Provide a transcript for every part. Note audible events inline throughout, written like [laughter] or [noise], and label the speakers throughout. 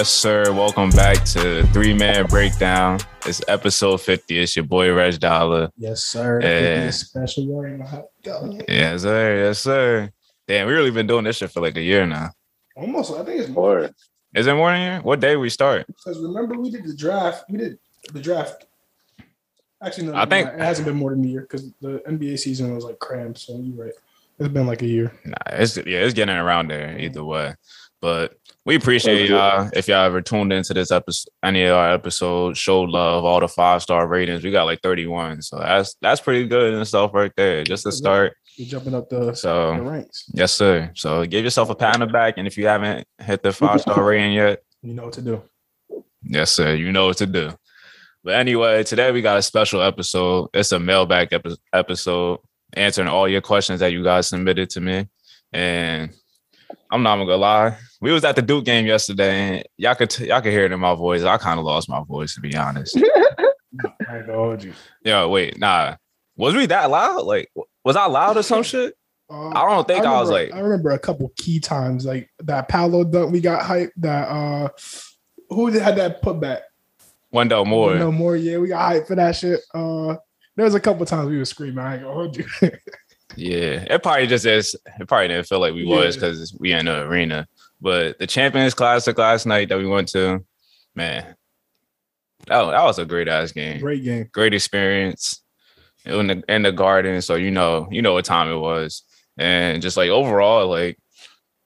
Speaker 1: Yes, sir. Welcome back to Three Man Breakdown. It's episode 50. It's your boy Reg Dolla.
Speaker 2: Yes, sir.
Speaker 1: Yeah.
Speaker 2: Special word in the hot dog.
Speaker 1: Yes, sir. Yes, sir. Damn, we really been doing this shit for like a year now.
Speaker 2: Almost, I think it's more.
Speaker 1: Is it more than a year? What day we start?
Speaker 2: Because remember, we did the draft. We did the draft. Actually, no,
Speaker 1: I think-
Speaker 2: it hasn't been more than a year because the NBA season was like crammed. So you're right. It's been like a year.
Speaker 1: Nah, it's yeah, it's getting around there either way. But we appreciate y'all if y'all ever tuned into this episode, any of our episodes, showed love, all the five star ratings. We got like 31. So that's that's pretty good in itself right there. Just to start.
Speaker 2: You're jumping up the, the
Speaker 1: So
Speaker 2: ranks.
Speaker 1: yes, sir. So give yourself a pat on the back. And if you haven't hit the five star rating yet,
Speaker 2: You know what to do.
Speaker 1: Yes, sir. You know what to do. But anyway, today we got a special episode. It's a mailbag epi- episode answering all your questions that you guys submitted to me. And I'm not gonna lie, we was at the Duke game yesterday, and y'all could t- y'all could hear it in my voice. I kind of lost my voice to be honest. [laughs]
Speaker 2: I ain't gonna hold you.
Speaker 1: yeah, wait, nah. Was we that loud? Like, was I loud or some shit?
Speaker 2: Uh,
Speaker 1: I don't think I, was like,
Speaker 2: I remember a couple key times like that Paolo dunk. We got hyped. That uh, who had that putback?
Speaker 1: Wendell Moore.
Speaker 2: No more. Yeah, we got hyped for that shit. Uh, there was a couple times we were screaming. I ain't gonna hold you. [laughs]
Speaker 1: Yeah, it probably just is. It probably didn't feel like we was because we in the arena. But the Champions Classic last night that we went to, man, that, that was a great ass game.
Speaker 2: Great game.
Speaker 1: Great experience in the in the garden. So you know, you know what time it was, and just like overall, like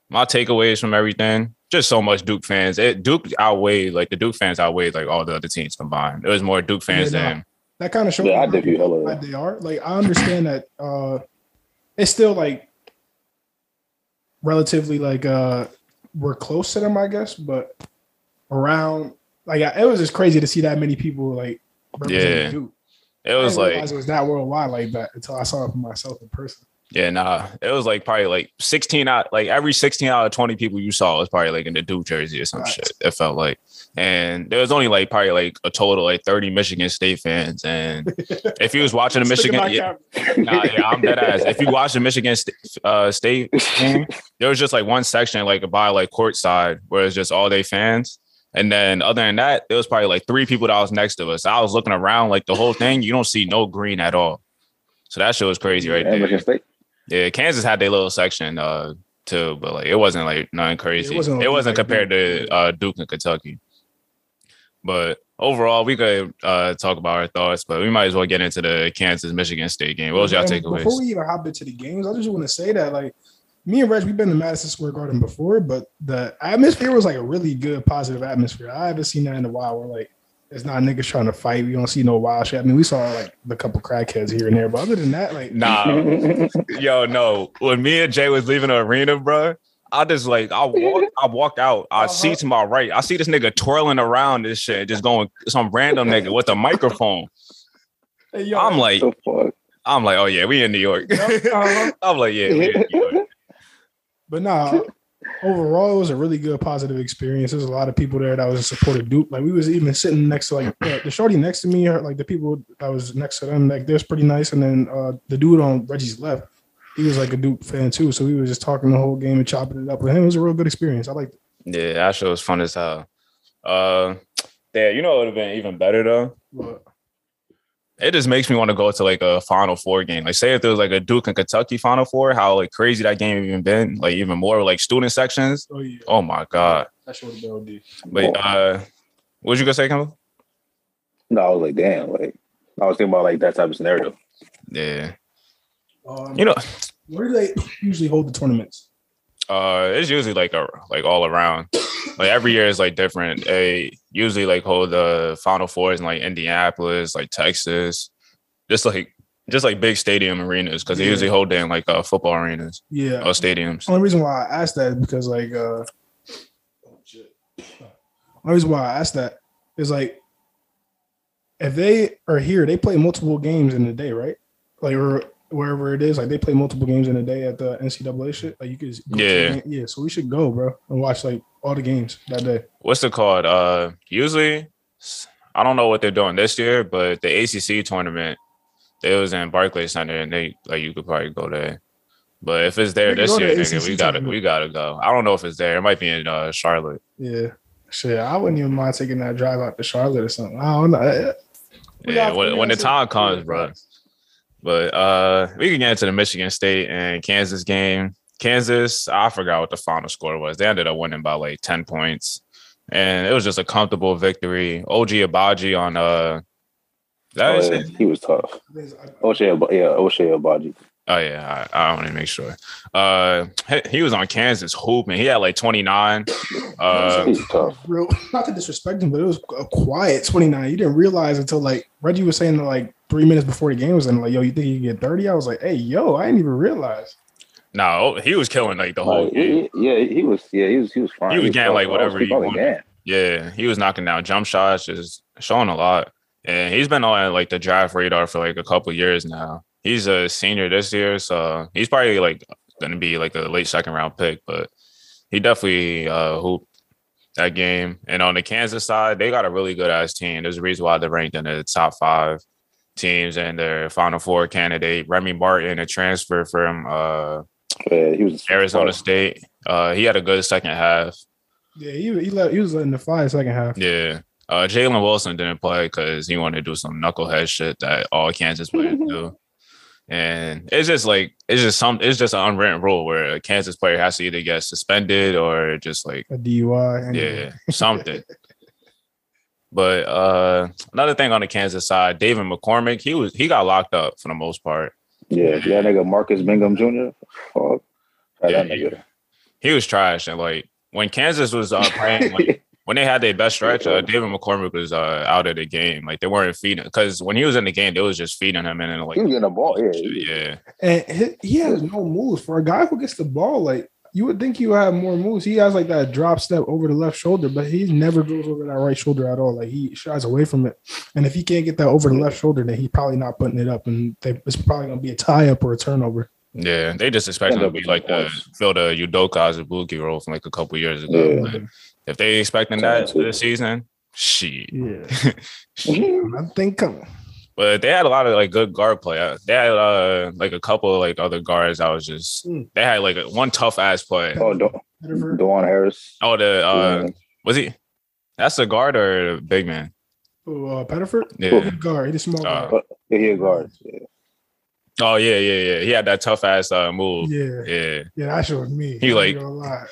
Speaker 1: my takeaways from everything, just so much Duke fans. It Duke outweighed like the Duke fans outweighed like all the other teams combined. There was more Duke fans
Speaker 2: Yeah, nah.
Speaker 1: than
Speaker 2: That kind of shows
Speaker 3: yeah, I
Speaker 2: how
Speaker 3: did you hella.
Speaker 2: glad they are. Like I understand that uh it's still like relatively like uh we're close to them, I guess, but around like it was just crazy to see that many people like
Speaker 1: Yeah.
Speaker 2: Duke.
Speaker 1: it was like
Speaker 2: it was that worldwide like that until I saw it for myself in person.
Speaker 1: Yeah, nah. It was like probably like 16 out, like every 16 out of 20 people you saw was probably like in the Duke jersey or some
Speaker 2: Right.
Speaker 1: shit. It felt like. And there was only like probably like a total like 30 Michigan State fans. And if you was watching the Michigan, yeah, nah, yeah, I'm dead ass. If you watch the Michigan St- uh, State game, there was just like one section like by like courtside where it's just all day fans. And then other than that, there was probably like three people that was next to us. I was looking around like the whole thing, you don't see no green at all. So that shit was crazy right
Speaker 3: and
Speaker 1: there.
Speaker 3: State.
Speaker 1: Yeah, Kansas had their little section uh too, but like it wasn't like nothing crazy. It
Speaker 2: wasn't
Speaker 1: wasn't,
Speaker 2: like
Speaker 1: compared
Speaker 2: Duke.
Speaker 1: to uh Duke and Kentucky. But overall, we could uh talk about our thoughts, but we might as well get into the Kansas Michigan State game. What was y'all
Speaker 2: And
Speaker 1: takeaways?
Speaker 2: Before we even hop into the games, I just want to say that like me and Reg, we've been to Madison Square Garden before, but the atmosphere was like a really good, positive atmosphere. I haven't seen that in a while. Where like it's not niggas trying to fight. We don't see no wild shit. I mean, we saw like the couple crackheads here and there, but other than that, like
Speaker 1: Nah, [laughs] yo, no. When me and Jay was leaving the arena, bro, I just like I walk, [laughs] I walk out. I see
Speaker 2: Uh-huh.
Speaker 1: to my right. I see this nigga twirling around this shit, just going some random nigga with a microphone.
Speaker 2: hey, yo,
Speaker 1: I'm like,
Speaker 3: the fuck?
Speaker 1: I'm like, oh yeah, we in New York.
Speaker 2: Yep, uh-huh. [laughs]
Speaker 1: I'm like, yeah, we in New York. [laughs]
Speaker 2: But nah, overall, it was a really good, positive experience. There's a lot of people there that was in support of Duke. Like we was even sitting next to like the, the shorty next to me, or like the people that was next to them. Like they're pretty nice. And then uh, the dude on Reggie's left, he was like a Duke fan too. So we was just talking the whole game and chopping it up with him. It was a real good experience. I liked it.
Speaker 1: Yeah, that show was fun as hell. Uh, yeah, you know it would have been even better though.
Speaker 2: But
Speaker 1: It just makes me want to go to like a Final Four game. Like, say if there was like a Duke and Kentucky Final Four, how like crazy that game even been. Like even more like student sections.
Speaker 2: oh yeah,
Speaker 1: Oh my god.
Speaker 2: that should have been OD.
Speaker 1: But uh, what was you gonna say, Campbell?
Speaker 3: No, I was like, damn. Like, I was thinking about like that type of scenario.
Speaker 1: Yeah,
Speaker 2: Um,
Speaker 1: you know,
Speaker 2: where do they usually hold the tournaments?
Speaker 1: uh, it's usually like a like all around. Like every year is like different. They usually like hold the Final Fours in like Indianapolis, like Texas, just like just like big stadium arenas because they usually hold in like uh, football arenas
Speaker 2: Yeah,
Speaker 1: or stadiums.
Speaker 2: Only reason why I asked that is because like uh oh. Only reason why I asked that is like if they are here, they play multiple games in a day, right? Like or wherever it is, like they play multiple games in a day at the NCAA shit. Like you could
Speaker 1: Yeah.
Speaker 2: yeah. So we should go, bro, and watch like all the games that day.
Speaker 1: What's it called? Uh, usually, I don't know what they're doing this year, but the ACC tournament, it was in Barclays Center, and they like you could probably go there. But if it's there this year, nigga, we gotta
Speaker 2: tournament.
Speaker 1: we gotta go. I don't know if it's there. It might be in uh, Charlotte.
Speaker 2: Yeah. Shit, I wouldn't even mind taking that drive out to Charlotte or something. I don't know. We
Speaker 1: Yeah, when, when the time comes, bro. But uh we can get into the Michigan State and Kansas game. Kansas, I forgot what the final score was. They ended up winning by like 10 points. And it was just a comfortable victory. OG Agbaji on uh
Speaker 3: Oh,
Speaker 1: is
Speaker 3: yeah, he was tough. Ochai, yeah, Ochai Agbaji.
Speaker 1: Oh yeah, I, I want to make sure. Uh he, he was on Kansas hooping. He had like 29. [laughs] Uh
Speaker 2: Real, [laughs] not to disrespect him, but it was a quiet 29. You didn't realize until like Reggie was saying that like three minutes before the game was in, like, yo, you think you can get 30? I was like, hey, yo, I didn't even realize.
Speaker 1: no, he was killing like the whole
Speaker 3: Like,
Speaker 1: game.
Speaker 3: yeah, yeah, he was. Yeah, he was. He was fine.
Speaker 1: He was getting, like, whatever he wanted.
Speaker 3: can.
Speaker 1: Yeah, he was knocking down jump shots, just showing a lot. And he's been on like the draft radar for like a couple years now. He's a senior this year, so he's probably like gonna be like a late second round pick, but he definitely uh hooped that game. And on the Kansas side, they got a really good ass team. There's a reason why they're ranked in the top five teams and their final four candidate. Remy Martin, a transfer from uh
Speaker 3: Yeah, he was
Speaker 1: Arizona
Speaker 3: tough.
Speaker 1: State. Uh he had a good second half.
Speaker 2: Yeah, he, he, let, he was letting the fly second half.
Speaker 1: Yeah. Uh, Jalen Wilson didn't play because he wanted to do some knucklehead shit that all Kansas players [laughs] do. And it's just like it's just some it's just an unwritten rule where a Kansas player has to either get suspended or just like
Speaker 2: A DUI. and-
Speaker 1: yeah, something. But uh another thing on the Kansas side, David McCormick, he was he got locked up for the most part.
Speaker 3: Yeah, that nigga Marcus Bingham Jr. Fuck. That
Speaker 1: Yeah,
Speaker 3: nigga.
Speaker 1: He was trash. And like when Kansas was uh, playing like, [laughs] when they had their best stretch, uh, David McCormick was uh, out of the game. Like they weren't feeding because when he was in the game, they was just feeding him and then like
Speaker 3: He was getting the ball. Yeah,
Speaker 1: yeah,
Speaker 2: And he, he has no moves. For a guy who gets the ball, like, you would think he would have more moves. He has like that drop step over the left shoulder, but he never goes over that right shoulder at all. Like he shies away from it. And if he can't get that over the left shoulder, then he's probably not putting it up, and they, it's probably gonna be a tie up or a turnover.
Speaker 1: yeah. They just expect him to be like the fill the Udoka Azubuike role from like a couple years ago.
Speaker 3: Yeah.
Speaker 1: But if they expecting that this season, shit.
Speaker 2: Yeah, I think coming.
Speaker 1: But they had a lot of like good guard play. Uh, They had uh, like a couple of like other guards. I was just
Speaker 2: Mm.
Speaker 1: they had like a, one tough ass play.
Speaker 3: Oh, Do- Dajuan Harris.
Speaker 1: Oh, the uh,
Speaker 3: Yeah.
Speaker 1: was he? That's a guard or a big man?
Speaker 2: Oh, uh, Pettiford,
Speaker 1: Yeah.
Speaker 2: He's guard. He's a small
Speaker 1: Uh,
Speaker 2: guard.
Speaker 3: Yeah, he a guard. Yeah.
Speaker 1: Oh yeah, yeah, yeah. He had that tough ass uh, move.
Speaker 2: Yeah,
Speaker 1: Yeah.
Speaker 2: yeah, that shit was me.
Speaker 1: He, like-
Speaker 2: ain't gonna lie.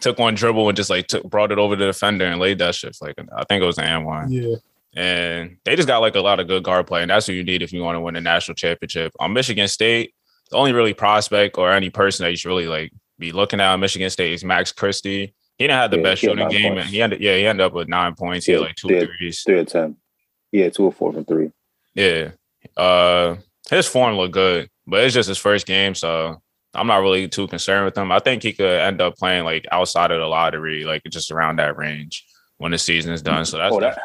Speaker 1: Took one dribble and just like took, brought it over the defender and laid that shit like I think it was an and one.
Speaker 2: Yeah,
Speaker 1: And they just got like a lot of good guard play, and that's what you need if you want to win a national championship. On Michigan State, the only really prospect or any person that you should really like be looking at on Michigan State is Max Christie. He didn't have the
Speaker 3: Yeah,
Speaker 1: best
Speaker 3: he had
Speaker 1: shooting game.
Speaker 3: points.
Speaker 1: He ended, yeah, he ended up with nine points. He had like two
Speaker 3: yeah.
Speaker 1: threes.
Speaker 3: Three of ten. Yeah, two or four from three.
Speaker 1: Yeah. Uh his form looked good, but it's just his first game, so I'm not really too concerned with him. I think he could end up playing like outside of the lottery, like just around that range when the season is done. So that's
Speaker 3: Oh, that-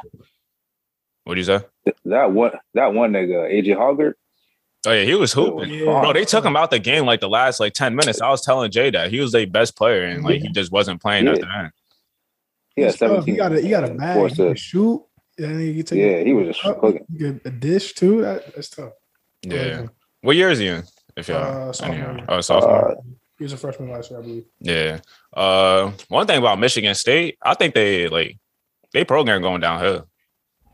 Speaker 1: what do you say?
Speaker 3: That one, that one nigga, AJ Hoggard.
Speaker 1: Oh yeah, he was hooping.
Speaker 2: Yeah.
Speaker 1: Bro, they took him out the game like the last like 10 minutes. I was telling Jay that he was their best player and like he just wasn't playing
Speaker 3: Yeah.
Speaker 1: after that.
Speaker 3: He had
Speaker 2: He's
Speaker 3: seventeen.
Speaker 2: He got a he got a
Speaker 3: Four
Speaker 2: bag. He can
Speaker 3: uh,
Speaker 2: shoot. And he can take
Speaker 3: Yeah, he was just
Speaker 2: up,
Speaker 3: cooking.
Speaker 2: get a dish too. That, that's tough.
Speaker 1: Yeah. What year is he in? If y'all
Speaker 2: Uh, sophomore
Speaker 1: anyhow.
Speaker 2: year.
Speaker 1: Oh, sophomore.
Speaker 3: Uh,
Speaker 2: He was a freshman last year, I believe.
Speaker 1: Yeah. Uh, one thing about Michigan State, I think they like they program going downhill.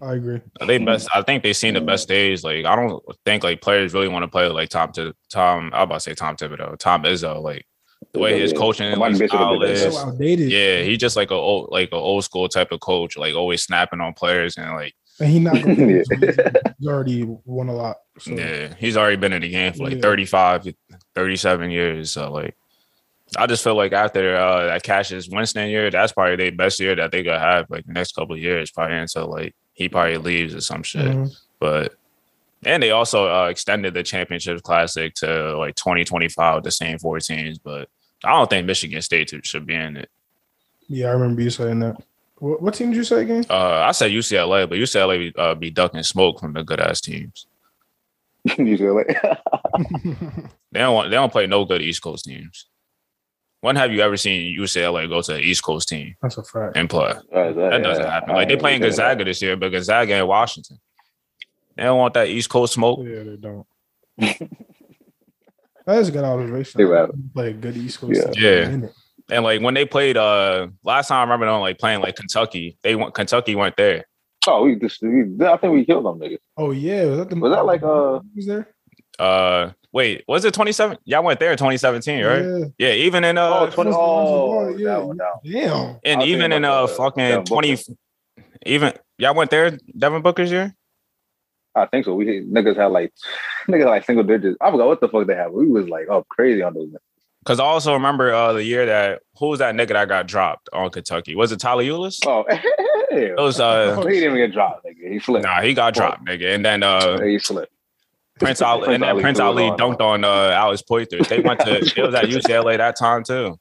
Speaker 2: I agree.
Speaker 1: They best. I think they've seen the best days. Like I don't think like players really want to play like Tom to Tom. I about to say Tom Thibodeau, Tom Izzo. Like the way his coaching
Speaker 3: Somebody
Speaker 1: like, style
Speaker 3: did that.
Speaker 1: is.
Speaker 2: So outdated.
Speaker 1: Yeah, he just like a old like a old school type of coach. Like always snapping on players and like
Speaker 2: And he not going [laughs]
Speaker 3: Yeah.
Speaker 2: He's already won a lot. So
Speaker 1: yeah, he's already been in the game for like
Speaker 2: Yeah.
Speaker 1: 35, 37 years. So like. I just feel like after uh, that Cassius Winston year, that's probably their best year that they gonna have like the next couple of years, probably until like he probably leaves or some shit.
Speaker 2: Mhm.
Speaker 1: But and they also uh, extended the championship classic to like 2025, the same four teams. But I don't think Michigan State should be in it.
Speaker 2: yeah, I remember you saying that. What, what team did you say again?
Speaker 1: Uh, I said UCLA, but UCLA uh, be ducking smoke from the good ass teams. [laughs]
Speaker 3: UCLA. [laughs]
Speaker 1: They don't want, they don't play no good East Coast teams. When have you ever seen UCLA go to an East Coast team
Speaker 2: That's a fact.
Speaker 1: and play?
Speaker 3: Right,
Speaker 1: That doesn't happen. Like they playing Gonzaga this year, but Gonzaga in Washington. They don't want that East Coast smoke.
Speaker 2: Yeah, they don't. [laughs] that is a good observation.
Speaker 3: They rap.
Speaker 2: Play a good East Coast
Speaker 3: Yeah.
Speaker 2: team.
Speaker 1: Yeah.
Speaker 2: In it.
Speaker 1: And like when they played uh last time I remember them like playing like Kentucky, they went Kentucky went there.
Speaker 3: Oh, we just we, I think we killed them niggas.
Speaker 2: Oh yeah, was that the
Speaker 3: Was that like, uh,
Speaker 2: was there?
Speaker 1: Uh wait, was it 27? Y'all went there in 2017, right?
Speaker 2: Yeah.
Speaker 1: Yeah, even in uh
Speaker 3: Oh, 20, oh,
Speaker 2: Yeah.
Speaker 3: that one, that.
Speaker 2: Damn.
Speaker 1: and
Speaker 3: I was
Speaker 1: even in uh fucking
Speaker 3: Devin
Speaker 1: 20
Speaker 3: Booker.
Speaker 1: even y'all went there, Devin Booker's year?
Speaker 3: I think so. We niggas had like niggas had like single digits. I forgot what the fuck they had. We was like oh crazy on those.
Speaker 1: Because I also remember uh the year that who was that nigga that got dropped on Kentucky? Was it Tyler Ulis?
Speaker 3: Oh, [laughs]
Speaker 1: It was uh [laughs]
Speaker 3: he didn't even get dropped. Nigga. He slipped.
Speaker 1: nah, he got dropped, nigga. And then uh
Speaker 3: he slipped.
Speaker 1: Prince Ali
Speaker 3: Prince
Speaker 1: and then
Speaker 3: Ali
Speaker 1: Prince Ali
Speaker 3: on.
Speaker 1: dunked on uh Alex Poythress. They went to it was at [laughs] UCLA that time too.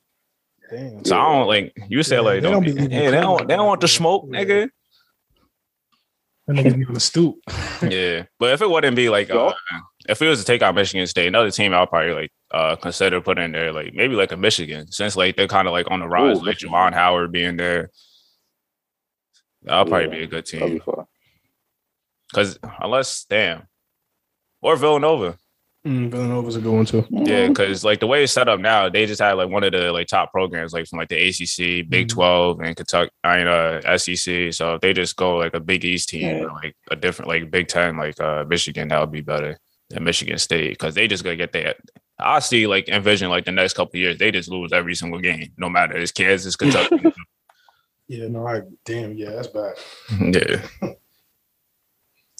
Speaker 2: Damn.
Speaker 1: So I don't like UCLA
Speaker 2: they
Speaker 1: don't,
Speaker 2: don't
Speaker 1: be,
Speaker 2: believe in
Speaker 1: yeah, they don't they don't want the smoke,
Speaker 2: Yeah.
Speaker 1: nigga.
Speaker 2: That niggas be on the stoop.
Speaker 1: Yeah. But if it wouldn't be like uh, if it was to take out Michigan State, another team I'll probably like uh consider putting in there, like maybe like a Michigan, since like they're kind of like on the rise,
Speaker 3: Ooh,
Speaker 1: like
Speaker 3: Michigan.
Speaker 1: Juwan Howard being there. That'll probably
Speaker 3: Yeah,
Speaker 1: be a good team. Cause unless damn. Or Villanova.
Speaker 2: Mm, Villanova's a good one too.
Speaker 1: Yeah, because like the way it's set up now, they just had like one of the like top programs, like from like the ACC, Big
Speaker 2: Mhm.
Speaker 1: Twelve, and Kentucky, I mean, uh, SEC. So if they just go like a Big East team,
Speaker 3: Yeah.
Speaker 1: or like a different like Big Ten, like uh Michigan, that would be better than Michigan State because they just gonna get there. I see like envision like the next couple of years, they just lose every single game, no matter it's Kansas, [laughs] Kentucky.
Speaker 2: Yeah, no, I damn, yeah, that's bad. [laughs]
Speaker 1: yeah.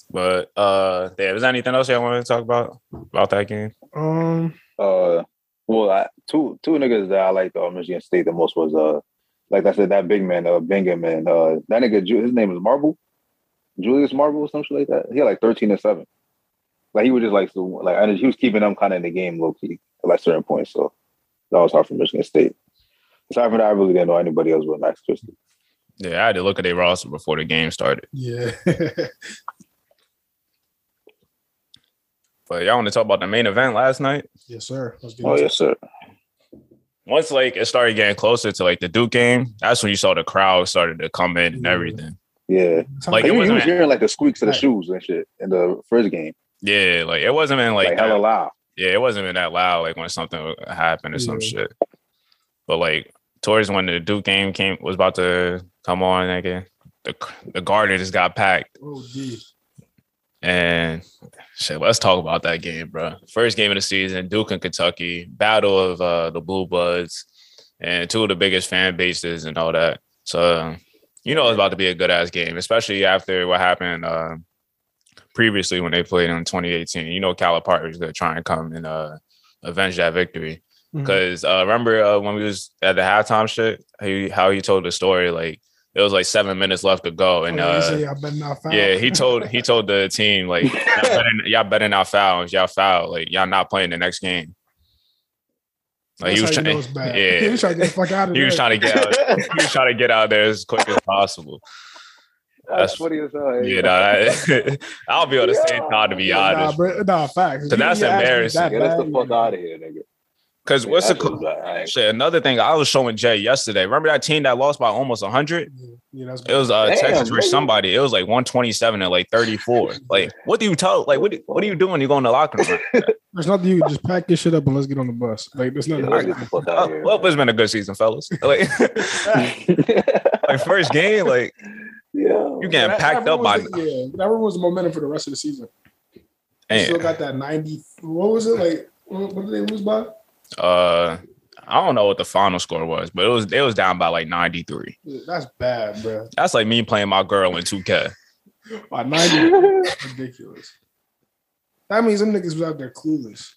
Speaker 1: But uh, yeah, is there anything else y'all want to talk about about that game?
Speaker 2: Um,
Speaker 3: Uh, well, I, two two niggas that I liked uh, Michigan State the most was uh, like I said, that big man, uh, Bingham, and uh, that nigga, Ju- his name is Marble, Julius Marble, or something like that. He had like thirteen and seven. Like he was just like so, like I, he was keeping them kind of in the game low key at like certain points. So that was hard for Michigan State. Aside from that, I really didn't know anybody else but Max Christie.
Speaker 1: Yeah, I had to look at their roster before the game started.
Speaker 2: yeah. [laughs]
Speaker 1: But y'all want to talk about the main event last night?
Speaker 2: yes, sir. Let's get
Speaker 3: Oh
Speaker 2: into
Speaker 3: yes, sir.
Speaker 1: Once like it started getting closer to like the Duke game, that's when you saw the crowd started to come in and everything.
Speaker 3: Yeah,
Speaker 2: it.
Speaker 1: Like,
Speaker 3: like,
Speaker 1: it
Speaker 3: he, he
Speaker 1: wasn't-
Speaker 3: was hearing like the squeaks of the
Speaker 2: Right.
Speaker 3: shoes and shit in the first game,
Speaker 1: Yeah, like it wasn't even
Speaker 3: like,
Speaker 1: like,
Speaker 3: hella loud.
Speaker 1: yeah, it wasn't even that loud like when something happened or some shit. But like towards when the Duke game came was about to come on again, the the garden just got packed.
Speaker 2: oh, gee.
Speaker 1: And shit, let's talk about that game, bro. First game of the season, Duke and Kentucky, battle of uh, the Blue Bloods, and two of the biggest fan bases and all that. So, you know, it's about to be a good ass game, especially after what happened uh, previously when they played in 2018. You know, Calipari is going to try and come and uh, avenge that victory. Because uh, remember uh, when we was at the halftime shit, how he, how he told the story, like it was like seven minutes left to go, and
Speaker 2: Oh, yeah, he
Speaker 1: uh,
Speaker 2: said, "Y'all better not foul."
Speaker 1: yeah, he told he told the [laughs] team like y'all better, y'all better not foul. If y'all foul, like y'all not playing the next game. Like he was
Speaker 2: That's how you
Speaker 1: trying,
Speaker 2: know [laughs] it's bad.
Speaker 1: yeah, [laughs]
Speaker 2: he was trying to get the fuck out of
Speaker 1: he was trying to get out. He was trying to get out there as quick as possible.
Speaker 3: That's,
Speaker 1: That's-
Speaker 3: funny as hell.
Speaker 1: Yeah, nah, [laughs] I, [laughs] I'll be on the same time to be
Speaker 2: Nah,
Speaker 1: honest.
Speaker 2: bro, nah, facts.
Speaker 1: So that's
Speaker 2: You- you asked me
Speaker 1: embarrassing.
Speaker 2: that
Speaker 3: Get us the fuck out of here, nigga.
Speaker 1: Because what's the
Speaker 3: That's what's bad. I ain't-
Speaker 1: shit? Another thing, I was showing Jay yesterday. Remember that team that lost by almost hundred?
Speaker 2: Yeah, yeah,
Speaker 1: It was uh
Speaker 3: Damn,
Speaker 1: Texas for
Speaker 3: nigga.
Speaker 1: somebody. It was like 127 and like 34. [laughs] Like, what do you tell? Like, what do, what are you doing? You go in the locker room?
Speaker 2: There's nothing you can just pack your shit up and let's get on the bus. Like there's
Speaker 3: Yeah,
Speaker 2: nothing.
Speaker 3: let's get the fuck out of here.
Speaker 1: well, it's been a good season, fellas. Like, like first game, like
Speaker 3: yeah.
Speaker 1: you getting
Speaker 2: That-
Speaker 1: packed
Speaker 2: that
Speaker 1: up by
Speaker 2: the- yeah, that ruins the momentum for the rest of the season. You Still got that 90. What was it like? What, what did they lose by?
Speaker 1: Uh, I don't know what the final score was, but it was it was down by like 93.
Speaker 2: That's bad, bro.
Speaker 1: That's like me playing my girl in 2K. [laughs]
Speaker 2: By 90, [laughs] ridiculous. That means them niggas was out there clueless.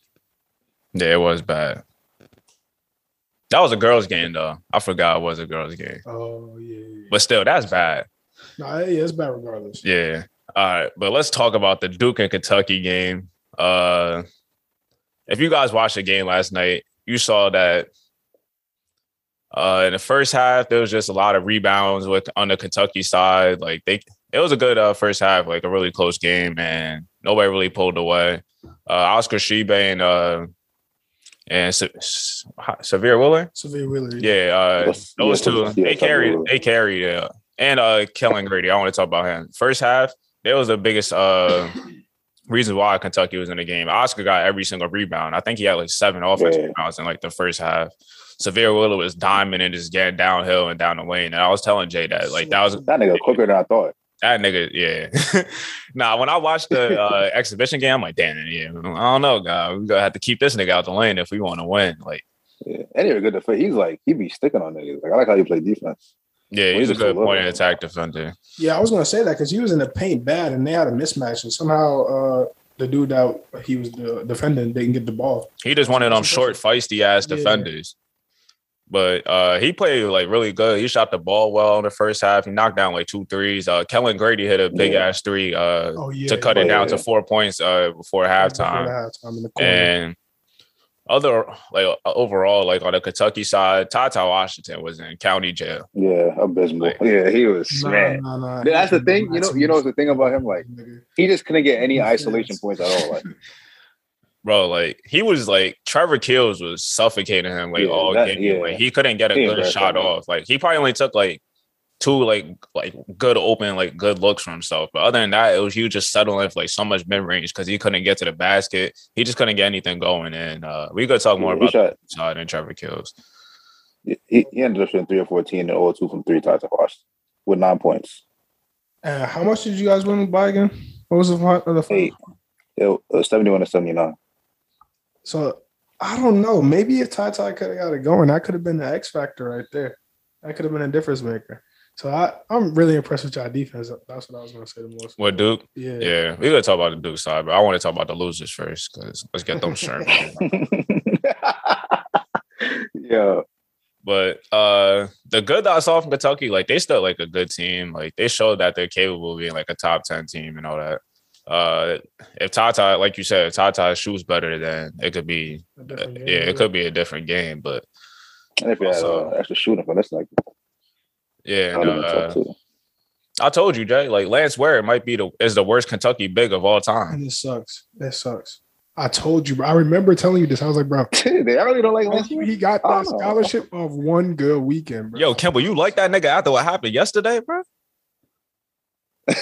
Speaker 1: Yeah, it was bad. That was a girls' game though. I forgot it was a girls' game,
Speaker 2: Oh yeah, yeah.
Speaker 1: but still, that's bad.
Speaker 2: Nah, yeah, it's bad regardless.
Speaker 1: Yeah. All right, but let's talk about the Duke and Kentucky game. Uh, if you guys watched the game last night, you saw that uh, in the first half there was just a lot of rebounds with on the Kentucky side. Like they, it was a good uh, first half, like a really close game, and nobody really pulled away. Uh, Oscar Tshiebwe and uh, and Se- Se- Sahvir Willer,
Speaker 2: Sahvir Wheeler.
Speaker 1: yeah, uh, those
Speaker 3: yes,
Speaker 1: two,
Speaker 3: yes,
Speaker 1: they carried,
Speaker 3: Wheeler.
Speaker 1: they carried, yeah. And uh, Kellen Grady, I want to talk about him. First half, that was the biggest uh reason why Kentucky was in the game. Oscar got every single rebound. I think he had like seven offensive
Speaker 3: Yeah.
Speaker 1: rebounds in like the first half. Sahvir Wheeler was diamond and just getting downhill and down the lane. And I was telling Jay that like that was
Speaker 3: That nigga quicker than I thought.
Speaker 1: that nigga, yeah. [laughs] nah, when I watched the uh, exhibition game, I'm like, damn, yeah, I don't know, guy. We gonna have to keep this nigga out the lane if we want to win. Like,
Speaker 3: Yeah. And he was good defense. He's like, he'd be sticking on niggas. Like, I like how he play defense.
Speaker 1: Yeah,
Speaker 3: Well,
Speaker 1: he's a good
Speaker 3: so
Speaker 1: point of attack defender.
Speaker 2: Yeah, I was gonna say that because he was in the paint bad, and they had a mismatch, and somehow uh, the dude that he was the defendant didn't get the ball.
Speaker 1: He just wanted them short, feisty ass
Speaker 2: Yeah.
Speaker 1: defenders. But uh, he played like really good. He shot the ball well in the first half. He knocked down like two threes. Uh, Kellen Grady hit a big
Speaker 3: Yeah.
Speaker 1: ass three uh,
Speaker 2: Oh yeah,
Speaker 1: to cut it
Speaker 3: yeah.
Speaker 1: down to four points uh, before
Speaker 2: Before
Speaker 1: halftime.
Speaker 2: the halftime in the.
Speaker 1: And other like uh, overall, like on the Kentucky side, TyTy Washington was in county jail.
Speaker 3: Yeah, abysmal.
Speaker 1: Like-
Speaker 3: yeah, he was
Speaker 2: Nah,
Speaker 3: man.
Speaker 2: nah, nah.
Speaker 3: That's the thing. You know, you know what's the thing about him? Like, he just couldn't get any isolation points at all. Like, [laughs]
Speaker 1: Bro, like he was like Trevor Keels was suffocating him like
Speaker 3: Yeah,
Speaker 1: all
Speaker 3: that-
Speaker 1: game.
Speaker 3: yeah.
Speaker 1: Like he couldn't get a
Speaker 3: He
Speaker 1: good shot off. Like he probably only took like two like like good open like good looks for himself. But other than that, it was you just settling for like so much mid range because he couldn't get to the basket. He just couldn't get anything going. And uh we could talk more
Speaker 3: he
Speaker 1: about
Speaker 3: shot.
Speaker 1: that side and Trevor Keels.
Speaker 3: He, he ended up shooting three or fourteen and 0 2 from three times Washington with nine points.
Speaker 2: Uh, how much did you guys win by again? What was the fi- the final?
Speaker 3: Eight. It was 71 to 79.
Speaker 2: So I don't know. Maybe if Ty Ty could have got it going, that could have been the X factor right there. That could have been a difference maker. So I, I'm really impressed with y'all defense. That's what I was going to say the most.
Speaker 1: With Duke,
Speaker 2: Yeah.
Speaker 1: yeah, We gonna talk about the Duke side, but I want to talk about the losers first because let's get them sure. [laughs]
Speaker 3: yeah.
Speaker 1: But uh the good that I saw from Kentucky, like they still like a good team. Like they showed that they're capable of being like a top 10 team and all that. Uh if TyTy, like you said, if TyTy shoots better, then it could be
Speaker 2: A
Speaker 1: uh,
Speaker 2: different
Speaker 1: yeah, it could be a different game. But
Speaker 3: And if you had uh, extra shooting for this, like,
Speaker 1: yeah,
Speaker 3: that'd
Speaker 1: and, uh. I told you, Jay, like Lance Ware might be the is the worst Kentucky big of all time.
Speaker 2: And it sucks. It sucks. I told you, bro. I remember telling you this. I was like, bro, [laughs]
Speaker 3: they really don't like Lance.
Speaker 2: he got
Speaker 3: I
Speaker 2: that
Speaker 3: don't know.
Speaker 2: scholarship of one good weekend, bro.
Speaker 1: Yo, Kimball, you like that nigga after what happened yesterday, bro? [laughs]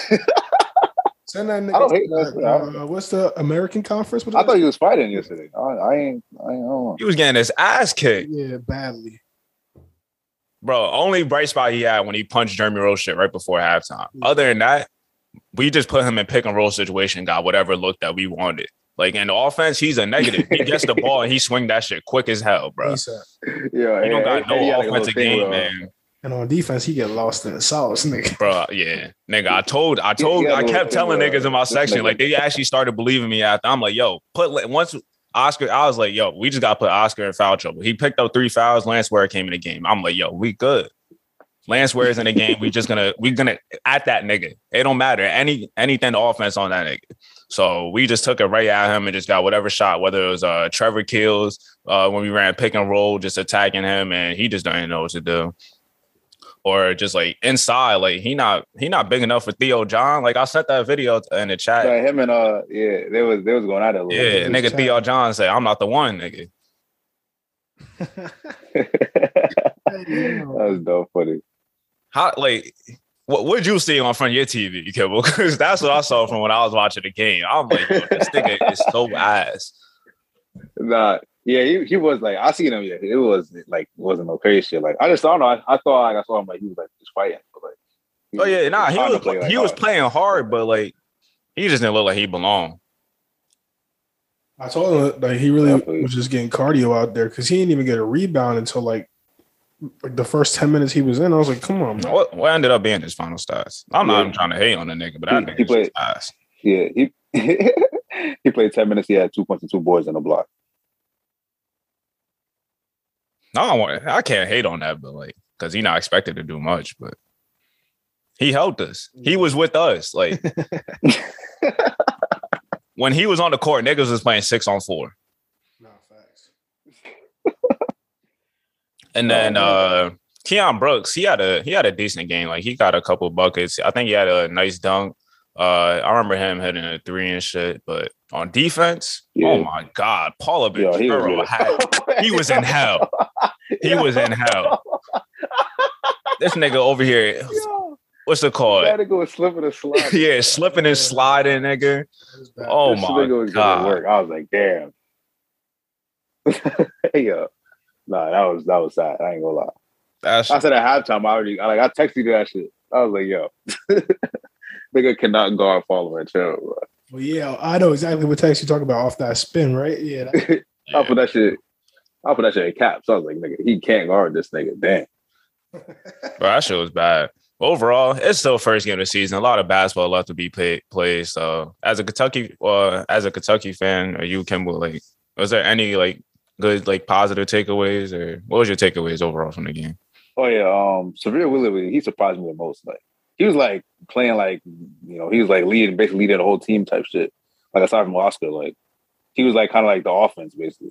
Speaker 2: Send that nigga.
Speaker 3: I don't hate
Speaker 2: that,
Speaker 3: that.
Speaker 2: uh, what's the American conference? What
Speaker 3: I thought
Speaker 2: that?
Speaker 3: he was fighting yesterday. I, I ain't. I ain't. I don't know.
Speaker 1: He was getting his ass kicked.
Speaker 2: Yeah, badly.
Speaker 1: Bro, only bright spot he had when he punched Jeremy Roach shit right before halftime.
Speaker 2: Yeah.
Speaker 1: Other than that, we just put him in pick and roll situation, got whatever look that we wanted. Like in the offense, he's a negative. He gets the ball and he swing that shit quick as hell, bro.
Speaker 3: Yeah,
Speaker 1: He don't got
Speaker 3: and- and
Speaker 1: no
Speaker 3: had, like, a little
Speaker 1: offensive game,
Speaker 3: where, uh,
Speaker 1: man.
Speaker 2: And on defense, he get lost in the sauce, nigga.
Speaker 1: Bro, yeah, nigga. I told, I told,
Speaker 3: he had
Speaker 1: I
Speaker 3: a little
Speaker 1: kept telling
Speaker 3: where,
Speaker 1: niggas in my section, like they actually started believing me after. I'm like, yo, put once Oscar, I was like, yo, we just got to put Oscar in foul trouble. He picked up three fouls. Lance Ware came in the game. I'm like, yo, we good. Lance Ware's in the game. We just gonna, we gonna at that nigga. It don't matter any anything offense on that nigga. So we just took it right at him and just got whatever shot, whether it was uh Trevor Keels uh when we ran pick and roll, just attacking him, and he just even know what to do. Or just like inside, like he not he not big enough for Theo John. Like I sent that video in the chat.
Speaker 3: Yeah, him and uh, yeah, they was they was going at it a little
Speaker 1: Yeah,
Speaker 3: bit.
Speaker 1: nigga Theo John said, I'm not the one, nigga. [laughs] [laughs]
Speaker 3: that was dope funny.
Speaker 1: How like what would you see on front of your TV, Kibble? [laughs] Because that's what I saw from when I was watching the game. I'm like, this nigga is so ass.
Speaker 3: Nah, yeah, he, he was like I seen him. Yeah, it was like wasn't no crazy shit. Like I just I don't know. I, I thought like I saw him like he was like just fighting. But, like, he
Speaker 1: Oh yeah, nah, he
Speaker 3: trying to
Speaker 1: was
Speaker 3: play, like,
Speaker 1: he was
Speaker 3: hard.
Speaker 1: playing hard, but like he just didn't look like he belonged.
Speaker 2: I told him that he really
Speaker 3: Definitely.
Speaker 2: was just getting cardio out there because he didn't even get a rebound until like, like the first 10 minutes he was in. I was like, come on, bro.
Speaker 1: What, what ended up being his final stats? I'm not
Speaker 3: Yeah.
Speaker 1: even trying to hate on the nigga, but that
Speaker 3: He-
Speaker 1: nigga
Speaker 3: he played-
Speaker 1: ass.
Speaker 3: Yeah, he [laughs] [laughs] he played ten minutes. He had two points and two boards on a block.
Speaker 1: No, I want I can't hate on that, but like because he not expected to do much, but he helped us. He was with us. Like [laughs] when he was on the court, niggas was playing six on four.
Speaker 2: Nah, facts.
Speaker 1: And then
Speaker 3: man.
Speaker 1: uh Keion Brooks, he had a he had a decent game. Like he got a couple buckets. I think he had a nice dunk. Uh I remember him hitting a three and shit. But on defense,
Speaker 3: Yeah.
Speaker 1: oh my god, Paolo
Speaker 3: Yo, he was,
Speaker 1: had he was in hell. [laughs] He was in hell. This nigga over here,
Speaker 3: Yo,
Speaker 1: what's it called?
Speaker 3: that nigga was slipping and sliding. [laughs]
Speaker 1: yeah, slipping and sliding, nigga.
Speaker 2: It was bad.
Speaker 1: Oh
Speaker 3: This
Speaker 1: my
Speaker 3: nigga was
Speaker 1: god.
Speaker 3: work. I was like, damn. [laughs] hey, yo. Nah, that was that was sad. I ain't gonna lie.
Speaker 1: That's
Speaker 3: I said at halftime, I already I, like I texted you that shit. I was like, yo, nigga cannot guard follow and chill, bro.
Speaker 2: Well, yeah, I know exactly what text you talk about off that spin, right? Yeah, that- [laughs]
Speaker 3: I'll put that shit. I'll put that shit in caps. I was like, nigga, he can't guard this nigga. Damn.
Speaker 1: Bro, that shit was bad. Overall, it's still first game of the season. A lot of basketball left to be played. Played. So, as a Kentucky, uh, as a Kentucky fan, are you Kimball? Like, was there any like good, like positive takeaways, or what was your takeaways overall from the game?
Speaker 3: Oh yeah, um, Sahvir Willie, he surprised me the most. Like he was like playing like you know he was like leading, basically leading the whole team type shit. Like aside from Oscar, like he was like kind of like the offense basically.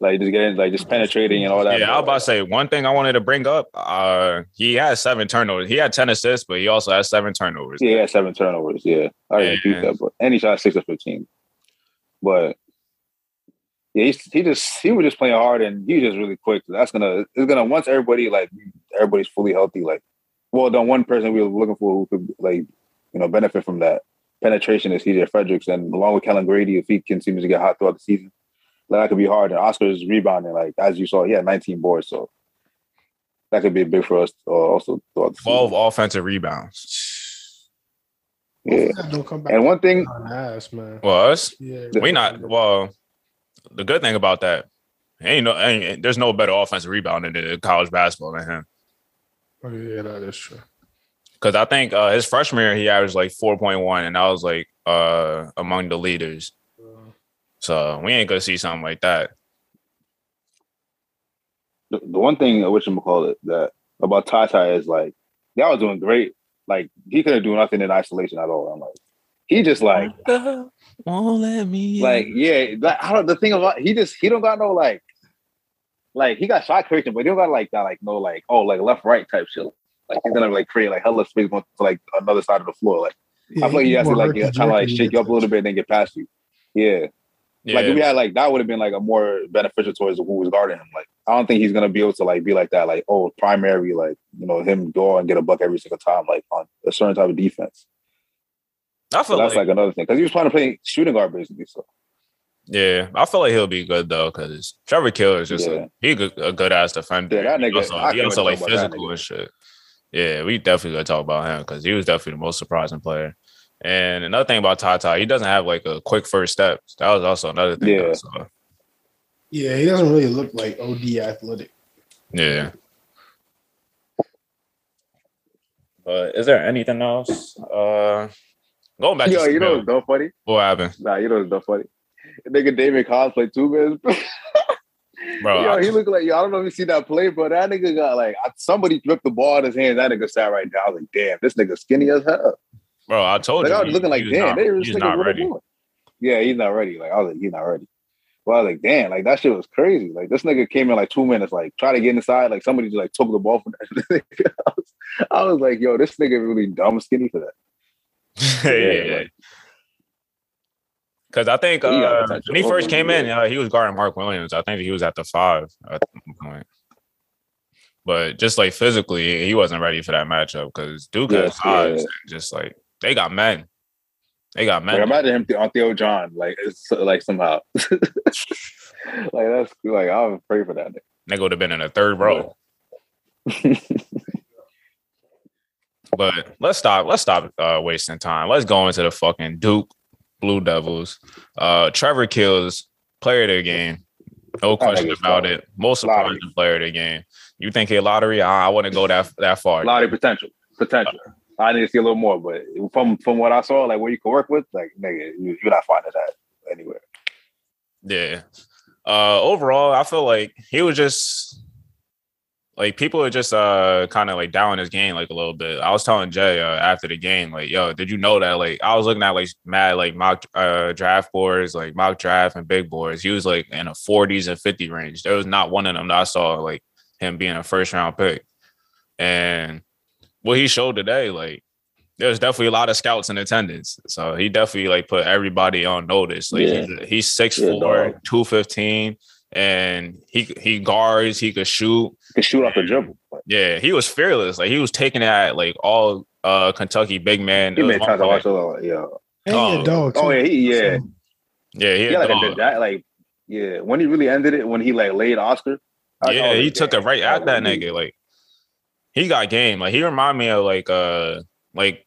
Speaker 3: Like just getting like just penetrating and all that.
Speaker 1: Yeah, I was about to say one thing I wanted to bring up. Uh, he had seven turnovers. He had ten assists, but he also had seven turnovers.
Speaker 3: Yeah, he had seven turnovers. Yeah, I didn't
Speaker 1: Yeah.
Speaker 3: beat that, but and he shot six of fifteen. But yeah, he, he just he was just playing hard and he was just really quick. That's gonna it's gonna once everybody like everybody's fully healthy. Like, well, the one person we were looking for who could like you know benefit from that penetration is CJ Fredericks, and along with Kellen Grady, if he continues to get hot throughout the season, like, that could be hard. And Oscar's rebounding, like as you saw, he had 19 boards, so that could be big for us uh, also throughout the
Speaker 1: Twelve
Speaker 3: season.
Speaker 1: offensive rebounds.
Speaker 3: Yeah,
Speaker 2: don't come back
Speaker 3: and one thing,
Speaker 2: on ass, man.
Speaker 1: Well, us,
Speaker 2: Yeah,
Speaker 1: we not. Well, the good thing about that, ain't no, ain't, there's no better offensive rebounding in college basketball than him.
Speaker 2: Oh, yeah, that is true.
Speaker 1: Because I think uh, his freshman year he averaged like four point one, and I was like uh, among the leaders.
Speaker 2: Uh,
Speaker 1: So we ain't gonna see something like that.
Speaker 3: the, the one thing which I'm gonna call it that about TyTy is like y'all was doing great. Like he couldn't do nothing in isolation at all. I'm like he just like
Speaker 1: won't let me.
Speaker 3: like yeah. Like, I don't the thing about he just he don't got no like like he got shot creation, but he don't got like that like no like oh like left right type shit. Like he's gonna like create like hella space going to like another side of the floor. Like
Speaker 2: yeah,
Speaker 3: I feel like you has to like yeah, trying to like shake you up a little bit and then get past you. Yeah.
Speaker 1: yeah.
Speaker 3: Like if we had like that would have been like a more beneficial towards who was guarding him. Like I don't think he's gonna be able to like be like that. Like oh primary like you know him go and get a buck every single time like on a certain type of defense.
Speaker 1: I
Speaker 3: So that's
Speaker 1: like,
Speaker 3: like, another thing because he was trying to play shooting guard basically. So
Speaker 1: yeah, I feel like he'll be good though because Trevor Keels is just
Speaker 3: Yeah.
Speaker 1: a, he good, a good ass defender.
Speaker 3: Yeah, that
Speaker 1: He also,
Speaker 3: I
Speaker 1: he also like
Speaker 3: to talk about that
Speaker 1: physical and shit. Yeah, we definitely gonna talk about him because he was definitely the most surprising player. And another thing about TyTy, he doesn't have like a quick first step. That was also another thing.
Speaker 3: Yeah.
Speaker 1: I saw.
Speaker 2: Yeah, he doesn't really look like OD athletic.
Speaker 1: Yeah. But is there anything else? Uh going back
Speaker 3: yo,
Speaker 1: to
Speaker 3: you know
Speaker 1: Smith,
Speaker 3: what's so funny?
Speaker 1: what happened?
Speaker 3: Nah, you know what's so funny? Nigga Daimion Collins played two minutes. [laughs]
Speaker 1: Bro,
Speaker 3: yo, he looked like yo. I don't know if you see that play, but that nigga got like somebody flipped the ball in his hand. That nigga sat right down. I was like, damn, this nigga skinny as hell.
Speaker 1: bro, I told
Speaker 3: Like
Speaker 1: you.
Speaker 3: I was
Speaker 1: he-
Speaker 3: looking like, damn,
Speaker 1: not,
Speaker 3: they were
Speaker 1: he's not ready.
Speaker 3: Yeah, he's not ready. Like I was like, he's not ready. Well, I was like, damn, like that shit was crazy. Like this nigga came in like two minutes, like try to get inside, like somebody just like took the ball from that. [laughs] nigga. I, was, I was like, yo, this nigga really dumb skinny for that. [laughs]
Speaker 1: yeah,
Speaker 3: Yeah,
Speaker 1: yeah. Because I think uh, when he first came in, uh, he was guarding Mark Williams. I think he was at the five at one point. But just like physically, he wasn't ready for that matchup because Duke has
Speaker 3: Yes,
Speaker 1: size.
Speaker 3: yeah.
Speaker 1: and Just like they got men, they got
Speaker 3: Like
Speaker 1: men.
Speaker 3: imagine him on Theo John, like it's like somehow. [laughs] like that's like I'm afraid for that nigga.
Speaker 1: they would have been in the third row. [laughs] But let's stop. Let's stop uh, wasting time. Let's go into the fucking Duke Blue Devils. Uh, Trevor Keels player of the game. No question about it. Most
Speaker 3: Lottery.
Speaker 1: surprising player of the game. You think a lottery? I, I wouldn't go that that far.
Speaker 3: A lot of potential, potential. I need to see a little more, but from from what I saw, like what you can work with, like nigga, you, you're not finding that anywhere.
Speaker 1: Yeah. Uh overall, I feel like he was just like people are just uh kind of like down his game like a little bit. I was telling Jay uh, after the game, like, yo, did you know that? Like, I was looking at like mad like mock uh draft boards, like mock draft and big boards. He was like in the 40s and 50 range. There was not one of them that I saw like him being a first round pick. And what he showed today, like there's definitely a lot of scouts in attendance. So he definitely like put everybody on notice. Like
Speaker 3: Yeah.
Speaker 1: he's, he's 6'4,
Speaker 3: Yeah, dog.
Speaker 1: 215, and he he guards, he could shoot.
Speaker 3: You can shoot off the dribble. Like,
Speaker 1: Yeah, he was fearless. Like he was taking at like all uh Kentucky big man.
Speaker 3: he made
Speaker 1: one
Speaker 3: times I
Speaker 1: play-
Speaker 3: watch it, like, yeah.
Speaker 2: And
Speaker 1: Oh.
Speaker 2: he a dog.
Speaker 3: Oh
Speaker 2: too.
Speaker 3: yeah, he yeah.
Speaker 1: Yeah, he
Speaker 3: He
Speaker 1: had
Speaker 3: had like a that like Yeah, when he really ended it, when he like laid Oscar. I- I
Speaker 1: Yeah, he
Speaker 3: like,
Speaker 1: took it right at that
Speaker 3: was
Speaker 1: nigga. Like he got game. Like he remind me of like uh like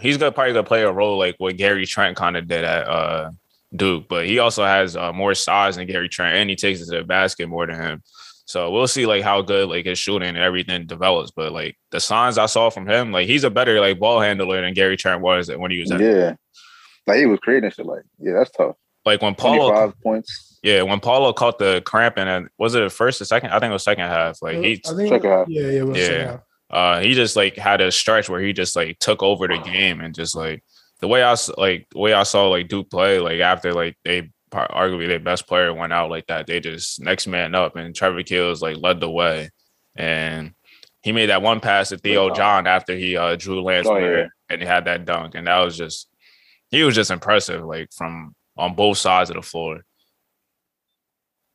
Speaker 1: he's gonna probably gonna play a role like what Gary Trent kind of did at uh Duke, but he also has uh, more size than Gary Trent, and he takes it to the basket more than him. So we'll see like how good like his shooting and everything develops. But like the signs I saw from him, like he's a better like ball handler than Gary Trent was when he was at
Speaker 3: Yeah, like he was creating shit. Like, yeah, that's tough.
Speaker 1: like when
Speaker 3: Twenty
Speaker 1: Paolo
Speaker 3: five points.
Speaker 1: yeah, when Paolo caught the cramp and was it the first or second? I think it was second half. Like he
Speaker 2: I think,
Speaker 3: Second half.
Speaker 2: yeah, yeah, it was
Speaker 1: Yeah.
Speaker 2: second half.
Speaker 1: uh he just like had a stretch where he just like took over the game and just like the way I like the way I saw like Duke play like after like they arguably their best player went out like that they just next man up and Trevor Keels like led the way and he made that one pass to Theo John after he uh drew Lance
Speaker 3: Oh, yeah.
Speaker 1: and he had that dunk and that was just he was just impressive like from on both sides of the floor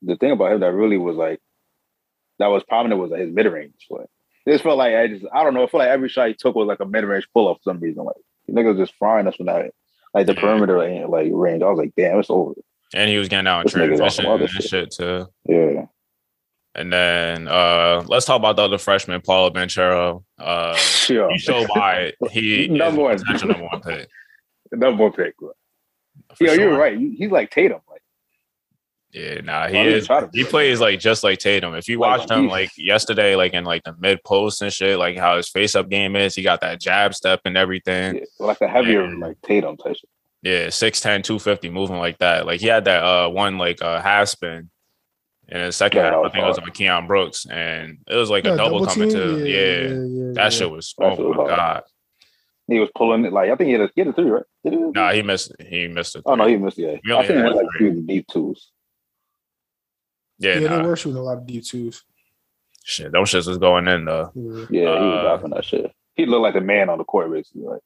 Speaker 3: The thing about him that really was like that was prominent was like, his mid range. Like, it just felt like I just I don't know. I feel like every shot he took was like a mid range pull up for some reason. Like the nigga was just frying us when that like the
Speaker 1: Yeah.
Speaker 3: perimeter like, range. I was like, damn, it's over.
Speaker 1: and he was getting out in
Speaker 3: This nigga's on some
Speaker 1: transition and
Speaker 3: shit.
Speaker 1: shit too
Speaker 3: Yeah.
Speaker 1: And then uh let's talk about the other freshman, Paolo Banchero. Uh [laughs]
Speaker 3: Sure.
Speaker 1: he showed why he [laughs]
Speaker 3: Number one.
Speaker 1: number one pick. [laughs]
Speaker 3: Number one pick. Bro.
Speaker 1: For
Speaker 3: Yeah,
Speaker 1: sure.
Speaker 3: you're right. He's like Tatum. Like
Speaker 1: Yeah, nah, he
Speaker 3: Why
Speaker 1: is.
Speaker 3: to
Speaker 1: He plays like just like Tatum. If you
Speaker 3: Like,
Speaker 1: watched him like yesterday, like in like the mid post and shit, like how his face up game is, he got that jab step and everything.
Speaker 3: yeah, like a heavier
Speaker 1: Yeah.
Speaker 3: like Tatum type.
Speaker 1: Yeah, 6'10, 250 moving like that. Like he had that uh one like uh half spin in the second
Speaker 3: Yeah,
Speaker 1: half. I
Speaker 3: was
Speaker 1: think it was on Keion Brooks, and it was like
Speaker 2: Yeah,
Speaker 1: a double, coming
Speaker 2: team?
Speaker 1: to yeah.
Speaker 2: yeah,
Speaker 1: That shit was
Speaker 3: That
Speaker 1: oh
Speaker 3: shit was
Speaker 1: my
Speaker 3: hard.
Speaker 1: god.
Speaker 3: He was pulling it like I think he had a, he had a three, right? Did he?
Speaker 1: Nah, he missed he missed it.
Speaker 3: Oh no, he missed. Yeah,
Speaker 1: We
Speaker 3: I think he
Speaker 1: had
Speaker 3: had like
Speaker 1: three.
Speaker 3: three deep twos.
Speaker 1: Yeah,
Speaker 2: Yeah,
Speaker 1: nah,
Speaker 2: they were shooting a lot of D twos.
Speaker 1: shit, those shits was going in though.
Speaker 2: Yeah.
Speaker 3: Yeah, he was
Speaker 1: Uh,
Speaker 3: dropping that shit. He looked like a man on the court basically. Like,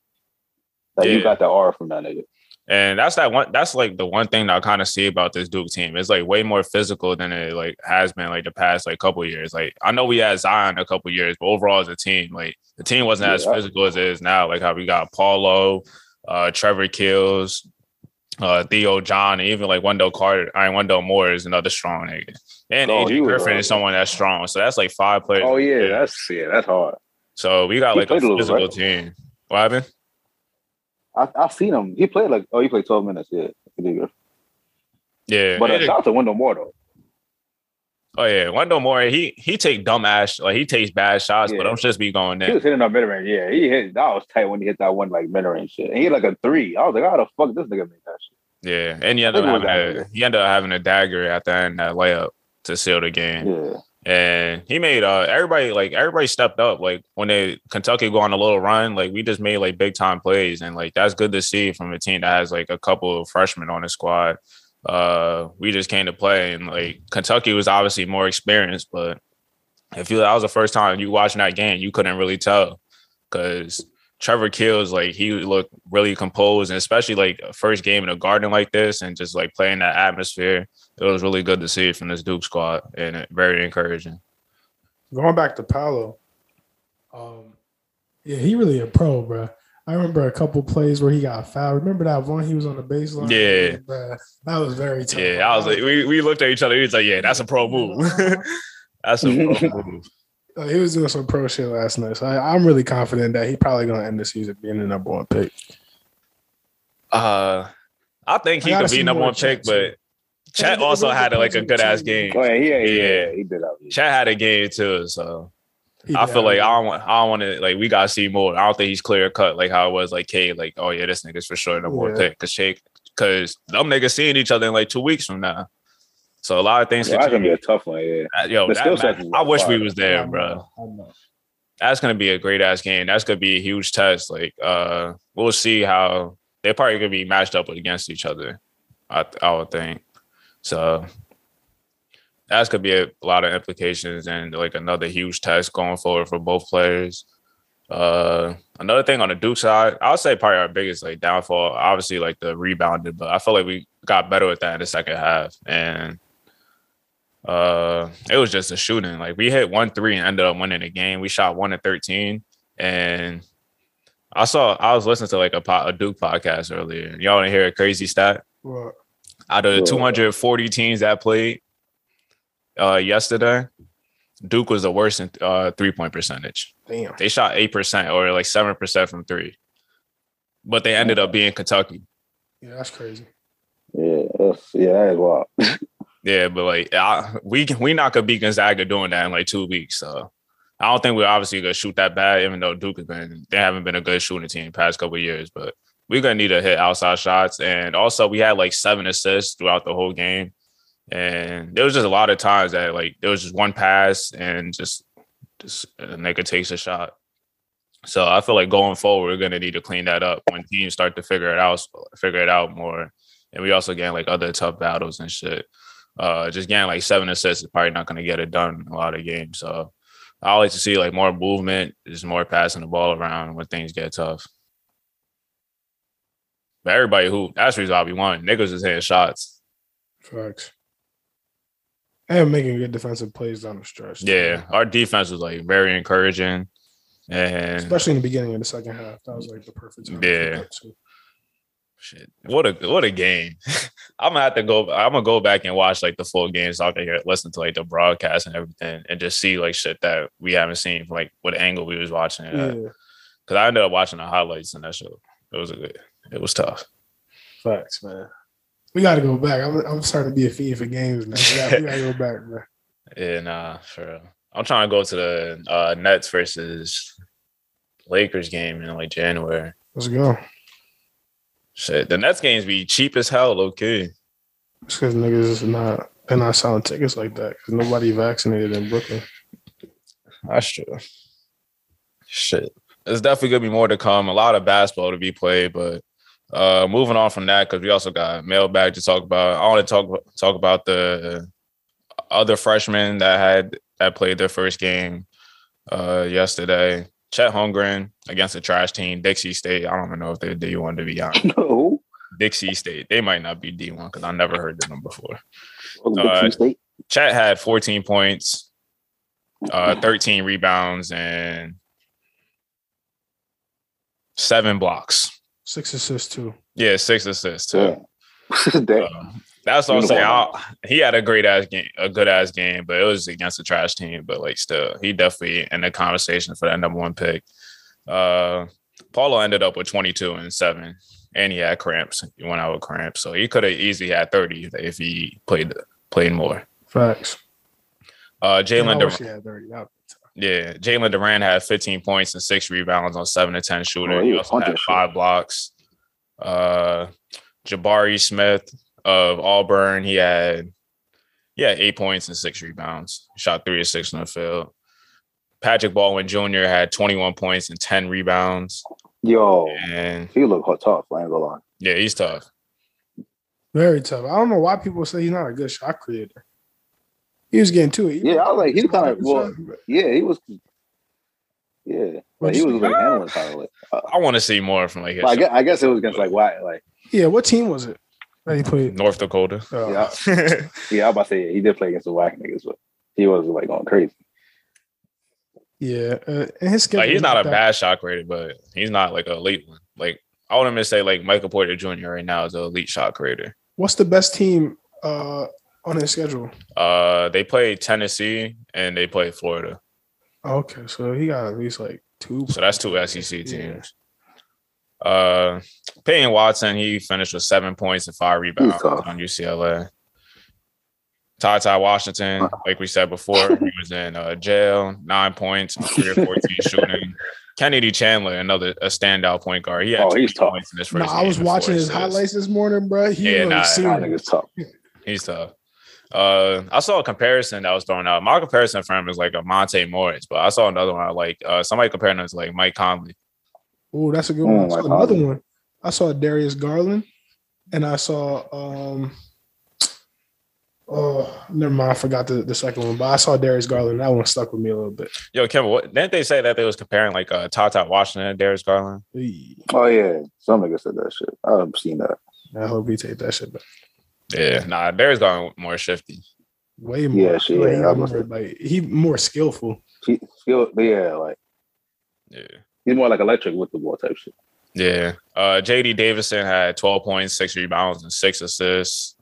Speaker 3: like
Speaker 1: Yeah.
Speaker 3: you got that R from that nigga.
Speaker 1: And that's that one. That's like the one thing that I kind of see about this Duke team. It's like way more physical than it like has been like the past like couple years. Like I know we had Zion a couple years, but overall as a team, like the team wasn't as
Speaker 3: Yeah.
Speaker 1: physical as it is now. Like how we got Paolo, uh, Trevor Keels, uh, Theo John, and even like Wendell Carter. I mean Wendell Moore is another strong nigga, and
Speaker 3: Oh,
Speaker 1: AJ Griffin
Speaker 3: uh,
Speaker 1: is someone that's strong. So that's like five players.
Speaker 3: Oh yeah, that's yeah, that's hard.
Speaker 1: so we got
Speaker 3: He
Speaker 1: like a
Speaker 3: a little,
Speaker 1: physical
Speaker 3: right?
Speaker 1: team. What happened?
Speaker 3: I I seen him. He played like oh he played twelve minutes. Yeah, He did good.
Speaker 1: Yeah,
Speaker 3: but uh, shout out to Wendell Moore though.
Speaker 1: Oh yeah, Wendell Moore. He he take dumb ass like he takes bad shots, but
Speaker 3: Yeah.
Speaker 1: don't just be going
Speaker 3: there.
Speaker 1: He
Speaker 3: was hitting that mid range. Yeah, he hit that was tight when he hit that one like mid range shit. And he hit like a three. I was like, how the fuck this nigga make that shit?
Speaker 1: Yeah, and he ended up having a he ended up having a dagger at the end that layup to seal the game.
Speaker 3: Yeah,
Speaker 1: And he made uh everybody like everybody stepped up. Like when they Kentucky go on a little run, like we just made like big time plays, and like that's good to see from a team that has like a couple of freshmen on the squad. Uh, we just came to play, and like Kentucky was obviously more experienced, but if you that was the first time you watching that game, you couldn't really tell because Trevor Keels like he looked really composed, and especially like first game in a garden like this, and just like playing that atmosphere it was really good to see from this Duke squad and very encouraging.
Speaker 2: Going back to Paolo, um, yeah, he really a pro, bro. I remember a couple plays where he got fouled. Remember that one he was on the baseline?
Speaker 1: Yeah.
Speaker 2: Bruh, that was very tough.
Speaker 1: Yeah, I was like, we, we looked at each other. He was like, yeah, that's a pro move. [laughs] that's a pro [laughs] move.
Speaker 2: Uh, he was doing some pro shit last night, so I, I'm really confident that he probably gonna end the season being the number one pick.
Speaker 1: Uh, I think he
Speaker 2: I
Speaker 1: could be number one pick,
Speaker 2: too.
Speaker 1: but Chet also
Speaker 2: really
Speaker 1: had like a good ass game.
Speaker 3: oh yeah, yeah, yeah,
Speaker 1: Yeah.
Speaker 3: he did that.
Speaker 1: Chet had a game too, so
Speaker 2: He
Speaker 1: I feel like I don't want I don't want to like we gotta see more. I don't think he's clear cut like how it was like K like oh yeah this nigga's for sure number one pick because Shake because them niggas seeing each other in like two weeks from now. So a lot of things.
Speaker 3: Yeah, that's gonna be a tough one. Yeah,
Speaker 1: Uh, Yo, that I wish we was there, bro. That's gonna be a great ass game. That's gonna be a huge test. Like, uh, we'll see how they're probably gonna be matched up against each other. I I would think so. That's gonna be a lot of implications and like another huge test going forward for both players. Uh, another thing on the Duke side, I would say probably our biggest like downfall, obviously like the rebounding, but I feel like we got better with that in the second half, and uh, it was just a shooting. Like we hit one three and ended up winning the game. We shot one to thirteen, and I saw I was listening to like a, po- a Duke podcast earlier. Y'all want to hear a crazy stat?
Speaker 2: Well,
Speaker 1: Out of the 240 teams that played uh, yesterday, Duke was the worst in uh, three point percentage.
Speaker 2: Damn.
Speaker 1: They shot eight percent or like seven percent from three, but they ended up being Kentucky.
Speaker 2: Yeah, that's crazy.
Speaker 3: Yeah, that's, yeah, that is wild. [laughs]
Speaker 1: Yeah, but like I, we can- we not gonna beat Gonzaga doing that in like two weeks. So I don't think we're obviously gonna shoot that bad, even though Duke has been they haven't been a good shooting team the past couple of years. But we're gonna need to hit outside shots, and also we had like seven assists throughout the whole game, and there was just a lot of times that like there was just one pass and just just a nigga takes a shot. So I feel like going forward, we're gonna need to clean that up when teams start to figure it out, figure it out more, and we also getting like other tough battles and shit uh just getting like seven assists is probably not to get it done a lot of games. So I like to see like more movement, just more passing the ball around when things get tough. But everybody who that's the reason why we won. Niggas is hitting shots.
Speaker 2: Facts. And making good defensive plays down the stretch. too.
Speaker 1: Yeah, our defense was like very encouraging, and
Speaker 2: Especially in the beginning of the second half. That was like the perfect time.
Speaker 1: Yeah.
Speaker 2: do that, too.
Speaker 1: shit, what a what a game. [laughs] I'm gonna have to go. I'm gonna go back and watch like the full game so I can hear, listen to like the broadcast and everything, and just see like shit that we haven't seen from like what angle we was watching it.
Speaker 2: Yeah.
Speaker 1: Because I ended up watching the highlights in that show. It was a good. It was tough.
Speaker 2: Facts, man. We got to go back. I'm, I'm starting to be a fiend for games now. We got, we got to go [laughs] back, man.
Speaker 1: Yeah, nah, for real. I'm trying to go to the uh, Nets versus Lakers game in like January.
Speaker 2: Let's go.
Speaker 1: Shit, the Nets games be cheap as hell, okay.
Speaker 2: It's because niggas is not they're not selling tickets like that because nobody vaccinated in Brooklyn.
Speaker 1: That's true. Shit. There's definitely gonna be more to come. A lot of basketball to be played, but uh moving on from that, because we also got mailbag to talk about. I want to talk talk about the other freshmen that had that played their first game uh yesterday. Chet Holmgren against a trash team, Dixie State. I don't even know if they're D1 to be [laughs] honest.
Speaker 3: no.
Speaker 1: Dixie State. They might not be D1 because I never heard of them before.
Speaker 3: Big
Speaker 1: Uh,
Speaker 3: State.
Speaker 1: Chet had 14 points, uh, 13 rebounds, and seven blocks.
Speaker 2: Six assists too.
Speaker 1: Yeah, six assists too.
Speaker 3: Yeah. [laughs] Damn.
Speaker 1: Um, that's what I'm saying.
Speaker 3: Uniform.
Speaker 1: I- he had a great ass game, a good ass game, but it was against a trash team. But like, still, he definitely in the conversation for that number one pick. Uh, Paolo ended up with 22 and seven, and he had cramps. He went out with cramps, so he could have easily had 30 if he played played more.
Speaker 2: Facts.
Speaker 1: Uh,
Speaker 2: Damn,
Speaker 1: Jalen
Speaker 2: I
Speaker 1: Duren.
Speaker 2: Wish he had 30. That-
Speaker 1: Yeah, Jalen Duren had 15 points and six rebounds on seven to 10 shooter.
Speaker 3: Oh, he
Speaker 1: he also had
Speaker 3: punching shit.
Speaker 1: five blocks. Uh, Jabari Smith of Auburn, he had yeah eight points and six rebounds. Shot three or six in the field. Patrick Baldwin Jr. had 21 points and 10 rebounds.
Speaker 3: Yo,
Speaker 1: And
Speaker 3: he looked hot tough. I ain't gonna lie.
Speaker 1: yeah, he's tough.
Speaker 2: Very tough. I don't know why people say he's not a good shot creator. He was getting to it.
Speaker 3: Yeah, I was like, he kind of well,
Speaker 2: But-
Speaker 3: yeah, he was. Yeah, like he was like handling kind of like. Uh,
Speaker 1: I want to see more from like his
Speaker 3: I guess, I guess it was against like why like
Speaker 2: Yeah, what team was it that he played?
Speaker 1: North Dakota.
Speaker 2: Uh,
Speaker 3: yeah yeah I was about to say yeah, he did play against the whack niggas, but he was like going crazy.
Speaker 2: yeah. Uh, and his schedule
Speaker 1: like he's
Speaker 2: was
Speaker 1: not a
Speaker 2: that-
Speaker 1: bad shot creator, but he's not like an elite one. Like I want him to say like Michael Porter Jr. right now is an elite shot creator.
Speaker 2: What's the best team uh, on his schedule?
Speaker 1: Uh, they play Tennessee and they play Florida,
Speaker 2: Okay, so he got at least like two.
Speaker 1: so that's two SEC
Speaker 2: Yeah.
Speaker 1: teams. Uh, Peyton Watson he finished with seven points and five rebounds on UCLA. TyTy Washington, like we said before, he was in uh, jail, nine points, [laughs] three or fourteen shooting. Kennedy Chandler, another a standout point guard. He had
Speaker 3: Oh, he's
Speaker 1: 20
Speaker 3: tough.
Speaker 1: points in this
Speaker 2: No,
Speaker 1: first
Speaker 2: I
Speaker 1: game
Speaker 2: was watching his highlights this morning, bro. He
Speaker 1: Yeah,
Speaker 2: was
Speaker 1: nah,
Speaker 3: That
Speaker 2: serious.
Speaker 3: nigga's tough.
Speaker 1: He's tough. Uh, I saw a comparison that was thrown out. My comparison for him is like a Monte Morris, but I saw another one. I like uh, somebody comparing him to like Mike Conley.
Speaker 2: Oh, that's a good
Speaker 3: Oh,
Speaker 2: one. I saw another one. I saw Darius Garland, and I saw um. Oh, never mind. I forgot the, the second one, but I saw Darius Garland. That one stuck with me a little bit.
Speaker 1: Yo, Kevin, what didn't they say that they was comparing like uh, TyTy Washington and Darius Garland?
Speaker 3: Oh yeah, some nigga said that shit. I've seen that.
Speaker 2: I hope he take that shit back.
Speaker 1: Yeah, nah, Darius Garland more shifty.
Speaker 2: Way more.
Speaker 3: Yeah, she-
Speaker 2: like he
Speaker 3: yeah,
Speaker 2: got
Speaker 3: I must
Speaker 2: more, like he more skillful.
Speaker 3: He skill, yeah, like
Speaker 1: Yeah,
Speaker 3: he's more like electric with the ball type shit.
Speaker 1: yeah. Uh, JD Davison had twelve points, six rebounds, and six assists.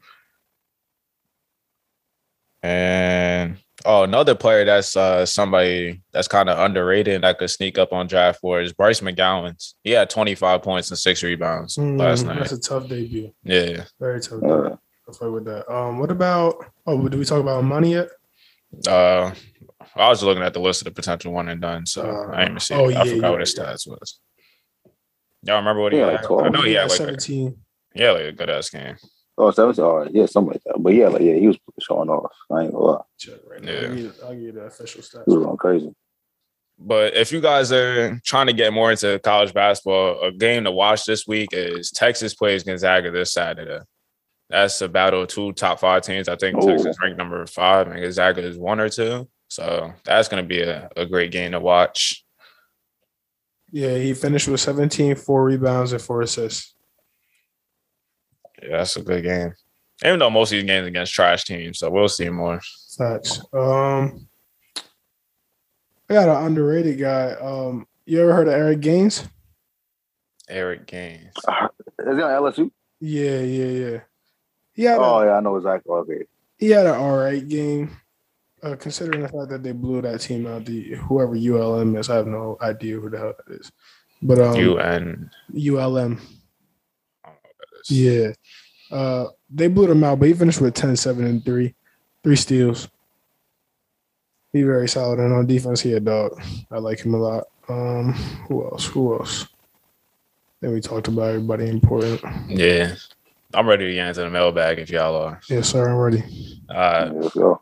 Speaker 1: And oh, another player that's uh somebody that's kind of underrated that could sneak up on draft board is Bryce McGowens. He had 25 points and six rebounds last
Speaker 2: Mm,
Speaker 1: night.
Speaker 2: That's a tough debut.
Speaker 1: Yeah.
Speaker 2: Very tough.
Speaker 3: Uh,
Speaker 2: I'll play with that. Um, what about? Oh, did we talk about money yet?
Speaker 1: Uh I was looking at the list of the potential one and done, so I didn't even see.
Speaker 2: Oh,
Speaker 1: it. I
Speaker 2: yeah,
Speaker 1: forgot
Speaker 2: yeah,
Speaker 1: what his
Speaker 2: yeah.
Speaker 1: stats was. Y'all remember what he
Speaker 3: Yeah,
Speaker 1: had?
Speaker 3: twelve.
Speaker 1: I know he
Speaker 2: Yeah,
Speaker 1: had like a, yeah, like a good ass game.
Speaker 3: oh, seven. Oh, yeah, something like that. But yeah, like yeah, he was showing off. I ain't gonna lie.
Speaker 2: Check right now.
Speaker 1: Yeah.
Speaker 2: I'll give I'll give you the official stats.
Speaker 3: He was going crazy.
Speaker 1: But if you guys are trying to get more into college basketball, a game to watch this week is Texas plays Gonzaga this Saturday. That's a battle of two top five teams. I think
Speaker 3: Ooh.
Speaker 1: Texas ranked number five and Gonzaga is one or two. So that's going to be a, a great game to watch.
Speaker 2: Yeah, he finished with 17, four rebounds, and four assists.
Speaker 1: Yeah, that's a good game. Even though most of these games against trash teams, so we'll see more.
Speaker 2: Facts. Um, I got an underrated guy. Um, you ever heard of Eric Gaines?
Speaker 1: Eric Gaines.
Speaker 3: Is he on LSU?
Speaker 2: Yeah, yeah, yeah. He had
Speaker 3: Oh
Speaker 2: a,
Speaker 3: yeah, I know exactly. Okay.
Speaker 2: he had an all right game. Uh, considering the fact that they blew that team out, the whoever ULM is, I have no idea who the hell that is. But um,
Speaker 1: UN.
Speaker 2: ULM,
Speaker 1: I don't know what that is.
Speaker 2: yeah. Uh, they blew them out, but he finished with 10, 7, and 3. Three steals. He very solid. And on defense, he a dog. I like him a lot. Um, who else? Who else? Then we talked about everybody important.
Speaker 1: Yeah. I'm ready to get into the mailbag if y'all are.
Speaker 2: Yes, sir. I'm ready.
Speaker 1: Uh,
Speaker 3: let's go.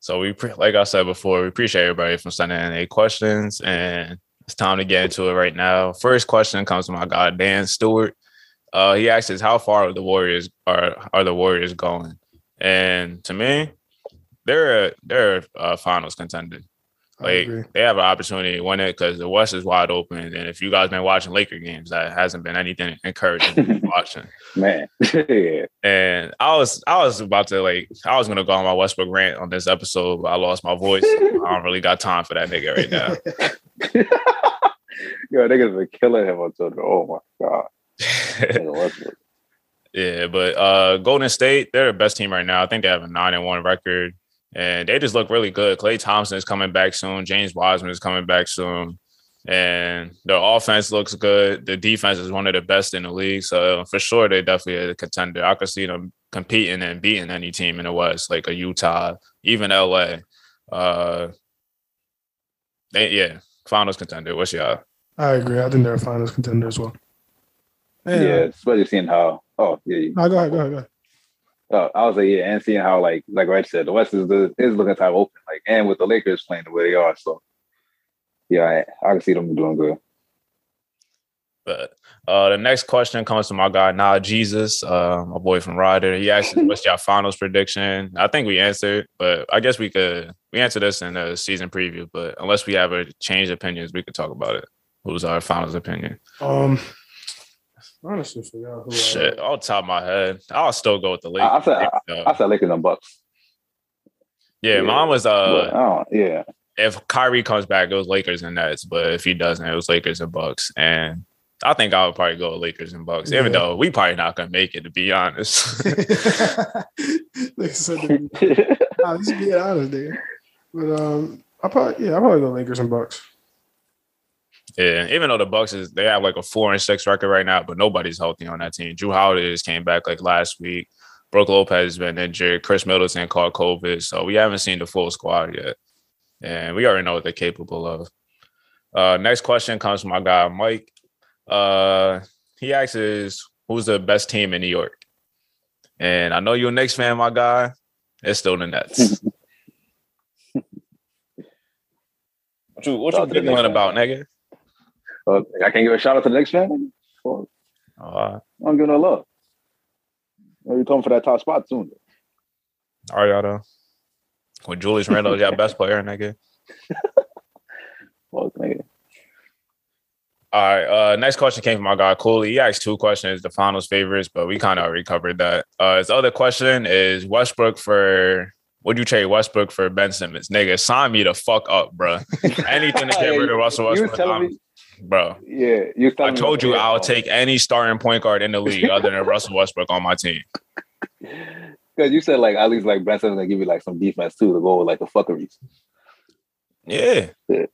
Speaker 1: So we, like I said before, we appreciate everybody from sending in any questions, and it's time to get into it right now. First question comes from my guy Dan Stewart. Uh, he asks us, "How far are the Warriors are are the Warriors going?" And to me, they're a, they're a finals contender. Like they have an opportunity to win it because the West is wide open. And if you guys been watching Laker games, that hasn't been anything encouraging [laughs] watching.
Speaker 3: Man. [laughs] yeah.
Speaker 1: And I was I was about to like I was gonna go on my Westbrook rant on this episode, but I lost my voice. I don't really got time for that nigga right now. [laughs]
Speaker 3: Yo, niggas been killing him on Twitter. Oh my god.
Speaker 1: Yeah, but uh Golden State, they're the best team right now. I think they have a nine and one record, and they just look really good. Klay Thompson is coming back soon. James Wiseman is coming back soon. And the offense looks good. The defense is one of the best in the league. So for sure, they're definitely a contender. I could see them competing and beating any team in the West, like a Utah, even LA. Uh, they, yeah, finals contender. What's y'all?
Speaker 2: I agree. I think they're a finals contender as well. And,
Speaker 3: Yeah,
Speaker 2: uh,
Speaker 3: especially seeing how. Oh yeah. you-
Speaker 2: no, go ahead. Go ahead. Go ahead.
Speaker 3: Oh, I was like, yeah, and seeing how like like Reg said, the West is the is looking type open. Like, and with the Lakers playing the way they are, so yeah, I, I can see them doing good.
Speaker 1: But uh, the next question comes from my guy Nah Jesus, uh, my boy from Ryder. He asked, [laughs] "What's your finals prediction?" I think we answered, but I guess we could we answer this in the season preview. But unless we have a change of opinions, we could talk about it. Who's our finals opinion?
Speaker 2: Um, honestly, forgot who. I-
Speaker 1: Shit, off the top of my head, I'll still go with the
Speaker 3: I, I
Speaker 1: Lakers.
Speaker 3: said I, I said Lakers and Bucks.
Speaker 1: yeah,
Speaker 3: yeah,
Speaker 1: mine was uh,
Speaker 3: I don't, yeah,
Speaker 1: if Kyrie comes back, it was Lakers and Nets. But if he doesn't, it was Lakers and Bucks. And I think I would probably go with Lakers and Bucks, even though we probably not gonna make it to be honest.
Speaker 2: they said, that- nah, let's be honest, dude. But um, I probably yeah, I probably go Lakers and Bucks.
Speaker 1: Yeah, even though the Bucks is they have like a four and six record right now, but nobody's healthy on that team. Jrue Holiday just came back like last week. Brook Lopez has been injured. Khris Middleton caught COVID, so we haven't seen the full squad yet, and we already know what they're capable of. Uh, next question comes from my guy Mike. Uh, he asks, "Is who's the best team in New York?" And I know you're a Knicks fan, my guy. It's still the Nets. [laughs] what you what you
Speaker 3: out
Speaker 1: giggling about, nigga?
Speaker 3: I can't give a shout out to the Knicks fan. Well,
Speaker 1: Uh,
Speaker 3: I'm giving no love. Are You're coming for that top spot soon.
Speaker 1: Ariana. When Julius Randle is your best player, nigga. [laughs]
Speaker 3: Fuck, nigga.
Speaker 1: All right. Uh, next question came from my guy Cooley. He asked two questions, the finals favorites, but we kind of already covered that. Uh, his other question is Westbrook for would you trade Westbrook for Ben Simmons? Nigga, sign me the fuck up, bro. [laughs] Anything to get rid of Russell
Speaker 3: You was
Speaker 1: Westbrook,
Speaker 3: telling
Speaker 1: I'm-
Speaker 3: me,
Speaker 1: bro.
Speaker 3: yeah, you.
Speaker 1: I told you I'll take any starting point guard in the league other than [laughs] Russell Westbrook on my team.
Speaker 3: Because you said like at least like Ben Simmons gonna give you like some defense too to go with like the fuckeries.
Speaker 1: Yeah.
Speaker 3: Yeah.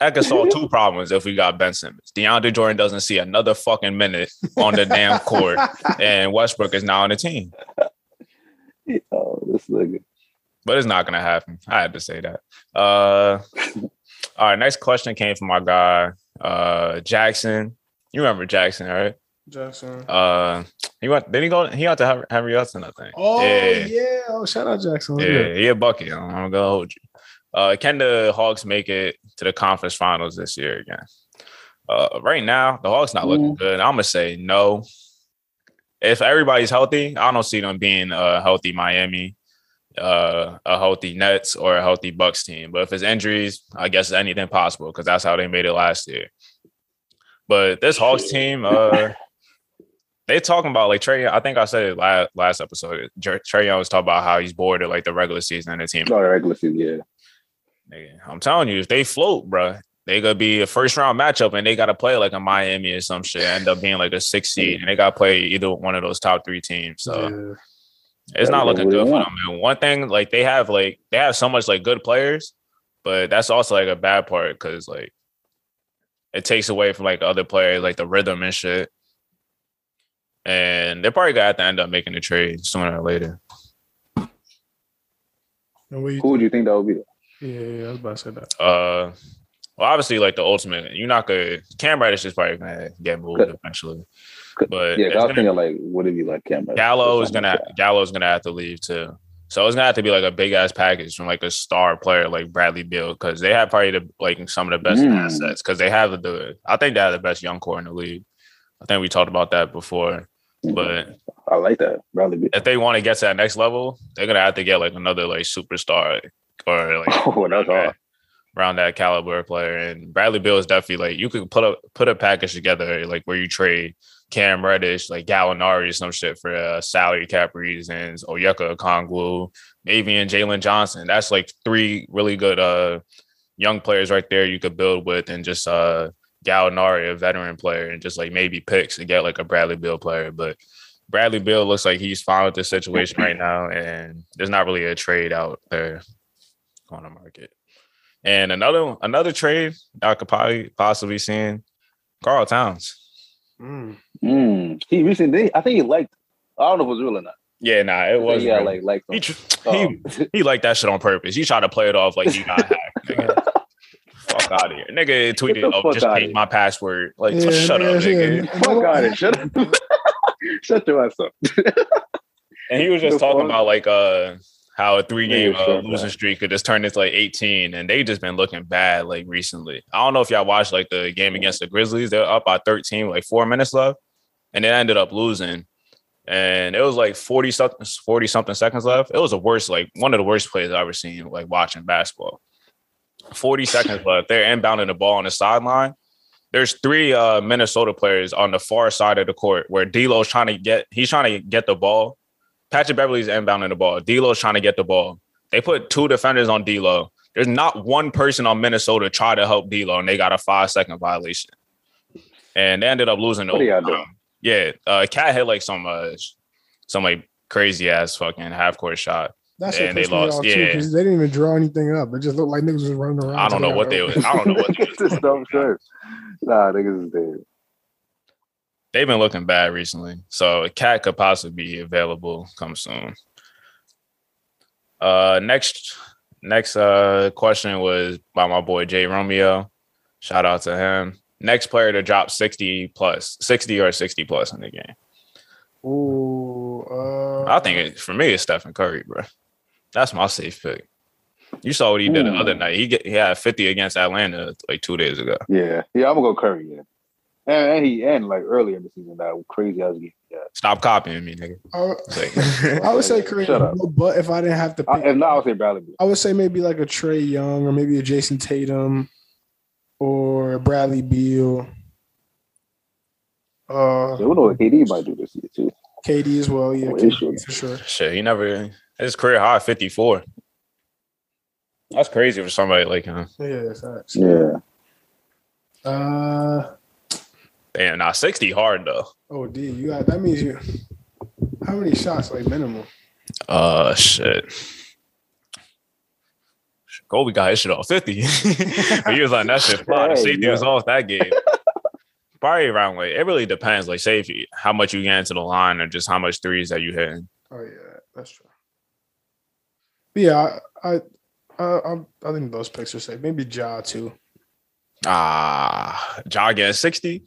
Speaker 1: That could solve two [laughs] problems if we got Ben Simmons. DeAndre Jordan doesn't see another fucking minute on the damn court, [laughs] and Westbrook is now on the team.
Speaker 3: Oh, this nigga.
Speaker 1: But it's not gonna happen. I had to say that. Uh all right, next question came from my guy, uh Jackson. You remember Jackson, right?
Speaker 2: Jackson.
Speaker 1: Uh he went did he go he went to Henry- Henry Hudson, I think.
Speaker 2: Oh
Speaker 1: yeah.
Speaker 2: yeah. Oh, shout out Jackson.
Speaker 1: Yeah, he a bucket. I'm I'm gonna hold you. Uh, can the Hawks make it to the conference finals this year again? Uh, right now, the Hawks not looking good. I'm gonna say no. If everybody's healthy, I don't see them being a healthy Miami, uh, a healthy Nets, or a healthy Bucks team. But if it's injuries, I guess anything possible because that's how they made it last year. But this Hawks team, uh, [laughs] they talking about like Trey. I think I said it last last episode. Trey Young was talking about how he's bored of like the regular season and the team.
Speaker 3: Not a regular season, yeah.
Speaker 1: I'm telling you, if they float, bro, they gonna be a first round matchup, and they gotta play like a Miami or some shit. End up being like a six seed, and they gotta play either one of those top three teams. So
Speaker 2: Yeah.
Speaker 1: It's not looking good for them. Man. One thing, like they have like they have so much like good players, but that's also like a bad part because like it takes away from like other players, like the rhythm and shit. And they're probably gonna have to end up making a trade sooner or later.
Speaker 2: And
Speaker 3: Who would you think that would be?
Speaker 2: yeah, yeah, I was about to say that.
Speaker 1: Uh, well, obviously, like the ultimate, you're not gonna. Cam Reddish is probably gonna get moved eventually,
Speaker 3: could-
Speaker 1: but
Speaker 3: yeah, I was thinking like, what it be like Cameron?
Speaker 1: Gallo is gonna Gallo is gonna have to leave too. So it's gonna have to be like a big ass package from like a star player like Bradley Beal because they have probably the like some of the best
Speaker 3: Mm.
Speaker 1: assets because they have the I think they have the best young core in the league. I think we talked about that before, but
Speaker 3: I like that. Bradley Beal.
Speaker 1: if they want to get to that next level, they're gonna have to get like another like superstar or like [laughs]
Speaker 3: Oh, that's hard.
Speaker 1: around that caliber player. And Bradley Beal is definitely like you could put a put a package together like where you trade Cam Reddish, like Gallinari some shit for uh, salary cap reasons, Onyeka Okongwu, maybe and Jalen Johnson. That's like three really good uh young players right there you could build with and just uh Gallinari, a veteran player, and just like maybe picks and get like a Bradley Beal player. But Bradley Beal looks like he's fine with the situation right now, and there's not really a trade out there on the market. And another another trade I could probably possibly seeing Karl Towns.
Speaker 2: Mm.
Speaker 3: Mm. He recently, I think he liked. I don't know if it was real or not.
Speaker 1: Yeah, nah, it was
Speaker 3: yeah, like like
Speaker 1: he, tr-
Speaker 3: um,
Speaker 1: he he liked that shit on purpose. He tried to play it off like he got [laughs] hacked. Nigga. Fuck out of here, nigga. Tweeted,
Speaker 3: the
Speaker 1: "Oh, just
Speaker 3: outta
Speaker 1: change my password." Like,
Speaker 2: Yeah,
Speaker 1: shut up,
Speaker 2: nigga,
Speaker 1: nigga.
Speaker 2: yeah.
Speaker 3: fuck out of it. Shut up. [laughs] Shut your ass up. [laughs]
Speaker 1: And he was just
Speaker 3: The
Speaker 1: talking
Speaker 3: fuck?
Speaker 1: about like uh how a three game uh,
Speaker 3: sure,
Speaker 1: losing streak could just turn into like 18 and they just been looking bad like recently. I don't know if y'all watched like the game against the Grizzlies. They're up by 13, like four minutes left, and they ended up losing. And it was like 40 something 40 something seconds left. It was the worst, like one of the worst plays I've ever seen, like watching basketball. 40 seconds [laughs] left. They're inbounding the ball on the sideline. There's three uh, Minnesota players on the far side of the court where D'Lo's trying to get he's trying to get the ball. Patrick Beverley's inbounding the ball. D'Lo's trying to get the ball. They put two defenders on D'Lo. There's not one person on Minnesota try to help D'Lo, and they got a five second violation. And they ended up losing.
Speaker 3: What are y'all doing?
Speaker 1: overtime. Yeah, uh, Cat hit like some uh, some like crazy ass fucking half court shot.
Speaker 2: That's
Speaker 1: And
Speaker 2: what
Speaker 1: they lost,
Speaker 2: off
Speaker 1: yeah.
Speaker 2: too, 'cause they didn't even draw anything up. It just looked like niggas was running around.
Speaker 1: I don't know what they was. I don't know what [laughs]
Speaker 3: this dumb shit. Nah, niggas is dead.
Speaker 1: they've been looking bad recently. So Cat could possibly be available come soon. Uh next next uh question was by my boy Jay Romeo. Shout out to him. Next player to drop 60 plus, 60 or 60 plus in the game.
Speaker 2: Ooh, uh,
Speaker 1: I think it, for me it's Stephen Curry, bro. That's my safe pick. You saw what he did the other night. He get he had 50 against Atlanta like two days ago.
Speaker 3: Yeah, yeah, I'm gonna go Curry. Yeah, and, and he and like earlier in the season that crazy ass game. Yeah,
Speaker 1: Stop copying me, nigga.
Speaker 2: I,
Speaker 1: like- [laughs]
Speaker 2: I would say Curry, but if I didn't have to
Speaker 3: I,
Speaker 2: pick,
Speaker 3: if not, I would say Bradley.
Speaker 2: I would say maybe like a Trey Young or maybe a Jayson Tatum or Bradley Beal. Uh,
Speaker 3: So know knows? KD might do this year too.
Speaker 2: KD as well, yeah, KD for sure.
Speaker 1: Shit, he never his career high 54. That's crazy for somebody like him.
Speaker 2: Yeah, facts.
Speaker 3: Yeah,
Speaker 2: Uh,
Speaker 1: Damn, now 60 hard though.
Speaker 2: oh, D, you got that means you. How many shots like minimum?
Speaker 1: Uh, shit. Kobe got his shit off 50. but [laughs] he was like, that shit fly. The
Speaker 3: Hey,
Speaker 1: safety
Speaker 3: yeah.
Speaker 1: was off that game. Probably around like, it really depends. Like, say if you, how much you get into the line or just how much threes that you hitting.
Speaker 2: Oh yeah, that's true. But yeah, I I I, I'm- think those picks are safe. Maybe Ja too.
Speaker 1: Ah, Ja getting 60?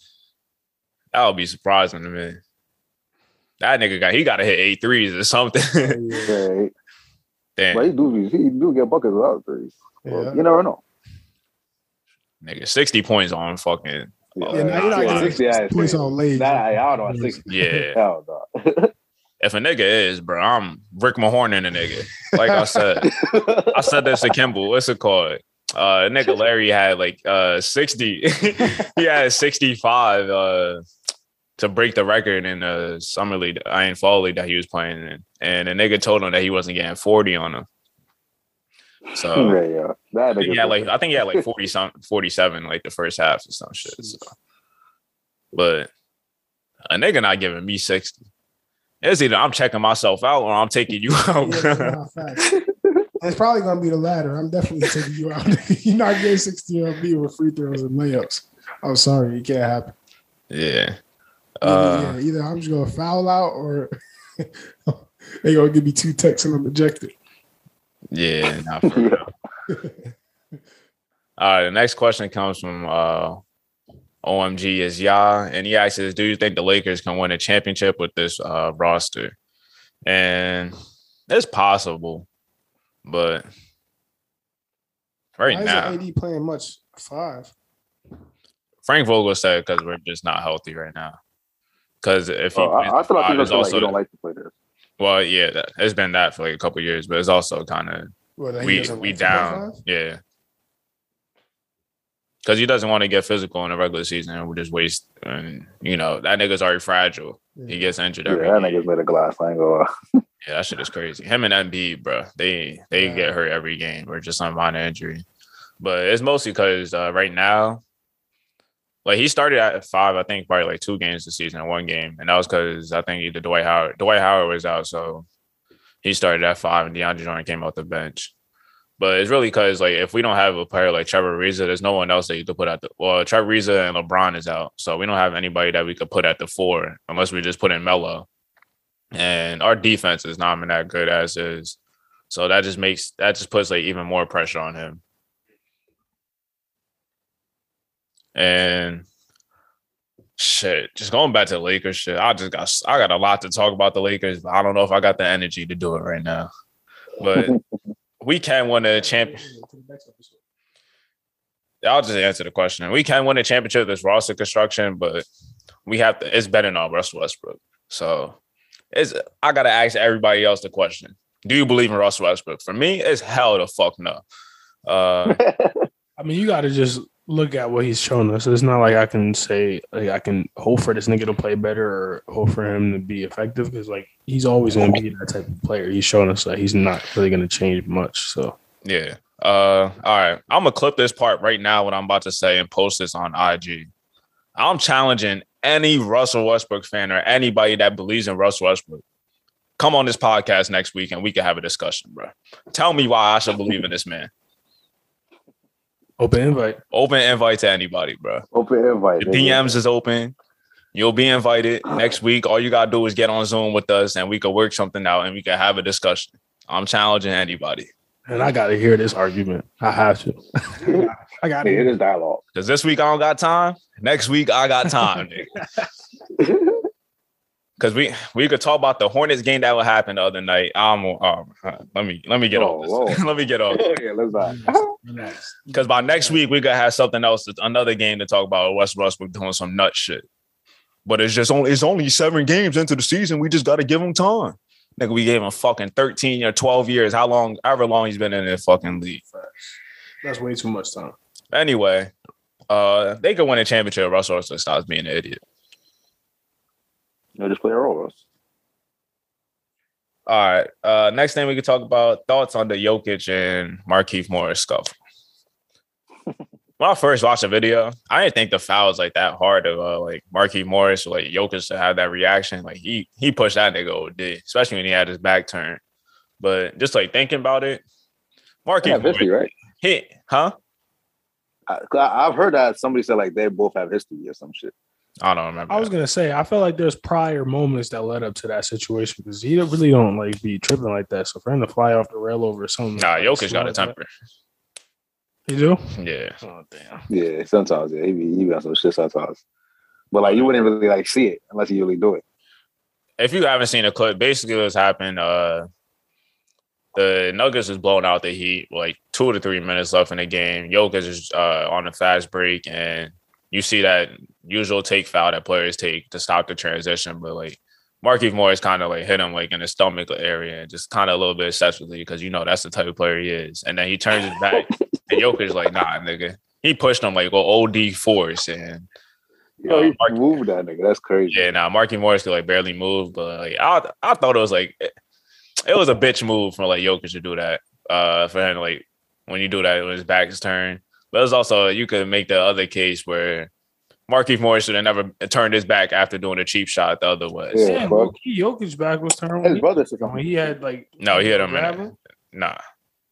Speaker 1: That would be surprising to me. That nigga got, he got to hit eight threes or something.
Speaker 3: Yeah,
Speaker 1: Damn,
Speaker 3: but he do he do get buckets without threes. Well,
Speaker 2: Yeah.
Speaker 3: You never know.
Speaker 1: nigga, 60 points on fucking,
Speaker 3: Yeah,
Speaker 2: Yeah, now you're not
Speaker 1: Yeah,
Speaker 2: getting
Speaker 3: 60,
Speaker 2: points on late.
Speaker 3: Nah, I don't know. 60.
Speaker 1: yeah. [laughs]
Speaker 3: Hell no. [laughs]
Speaker 1: If a nigga is, bro, I'm Rick Mahorn in a nigga. Like I said, I said this to Kimball. What's it called? Uh, nigga Larry had like uh 60. [laughs] he had 65 uh to break the record in the summer league, Iron Fall League that he was playing in. And the nigga told him that he wasn't getting 40 on him. So [laughs]
Speaker 3: yeah, yeah. That
Speaker 1: yeah, like I think he had like [laughs] 40 some 47 like the first half or some shit. So. But a nigga not giving me 60. It's either I'm checking myself out or I'm taking you [laughs] out.
Speaker 2: Yeah, it's probably gonna be the latter. I'm definitely taking you out. You're not getting 60 on me with free throws and layups. I'm sorry, it can't happen.
Speaker 1: yeah.
Speaker 2: Either,
Speaker 1: Uh,
Speaker 2: yeah, either I'm just gonna foul out or [laughs] they gonna give me two texts and I'm ejected.
Speaker 1: yeah, [laughs] not for real. All right, the next question comes from uh OMG is Ya, and he asks, "Do you think the Lakers can win a championship with this uh roster?" And it's possible, but right
Speaker 2: Why
Speaker 1: now,
Speaker 2: AD playing much five?
Speaker 1: Frank Vogel said because we're just not healthy right now. Because if he
Speaker 3: Oh,
Speaker 1: plays
Speaker 3: I, I feel like
Speaker 1: five,
Speaker 3: he's also like don't like to play this.
Speaker 1: well, yeah, that, it's been that for like a couple years, but it's also kind of
Speaker 2: Well,
Speaker 1: we we
Speaker 2: like
Speaker 1: down, yeah. Because he doesn't want to get physical in the regular season and we just waste. And you know that nigga's already fragile. He gets injured
Speaker 3: Yeah,
Speaker 1: every.
Speaker 3: that nigga's made of glass. I ain't gonna. [laughs]
Speaker 1: Yeah, that shit is crazy. Him and Embiid, bro, they they
Speaker 2: Yeah.
Speaker 1: get hurt every game or just some minor injury. But it's mostly because uh, right now, like he started at five, I think probably like two games this season, one game, and that was because I think either Dwight Howard, Dwight Howard was out, so he started at five, and DeAndre Jordan came off the bench. But it's really because like if we don't have a player like Trevor Ariza, there's no one else that you could put at the well, Trevor Ariza and LeBron is out, so we don't have anybody that we could put at the four unless we just put in Melo and our defense is not even that good as is. So that just makes that just puts like even more pressure on him. And shit, just going back to the Lakers shit. I just got I got a lot to talk about the Lakers, but I don't know if I got the energy to do it right now. But [laughs] we can win a champion. I'll just answer the question. We can win a championship. This roster construction, but we have to. It's better than Russell Westbrook. So it's. I gotta ask everybody else the question. Do you believe in Russell Westbrook? For me, it's hell to fuck no. Uh, [laughs]
Speaker 2: I mean, you got to just look at what he's shown us. It's not like I can say like I can hope for this nigga to play better or hope for him to be effective because like he's always to be that type of player. He's shown us that he's not really to change much. So
Speaker 1: yeah. Uh, all right. I'm gonna clip this part right now. What I'm about to say and post this on IG. I'm challenging any Russell Westbrook fan or anybody that believes in Russell Westbrook. Come on this podcast next week and we can have a discussion, bro. Tell me why I should believe in this man.
Speaker 2: Open invite.
Speaker 1: Open invite to anybody, bro.
Speaker 3: Open invite.
Speaker 1: The DMs is open. You'll be invited ah. next week. All you gotta do is get on Zoom with us, and we can work something out, and we can have a discussion. I'm challenging anybody
Speaker 2: And I got to hear this argument. I have to. [laughs] I got
Speaker 3: Yeah, it
Speaker 2: to.
Speaker 3: is dialogue.
Speaker 1: because this week I don't got time. Next week I got time. [laughs] [laughs] Because we we could talk about the Hornets game that would happen the other night. I'm um, uh, let me let me get
Speaker 3: Whoa,
Speaker 1: off [laughs] let me get off
Speaker 3: yeah, let's not.
Speaker 1: because by next week we gonna have something else, another game to talk about. West Westbrook doing some nut shit. But it's just only it's only seven games into the season. We just got to give him time. Nigga, we gave him fucking thirteen or twelve years. How long? However long he's been in the fucking league.
Speaker 2: That's way too much time.
Speaker 1: Anyway, uh, they could win a championship. Russell Westbrook stops being an idiot.
Speaker 3: No, just play a role. Russ.
Speaker 1: All right. Uh, next thing we could talk about thoughts on the Jokic and Markieff Morris scuffle. [laughs] when I first watched the video, I didn't think the foul was like that hard of uh, like Markieff Morris or like Jokic to have that reaction. Like he he pushed that nigga OD, especially when he had his back turned. But just like thinking about it, Marky
Speaker 3: They have history, right?
Speaker 1: hit, huh?
Speaker 3: I- I've heard that somebody said like they both have history or some shit.
Speaker 1: I don't remember.
Speaker 2: I was
Speaker 1: that.
Speaker 2: gonna say, I felt like there's prior moments that led up to that situation because he really don't like be tripping like that. So for him to fly off the rail over something,
Speaker 1: Nah,
Speaker 2: like,
Speaker 1: Jokic got a temper.
Speaker 2: that- You do?
Speaker 1: Yeah.
Speaker 2: Oh damn.
Speaker 3: Yeah, sometimes yeah, he be he be on some shit sometimes. But like you wouldn't really like see it unless you really do it.
Speaker 1: if you haven't seen a clip, basically what's happened, uh the Nuggets is blowing out the Heat, like two to three minutes left in the game. Jokic is uh, on a fast break, and you see that usual take foul that players take to stop the transition, but like Marquise Morris kind of like hit him like in the stomach area, and just kind of a little bit excessively because you know that's the type of player he is. And then he turns his back, [laughs] and Jokic is like, nah, nigga. He pushed him like go OD force, and
Speaker 3: Yo,
Speaker 1: Uh,
Speaker 3: he
Speaker 1: Mark-
Speaker 3: moved that nigga. That's crazy.
Speaker 1: yeah, now Marky Morris could like barely move, but like I, I thought it was like it, it was a bitch move for like Jokic to do that. Uh, for him like when you do that when his back is turned, but it was also you could make the other case where Marquise Morris should have never turned his back after doing a cheap shot the other way.
Speaker 3: Yeah,
Speaker 2: Yeah,
Speaker 3: fuck.
Speaker 2: low-key, Jokic back was turned
Speaker 3: His
Speaker 2: he,
Speaker 3: brother said
Speaker 2: when
Speaker 3: something.
Speaker 2: he had like
Speaker 1: No, he had him in
Speaker 2: grab
Speaker 1: it. Nah,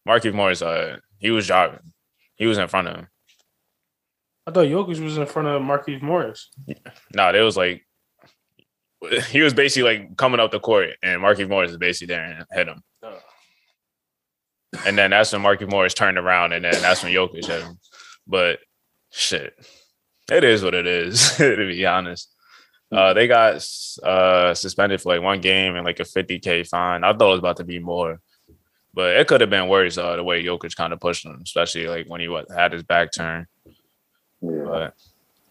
Speaker 1: Marquise Morris, uh, he was driving. He was in front of him.
Speaker 2: I thought Jokic was in front of Marquise Morris.
Speaker 1: No, it was like [laughs] he was basically like coming up the court, and Marquise Morris is basically there and hit him.
Speaker 2: Uh,
Speaker 1: And then that's when Marquise Morris turned around, and then that's when Jokic hit him. But shit, it is what it is. [laughs] to be honest, uh, they got uh, suspended for like one game and like a 50k fine. I thought it was about to be more, but it could have been worse. Uh, the way Jokic kind of pushed him, especially like when he had his back turned.
Speaker 3: Yeah.
Speaker 1: But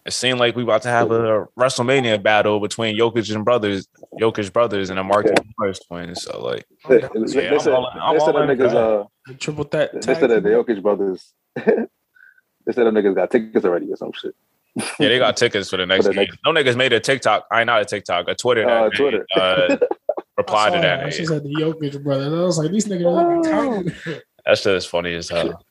Speaker 1: it seemed like we about to have a WrestleMania battle between Jokic and brothers, Jokic brothers, and the Marquis Morris twins. So like,
Speaker 3: They,
Speaker 2: I'm
Speaker 3: they,
Speaker 2: down.
Speaker 3: they
Speaker 1: I'm
Speaker 3: said,
Speaker 1: all in- I'm
Speaker 3: they said
Speaker 1: all
Speaker 3: them
Speaker 1: in
Speaker 3: niggas, uh,
Speaker 2: the triple that.
Speaker 3: they said that the. Jokic brothers, [laughs] they said them niggas got tickets already or some shit.
Speaker 1: yeah, they got tickets for the [laughs] next
Speaker 3: For the
Speaker 1: game.
Speaker 3: next-
Speaker 1: No niggas made a TikTok. I not a TikTok, a Twitter. that
Speaker 3: Uh,
Speaker 1: made,
Speaker 3: Twitter.
Speaker 1: Uh, [laughs] reply to that. She
Speaker 2: said the Jokic brothers. I was like, these niggas are like counting.
Speaker 1: That shit is funny as hell.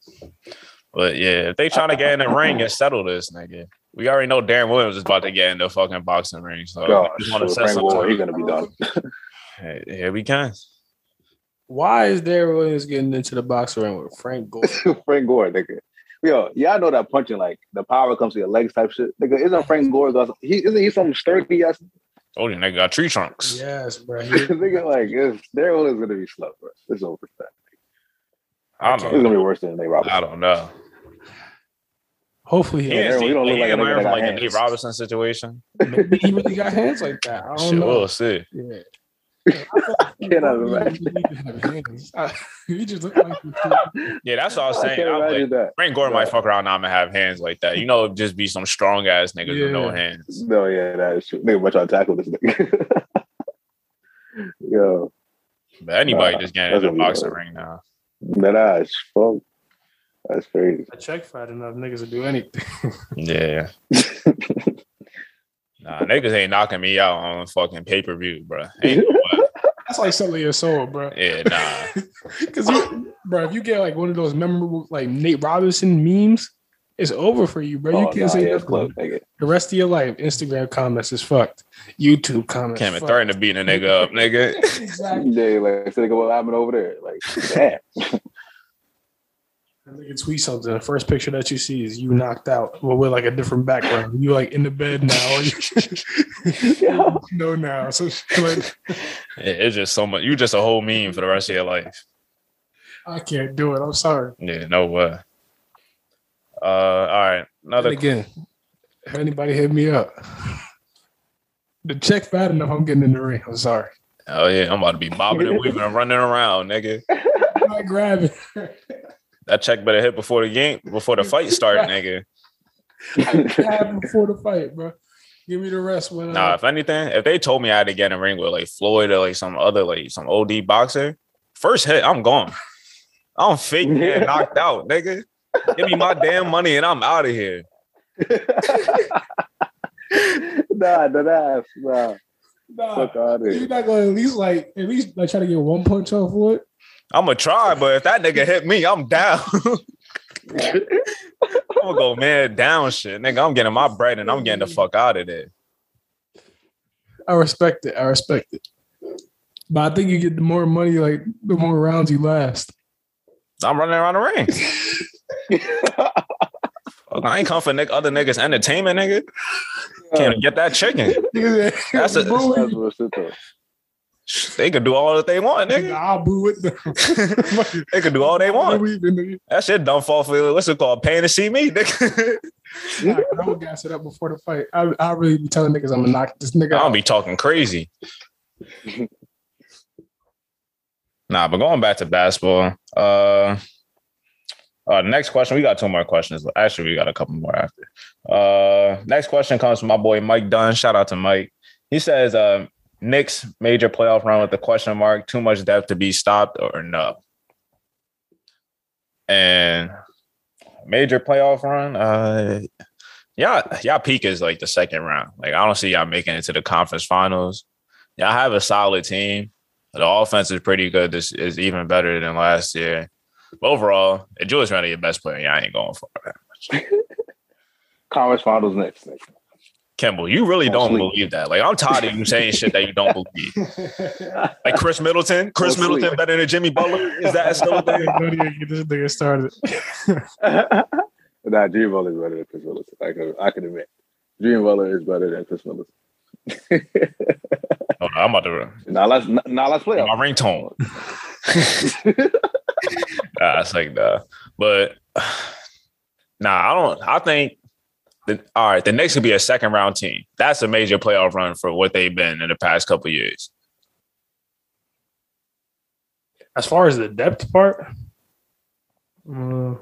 Speaker 1: But yeah, if they trying to get in the ring and settle this, nigga, we already know Deron Williams is about to get in the fucking boxing ring. So
Speaker 3: Gosh,
Speaker 1: I just want to
Speaker 3: so
Speaker 1: set
Speaker 3: Frank Gore, he gonna be done. [laughs]
Speaker 1: Hey, here we can.
Speaker 2: Why is Deron Williams getting into the boxing ring with Frank Gore? [laughs]
Speaker 3: Frank Gore, nigga. Yo, y'all know that punching like the power comes to your legs type shit. Nigga, isn't Frank Gore? got- He isn't he some sturdy ass
Speaker 1: Oh, the nigga got tree trunks.
Speaker 2: yes, bro. [laughs] He-
Speaker 3: nigga? Like, it's, Daryl is gonna be slow, bro. It's over. for that.
Speaker 1: I
Speaker 3: It's
Speaker 1: don't
Speaker 3: gonna
Speaker 1: know.
Speaker 3: be worse than Nate Robinson.
Speaker 1: I don't know.
Speaker 2: Hopefully, he,
Speaker 1: He,
Speaker 3: we don't look
Speaker 1: he
Speaker 3: like a
Speaker 1: can
Speaker 3: nigga
Speaker 1: from like the
Speaker 3: hands.
Speaker 1: Nate Robinson situation. [laughs]
Speaker 2: maybe he really got hands like that. I don't
Speaker 1: Shit,
Speaker 2: know.
Speaker 1: we'll see.
Speaker 2: Yeah. [laughs]
Speaker 3: Cannot imagine. [laughs]
Speaker 2: He just look like
Speaker 1: Yeah, that's what I was saying.
Speaker 3: can't
Speaker 1: I was like,
Speaker 3: that.
Speaker 1: Frank Gore might fuck around now and have hands like that. You know, just be some strong ass niggas with no hands.
Speaker 3: No, yeah, that is true. Nigga, much trying to tackle this nigga. Yo,
Speaker 1: But anybody
Speaker 3: Nah,
Speaker 1: just getting in
Speaker 3: that's
Speaker 1: the
Speaker 3: what we
Speaker 1: boxing ring now.
Speaker 3: that ass, fuck. That's crazy.
Speaker 2: a check fat enough niggas to do anything. [laughs]
Speaker 1: Yeah. [laughs] Nah, niggas ain't knocking me out on fucking pay per view, bro. Ain't. [laughs]
Speaker 2: That's like selling your soul, bro.
Speaker 1: Yeah, nah.
Speaker 2: Because bro, if you get like one of those memorable like Nate Robinson memes, it's over for you, bro. You
Speaker 3: Oh,
Speaker 2: can't
Speaker 3: nah,
Speaker 2: say
Speaker 3: yeah, it's close.
Speaker 2: The rest of your life, Instagram comments is fucked. YouTube comments.
Speaker 1: Can't even
Speaker 2: fucked.
Speaker 1: threaten to beat a nigga up, nigga.
Speaker 2: exactly.
Speaker 3: Yeah, like, so nigga, what happened over there? Like, damn.
Speaker 2: And they can tweet something. The first picture that you see is you knocked out, well, with like a different background. You like in the bed now. Or [laughs] you,
Speaker 3: Yeah.
Speaker 2: no, now. So like,
Speaker 1: It's just so much. You're just a whole meme for the rest of your life.
Speaker 2: I can't do it. I'm sorry.
Speaker 1: Yeah, no way. Uh, all right. Another.
Speaker 2: And again, if anybody hit me up, the check fat enough. I'm getting in the ring. I'm sorry.
Speaker 1: Oh yeah, I'm about to be bobbing and weaving and running around, nigga. [laughs]
Speaker 2: I'm not grabbing. [laughs]
Speaker 1: That check better hit before the game, before the fight start, nigga.
Speaker 2: Grab before the fight, bro. Give me the rest when. Uh,
Speaker 1: Nah, if anything, if they told me I had to get in a ring with like Floyd or like some other like some OD boxer, first hit, I'm gone. I'm fake getting knocked out, nigga. Give me my damn money and I'm out of here. [laughs]
Speaker 3: nah, that ass, nah.
Speaker 2: nah,
Speaker 3: Fuck out of
Speaker 2: you're
Speaker 3: here.
Speaker 2: not gonna at least like at least like try to get one punch off for it.
Speaker 1: I'm gonna try, but if that nigga hit me, I'm down. [laughs] I'm gonna go man down shit, nigga. I'm getting my bread and I'm getting the fuck out of there.
Speaker 2: I respect it. I respect it. But I think you get the more money like the more rounds you last.
Speaker 1: I'm running around the ring. I ain't come for nick, other niggas' entertainment, nigga. Can't get that chicken. [laughs] That's a,
Speaker 3: That's what's it though.
Speaker 1: They could do all that they want, nigga.
Speaker 2: I'll boo it. [laughs]
Speaker 1: they could do all they want. That shit don't fall for what's it called? Pain to see me, nigga.
Speaker 2: I would gas it up before the fight. I I really be telling niggas I'm gonna knock this nigga
Speaker 1: I'll be talking crazy. [laughs] nah, but going back to basketball. Uh, uh, next question. We got two more questions. Actually, we got a couple more after. Uh, next question comes from my boy Mike Dunn. Shout out to Mike. He says, uh, Knicks major playoff run with the question mark, too much depth to be stopped or no? And major playoff run, uh, y'all peak is like the second round. Like I don't see y'all making it to the conference finals. Y'all have a solid team. The offense is pretty good. This is even better than last year. But overall, if Julius Randle your best player, y'all ain't going for that much.
Speaker 3: Conference finals next. next.
Speaker 1: Kimball, you really
Speaker 3: Don't
Speaker 1: don't
Speaker 3: sleep.
Speaker 1: believe that. Like I'm tired of you saying shit that you don't believe. [laughs] Like Khris Middleton, Chris
Speaker 3: Don't sleep.
Speaker 1: Middleton better than Jimmy Butler. Is that still a thing? [laughs]
Speaker 2: Don't even get this nigga started.
Speaker 3: nah, Dream Butler is better than Khris Middleton. I can I can admit. Dream Butler is better than Khris Middleton.
Speaker 1: Hold on, I'm about to
Speaker 3: Now let's now let's play.
Speaker 1: my ringtone. [laughs] Nah, it's like that. But [sighs] nah, I don't. I think. The, all right, the Knicks could be a second round team. That's a major playoff run for what they've been in the past couple years.
Speaker 2: As far as the depth part, uh,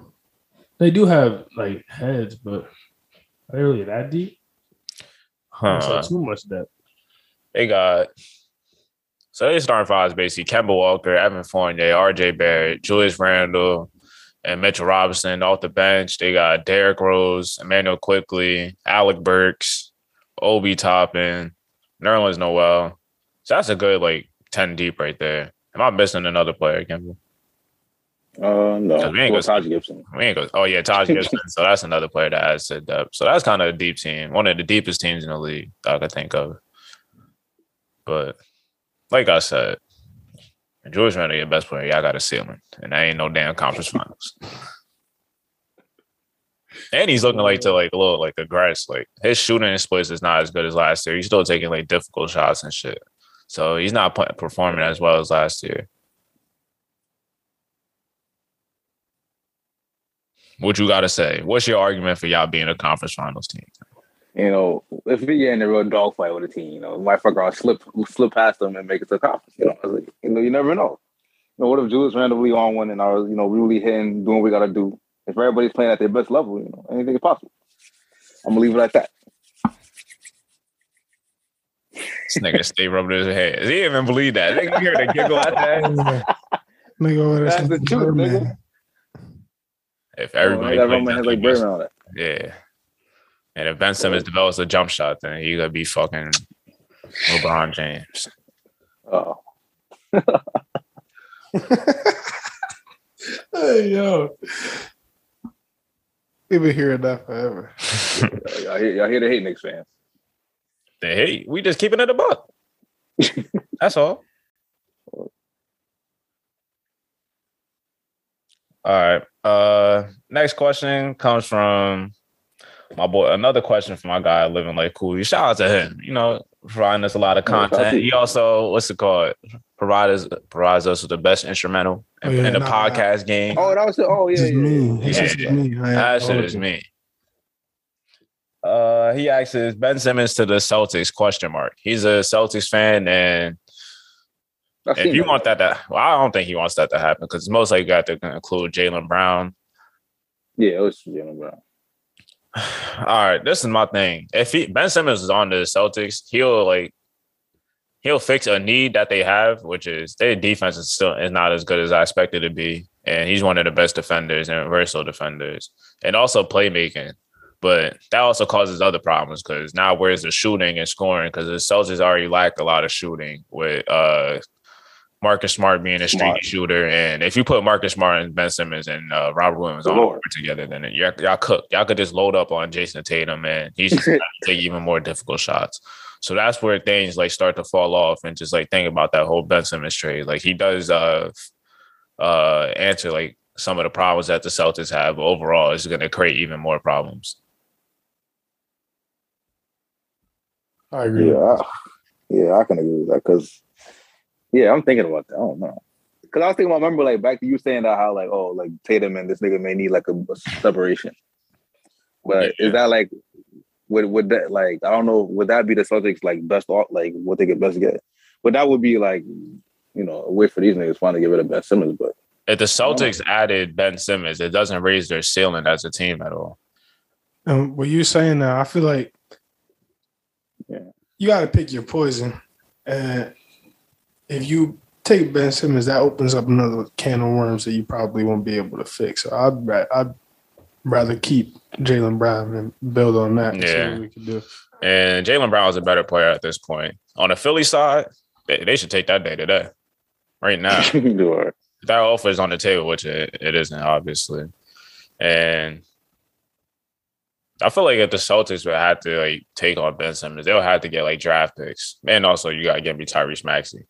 Speaker 2: they do have like heads, but are they really that deep?
Speaker 1: Huh.
Speaker 2: like too much depth.
Speaker 1: They got so they starting five is basically Kemba Walker, Evan Fournier, RJ Barrett, Julius Randle, and Mitchell Robinson off the bench. They got Derrick Rose, Immanuel Quickley, Alec Burks, Obi Toppin, Nerlens Noel. So that's a good like 10 deep right there. Am I missing another player, Kemba?
Speaker 3: Uh no.
Speaker 1: We ain't
Speaker 3: Well, Taj Gibson.
Speaker 1: We ain't go. Oh yeah, Taj Gibson. so that's another player that adds to depth. So that's kind of a deep team, one of the deepest teams in the league that I could think of. But like I said, George Randle, your best player, y'all got a ceiling, and that ain't no damn conference finals. And he's looking like to like a little like aggress. Like his shooting and splits is not as good as last year. He's still taking like difficult shots and shit. So he's not performing as well as last year. What you got to say? What's your argument for y'all being a conference finals team?
Speaker 3: You know, if we get in a real dogfight with a team, you know, we might fuck around, slip slip past them and make it to the conference. You know, I was like, you know, you never know. You know, what if Julius randomly on one and are you know really hitting, doing what we gotta do? If everybody's playing at their best level, you know, anything is possible. I'm gonna leave it like that.
Speaker 1: This nigga stay rubbing his head. He didn't even believe that. Nigga, you hear the giggle at that? [laughs]
Speaker 2: Nigga, over there
Speaker 3: That's the truth, nigga.
Speaker 1: If everybody
Speaker 3: that
Speaker 1: plays
Speaker 3: Roman
Speaker 1: that
Speaker 3: has like
Speaker 1: defense-
Speaker 3: Bird around it.
Speaker 1: yeah. And if Ben Simmons develops a jump shot, then he gonna be fucking LeBron James.
Speaker 3: Oh, [laughs]
Speaker 2: Hey yo, we've been hearing that forever. [laughs]
Speaker 3: y'all hear, y'all hear the hate Knicks fans.
Speaker 1: Hey, we just keeping it a buck. [laughs] That's all. All right. Uh next question comes from my boy. Another question from my guy living like cool. Shout out to him. You know, providing us a lot of
Speaker 3: Yeah, shout out to
Speaker 1: content. He also, what's it called? Provides provides us with the best instrumental in,
Speaker 2: Oh, yeah,
Speaker 1: in the
Speaker 2: nah,
Speaker 1: podcast game.
Speaker 3: Oh, that was it. Oh, yeah,
Speaker 2: This is
Speaker 3: yeah,
Speaker 2: me.
Speaker 3: yeah.
Speaker 2: This
Speaker 1: Yeah.
Speaker 2: me. I-
Speaker 1: That shit is me. Uh, he asks, "Is Ben Simmons to the Celtics?" Question mark. He's a Celtics fan, and
Speaker 3: I've
Speaker 1: if you
Speaker 3: that.
Speaker 1: want that to, well, I don't think he wants that to happen because most likely you got to include Jaylen Brown.
Speaker 3: yeah, it was Jaylen Brown.
Speaker 1: All right, this is my thing. If he, Ben Simmons is on the Celtics, he'll like he'll fix a need that they have, which is their defense is still is not as good as I expected to be, and he's one of the best defenders and versatile defenders, and also playmaking. But that also causes other problems because now where's the shooting and scoring? Because the Celtics already lack a lot of shooting with uh Marcus Smart being a streaky
Speaker 3: Smart.
Speaker 1: shooter, and if you put Marcus Smart and Ben Simmons and uh, Robert Williams on
Speaker 3: Lord.
Speaker 1: together, then y'all, y'all cook. Y'all could just load up on Jayson Tatum, and he's just gonna [laughs] take even more difficult shots. So that's where things like start to fall off, and just like think about that whole Ben Simmons trade. Like he does uh uh, answer like some of the problems that the Celtics have. Overall, it's going to create even more problems.
Speaker 2: I agree.
Speaker 3: Yeah, I, yeah, I can agree with that because, yeah, I'm thinking about that. I don't know. Because I was thinking, about, remember, like back to you saying that how like, oh, like Tatum and this nigga may need like a, a separation. But
Speaker 1: Yeah.
Speaker 3: is that like, would would that like I don't know, would that be the Celtics like best op- like what they could best get? But that would be like, you know, a way for these niggas finally to get rid of Ben Simmons. But
Speaker 1: If the Celtics added Ben Simmons, it doesn't raise their ceiling as a team at all.
Speaker 2: Um, and what you saying now, I feel like
Speaker 3: Yeah.
Speaker 2: you got to pick your poison. And if you take Ben Simmons, that opens up another can of worms that you probably won't be able to fix. So I'd I'd rather keep Jaylen Brown and build on that. And see
Speaker 1: Yeah.
Speaker 2: what we can do.
Speaker 1: And Jaylen Brown is a better player at this point. On the Philly side, they, they should take that day today, right now. [laughs] That offer is on the table, which it, it isn't, obviously. And I feel like if the Celtics would have to like take on Ben Simmons, they'll have to get like draft picks. And also you gotta get me Tyrese Maxey.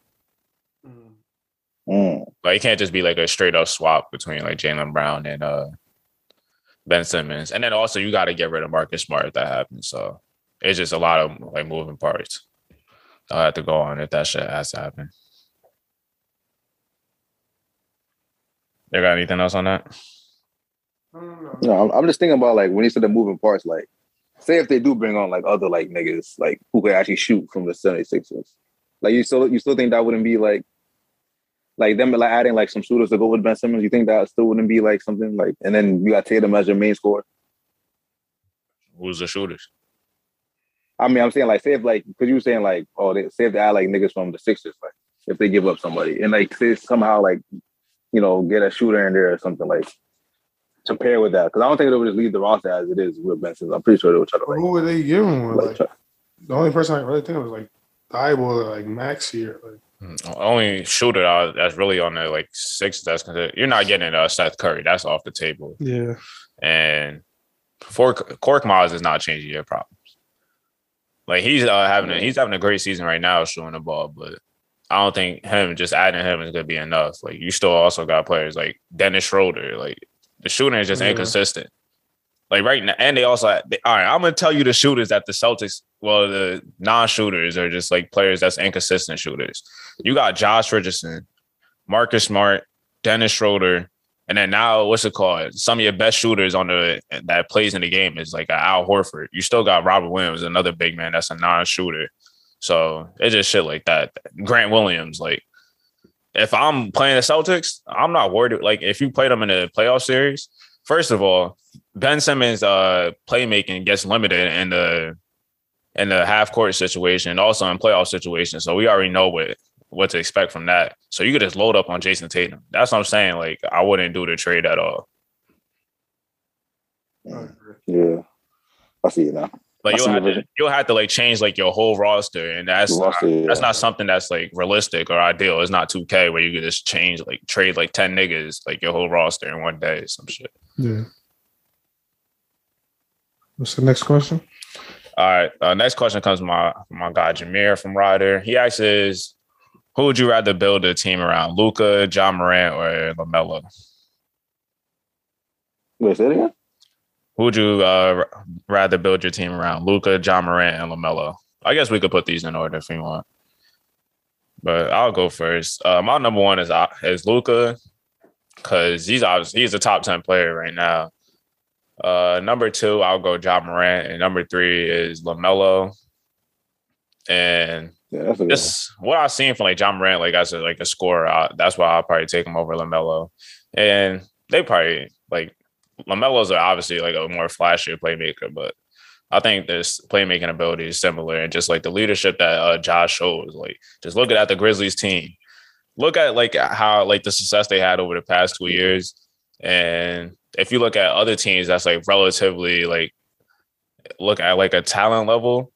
Speaker 3: Mm.
Speaker 1: Like it can't just be like a straight up swap between like Jaylen Brown and uh Ben Simmons. And then also you gotta get rid of Marcus Smart if that happens. So it's just a lot of like moving parts. I'll have to go on if that shit has to happen. There got anything else on that?
Speaker 3: No, I'm, I'm just thinking about like when you said the moving parts, like say if they do bring on like other like niggas like who could actually shoot from the 76ers. Like you still you still think that wouldn't be like like them like adding like some shooters to go with Ben Simmons, you think that still wouldn't be like something like and then you got Tatum as your main scorer?
Speaker 1: Who's the shooters?
Speaker 3: I mean, I'm saying like say if like because you were saying like oh they say if they add like niggas from the Sixers, like if they give up somebody and like say somehow like you know get a shooter in there or something like to pair with that because I don't think they would just leave the roster as it is with Ben Simmons. I'm pretty sure they would try to like,
Speaker 2: who were they giving with?
Speaker 3: like
Speaker 2: Like,
Speaker 3: try-
Speaker 2: the only person I really think of was like Thybulle or like Maxey. Like,
Speaker 1: Only shooter that's really on the like six. That's considered. You're not getting uh, Seth Curry. That's off the table.
Speaker 2: yeah.
Speaker 1: And for Korkmaz is not changing your problems. Like he's uh, having a, he's having a great season right now, shooting the ball, but I don't think him just adding him is gonna be enough. Like you still also got players like Dennis Schroeder. Like the shooting is just
Speaker 2: Yeah.
Speaker 1: inconsistent. Like right now, and they also they, all right. I'm gonna tell you the shooters that the Celtics, well, the non-shooters are just like players that's inconsistent shooters. You got Josh Richardson, Marcus Smart, Dennis Schroeder, and then now what's it called? Some of your best shooters on the that plays in the game is like Al Horford. You still got Robert Williams, another big man that's a non-shooter. So it's just shit like that. Grant Williams, like if I'm playing the Celtics, I'm not worried. Like if you play them in a playoff series, first of all, Ben Simmons' uh, playmaking gets limited in the in the half court situation, and also in playoff situations. So we already know what what to expect from that. So you could just load up on Jayson Tatum. That's what I'm saying. Like I wouldn't do the trade at all.
Speaker 3: yeah. I see it now.
Speaker 1: Like
Speaker 3: I
Speaker 1: you'll have to you'll have to like change like your whole roster, and that's not,
Speaker 3: Roster, yeah.
Speaker 1: that's not something that's like realistic or ideal. It's not 2K where you could just change like trade like 10 niggas like your whole roster in one day, some shit.
Speaker 2: Yeah. What's the next question?
Speaker 1: All right. Uh, next question comes from my from my guy Jameer from Ryder. He asks, "Who would you rather build a team around, Luka, Ja Morant, or Lamelo?
Speaker 3: Wait, say it again?
Speaker 1: Who would you uh, rather build your team around, Luka, Ja Morant, and Lamelo? I guess we could put these in order if you want, but I'll go first. Uh, my number one is uh, is Luka because he's obviously he's a top ten player right now. Uh, number two, I'll go Ja Morant, and number three is Lamelo. And
Speaker 3: Yeah,
Speaker 1: just what I've seen from like Ja Morant, like as a like a scorer, I, that's why I'll probably take him over Lamelo. And they probably like Lamelo's are obviously like a more flashy playmaker, but I think this playmaking ability is similar, and just like the leadership that uh, Josh shows, like just looking at the Grizzlies team, look at like how like the success they had over the past two years, and if you look at other teams that's like relatively like look at like a talent level,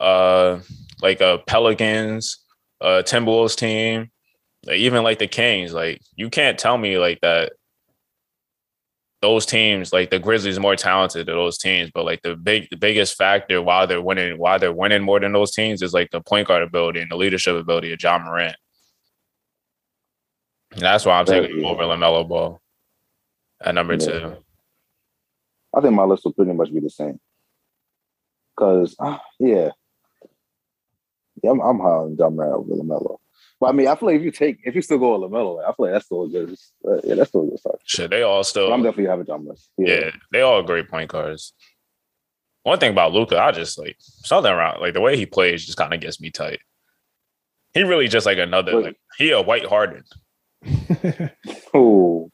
Speaker 1: uh, like a Pelicans, uh, Timberwolves team, like even like the Kings, like you can't tell me like that those teams, like the Grizzlies, are more talented than those teams. But like the big, the biggest factor why they're winning, why they're winning more than those teams is like the point guard ability and the leadership ability of Ja Morant. That's why I'm taking over Lamelo Ball at number
Speaker 3: Yeah.
Speaker 1: two.
Speaker 3: I think my list will pretty much be the same. Cause uh, yeah, yeah, I'm, I'm high on Ja Morant over Lamelo. But I mean, I feel like if you take if you still go with Lamelo, I feel like that's still a good. Uh, yeah, that's still a good start.
Speaker 1: Shit, they all
Speaker 3: But
Speaker 1: still
Speaker 3: I'm definitely having Ja Morant.
Speaker 1: yeah, they all great point guards. One thing about Luka, I just like something around like the way he plays just kind of gets me tight. He really just like another
Speaker 3: Wait.
Speaker 1: like he a white Harden. [laughs] [laughs]
Speaker 3: Oh,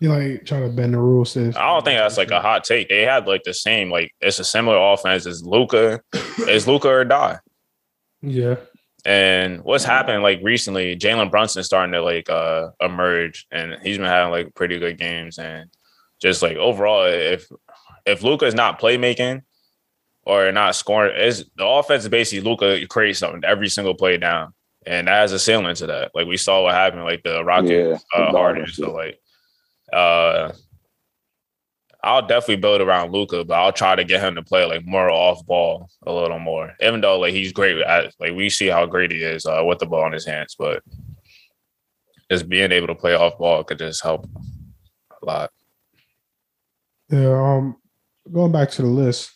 Speaker 2: you like trying to bend the rules. Says
Speaker 1: I don't think that's like a hot take. They had like the same like it's a similar offense as Luka. It's Luka or die.
Speaker 2: Yeah,
Speaker 1: And what's happened like recently, Jalen Brunson starting to like uh emerge and he's been having like pretty good games and just like overall if if Luka is not playmaking or not scoring, is the offense is basically Luka creates something every single play down. And that has a ceiling to that. Like we saw what happened, like the Rockets
Speaker 3: Yeah,
Speaker 1: uh
Speaker 3: the
Speaker 1: Harden. So like uh I'll definitely build around Luka, but I'll try to get him to play like more off ball a little more. Even though like he's great at like we see how great he is uh, with the ball in his hands, but just being able to play off ball could just help a lot.
Speaker 2: yeah. Um, going back to the list,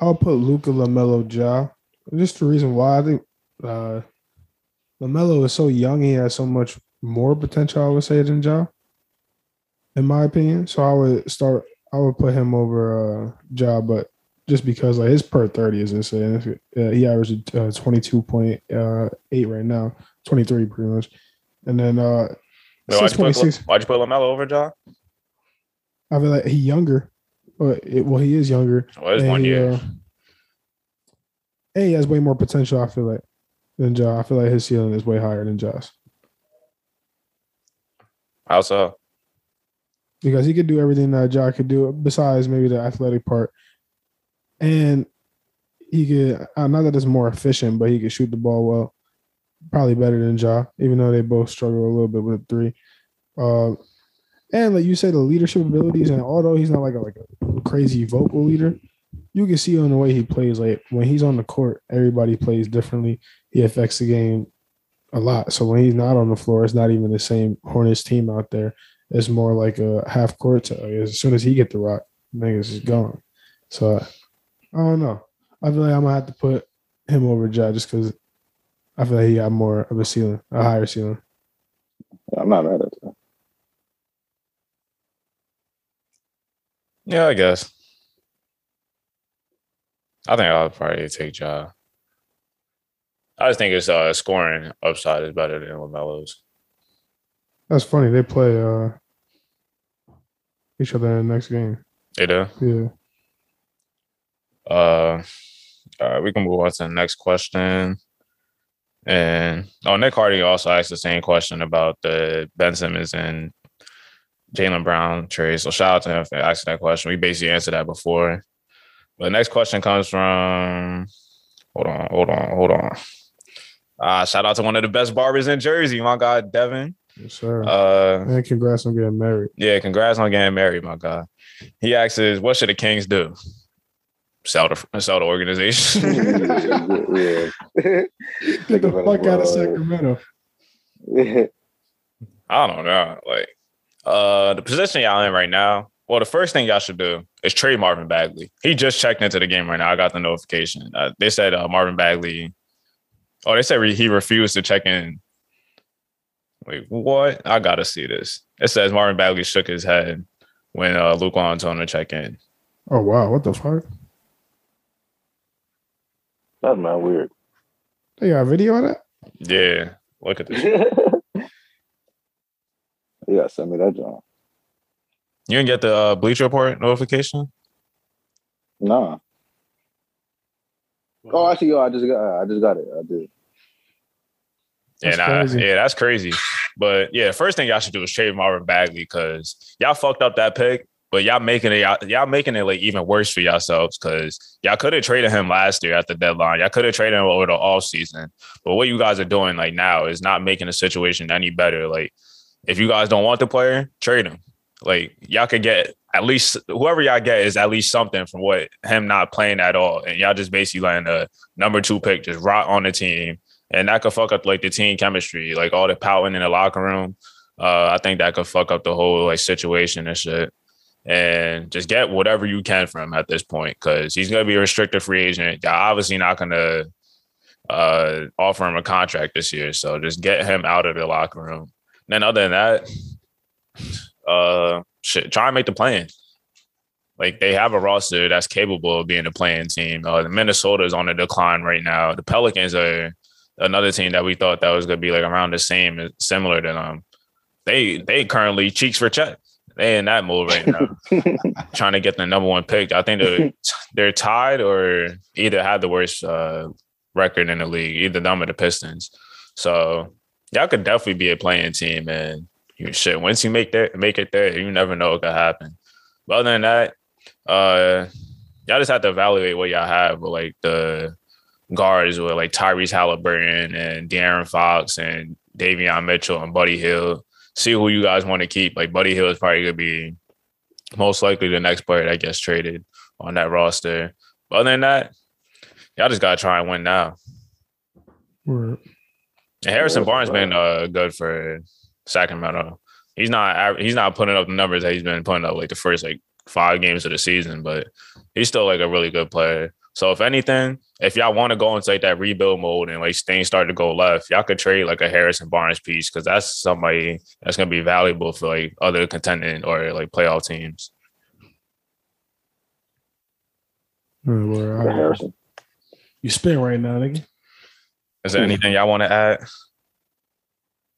Speaker 2: I'll put Luka Lamelo Ja. Just the reason why I think uh, Lamelo is so young, he has so much more potential. I would say than Ja, in my opinion. So I would start. I would put him over uh, Ja, but just because like his per thirty is insane. Uh, he averaged uh, twenty two point uh, eight right now, twenty three pretty much, and then uh,
Speaker 1: Wait, why'd, you put,
Speaker 2: 626.
Speaker 1: why'd you put Lamelo over John?
Speaker 2: I feel like he younger, but it, well, he is younger.
Speaker 1: Well, it's one year.
Speaker 2: uh, he has way more potential. I feel like than Ja. I feel like his ceiling is way higher than Josh
Speaker 1: How so?
Speaker 2: Because he could do everything that Ja could do, besides maybe the athletic part, and he could. Uh, not that it's more efficient, but he could shoot the ball well, probably better than Ja. Even though they both struggle a little bit with three. Uh, and like you said, the leadership abilities, and although he's not like a like a crazy vocal leader, you can see on the way he plays. Like when he's on the court, everybody plays differently. He affects the game a lot. So when he's not on the floor, it's not even the same Hornets team out there. It's more like a half court. To, as soon as he get the rock, niggas is gone. So I don't know. I feel like I'm gonna have to put him over Ja just because I feel like he got more of a ceiling, a higher ceiling.
Speaker 3: I'm not mad at that.
Speaker 1: Yeah, I guess. I think I'll probably take Ja. I just think his uh, scoring upside is better than Lamelo's.
Speaker 2: That's funny. They play uh each other in the next game.
Speaker 1: They do.
Speaker 2: Yeah.
Speaker 1: Uh, all right, we can move on to the next question. And oh, Nick Hardy also asked the same question about the Ben Simmons and Jaylen Brown trade. So shout out to him for asking that question. We basically answered that before. But the next question comes from hold on, hold on, hold on. Uh, shout out to one of the best barbers in Jersey, my guy Devin.
Speaker 2: Yes, sir.
Speaker 1: Uh,
Speaker 2: and congrats on getting married.
Speaker 1: yeah, congrats on getting married, my guy. He asks, "What should the Kings do? Sell the sell the organization?"
Speaker 3: yeah. [laughs] [laughs]
Speaker 2: Get the fuck out of Sacramento.
Speaker 1: I don't know. Like uh the position y'all in right now. Well, the first thing y'all should do is trade Marvin Bagley. He just checked into the game right now. I got the notification. Uh, they said uh, Marvin Bagley. Oh, they said re- he refused to check in. Wait, what? I gotta see this. It says Marvin Bagley shook his head when uh, Luke Antonio checked in.
Speaker 2: Oh wow, what the fuck?
Speaker 3: That's not weird.
Speaker 2: They got a video on that?
Speaker 1: Yeah, look at this. [laughs]
Speaker 3: you gotta send me that John.
Speaker 1: You didn't get the uh, Bleacher Report notification?
Speaker 3: Nah. Oh, actually, yo, I just got, I just got it. I did.
Speaker 1: Yeah,
Speaker 2: That's
Speaker 1: nah,
Speaker 2: crazy.
Speaker 1: yeah, that's crazy. But yeah, first thing y'all should do is trade Marvin Bagley because y'all fucked up that pick, but y'all making it y'all, y'all making it like even worse for yourselves because y'all could have traded him last year at the deadline. Y'all could have traded him over the off season. But what you guys are doing like now is not making the situation any better. Like if you guys don't want the player, trade him. Like y'all could get at least whoever y'all get is at least something from what him not playing at all. And y'all just basically letting the number two pick just rot on the team and that could fuck up like the team chemistry, like all the pouting in the locker room. Uh, I think that could fuck up the whole like situation and shit. And just get whatever you can from him at this point because he's gonna be a restricted free agent. Y'all obviously not gonna uh, offer him a contract this year, so just get him out of the locker room. And then other than that, uh, shit, try and make the plan. Like they have a roster that's capable of being a playing team. Uh, Minnesota is on a decline right now. The Pelicans are another team that we thought that was going to be like around the same, similar to them. They they currently cheeks for check. They in that mode right now, [laughs] trying to get the number one pick. I think they're they're tied or either had the worst uh, record in the league, either them or the Pistons. So y'all could definitely be a playing team, and you shit. Once you make that make it there, you never know what could happen. But other than that, uh, y'all just have to evaluate what y'all have with like the guards with like Tyrese Haliburton and De'Aaron Fox and Davion Mitchell and Buddy Hield. See who you guys want to keep. Like Buddy Hield is probably gonna be most likely the next player that gets traded on that roster. But other than that, y'all just gotta try and win now.
Speaker 2: Word.
Speaker 1: And Harrison Barnes been uh, good for Sacramento. He's not he's not putting up the numbers that he's been putting up like the first like five games of the season, but he's still like a really good player. So if anything, if y'all want to go into like that rebuild mode and like things start to go left, y'all could trade like a Harrison Barnes piece because that's somebody that's gonna be valuable for like other contending or like playoff teams.
Speaker 2: Word, word. All right.
Speaker 3: Harrison.
Speaker 2: You spin right now, nigga.
Speaker 1: Is there anything y'all want to add?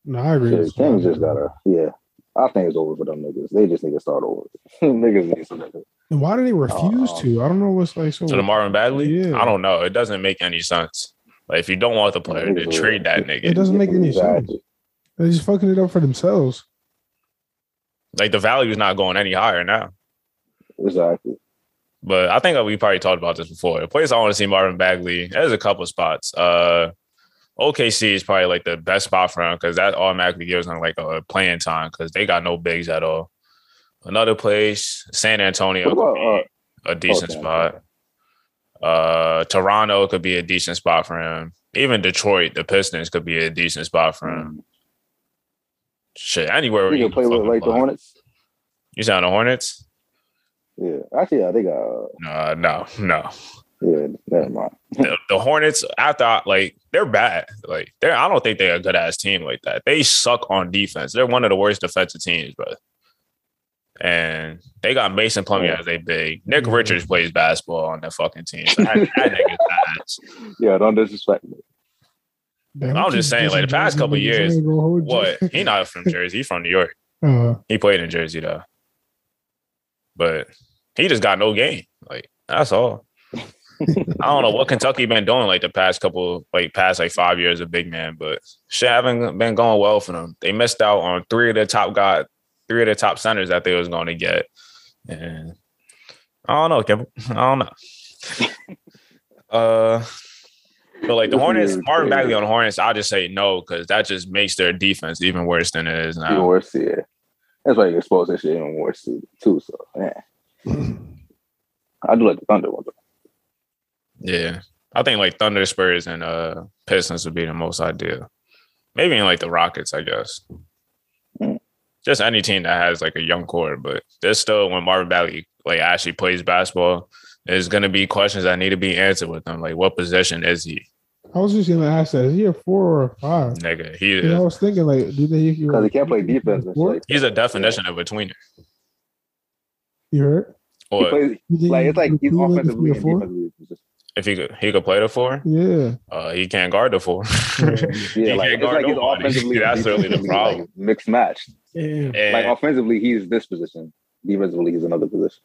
Speaker 2: No, I agree.
Speaker 3: Shit,
Speaker 2: with
Speaker 3: just gotta, yeah. I think it's over for them niggas. They just need to start over. [laughs] niggas need some niggas.
Speaker 2: And why do they refuse
Speaker 3: Uh,
Speaker 2: to? I don't know what's like so.
Speaker 1: To the Marvin Bagley?
Speaker 2: Yeah.
Speaker 1: I don't know. It doesn't make any sense. Like if you don't want the player, to trade that nigga, It
Speaker 2: doesn't make any sense. They're just fucking it up for themselves.
Speaker 1: Like the value is not going any higher now.
Speaker 3: Exactly.
Speaker 1: But I think we probably talked about this before. The place I want to see Marvin Bagley, there's a couple spots. Uh OKC is probably like the best spot for him because that automatically gives him like a playing time because they got no bigs at all. Another place, San Antonio,
Speaker 3: about,
Speaker 1: could be a decent
Speaker 3: okay.
Speaker 1: spot. Uh, Toronto could be a decent spot for him. Even Detroit, the Pistons could be a decent spot for him. Shit, anywhere where
Speaker 3: You can play with like the. Hornets.
Speaker 1: You sound the Hornets?
Speaker 3: Yeah. Actually, yeah, they got. Uh,
Speaker 1: No, no, no.
Speaker 3: Yeah, never mind. [laughs]
Speaker 1: the, the Hornets after like they're bad. Like they're I don't think they're a good ass team like that. They suck on defense. They're one of the worst defensive teams, bro. And they got Mason Plumlee
Speaker 3: Yeah.
Speaker 1: as they big. Nick
Speaker 2: Mhm.
Speaker 1: Richards plays basketball on that fucking team. So that, that [laughs] nigga's ass.
Speaker 3: Yeah, don't disrespect me.
Speaker 2: Damn,
Speaker 1: I'm just saying, like, the past
Speaker 2: Jersey
Speaker 1: couple years,
Speaker 2: ain't gonna hold you.
Speaker 1: What? He not from Jersey. He from New York. [laughs]
Speaker 2: Uh,
Speaker 1: He played in Jersey though. But he just got no game. Like that's all. I don't know what Kentucky been doing like the past couple, like past like five years of big man, but shit haven't been going well for them. They missed out on three of the top guy, three of the top centers that they was going to get, and I don't know, Kevin. I don't know. [laughs] uh, but like the Hornets,
Speaker 3: is
Speaker 1: Marvin. Bagley on the Hornets, I'll just say no because that just makes their defense even worse than it is
Speaker 3: Even
Speaker 1: now.
Speaker 3: worse, yeah. That's why you expose that shit even worse too. So, yeah. [laughs] I do like the Thunder one. though.
Speaker 1: Yeah. I think like Thunder, Spurs, and uh Pistons would be the most ideal. Maybe in like the Rockets, I guess.
Speaker 3: Mm.
Speaker 1: Just any team that has like a young core, but there's still when Marvin Bagley like actually plays basketball, there's gonna be questions that need to be answered with him. Like what position is he?
Speaker 2: I was just gonna ask that. Is he a four or a five?
Speaker 1: Nigga, he
Speaker 2: You know, I was thinking like, do they? You,
Speaker 3: Because he can't play defense. like
Speaker 1: he's a
Speaker 3: that.
Speaker 1: definition of a tweener.
Speaker 2: You heard?
Speaker 3: He
Speaker 1: Or
Speaker 3: plays, like it's like he's
Speaker 2: play a
Speaker 3: offensively and
Speaker 2: four?
Speaker 3: defensively. It's just-
Speaker 1: if he could he could play the four,
Speaker 2: Yeah.
Speaker 1: uh he can't guard the four.
Speaker 3: Yeah, [laughs]
Speaker 1: He
Speaker 3: like
Speaker 1: can't
Speaker 3: it's
Speaker 1: guard
Speaker 3: like he's
Speaker 1: nobody. [laughs]
Speaker 3: offensively. and
Speaker 1: That's really the [laughs] problem.
Speaker 3: Like mixed match.
Speaker 2: Yeah.
Speaker 1: And-
Speaker 3: Like offensively, he's this position. Defensively, he's another position.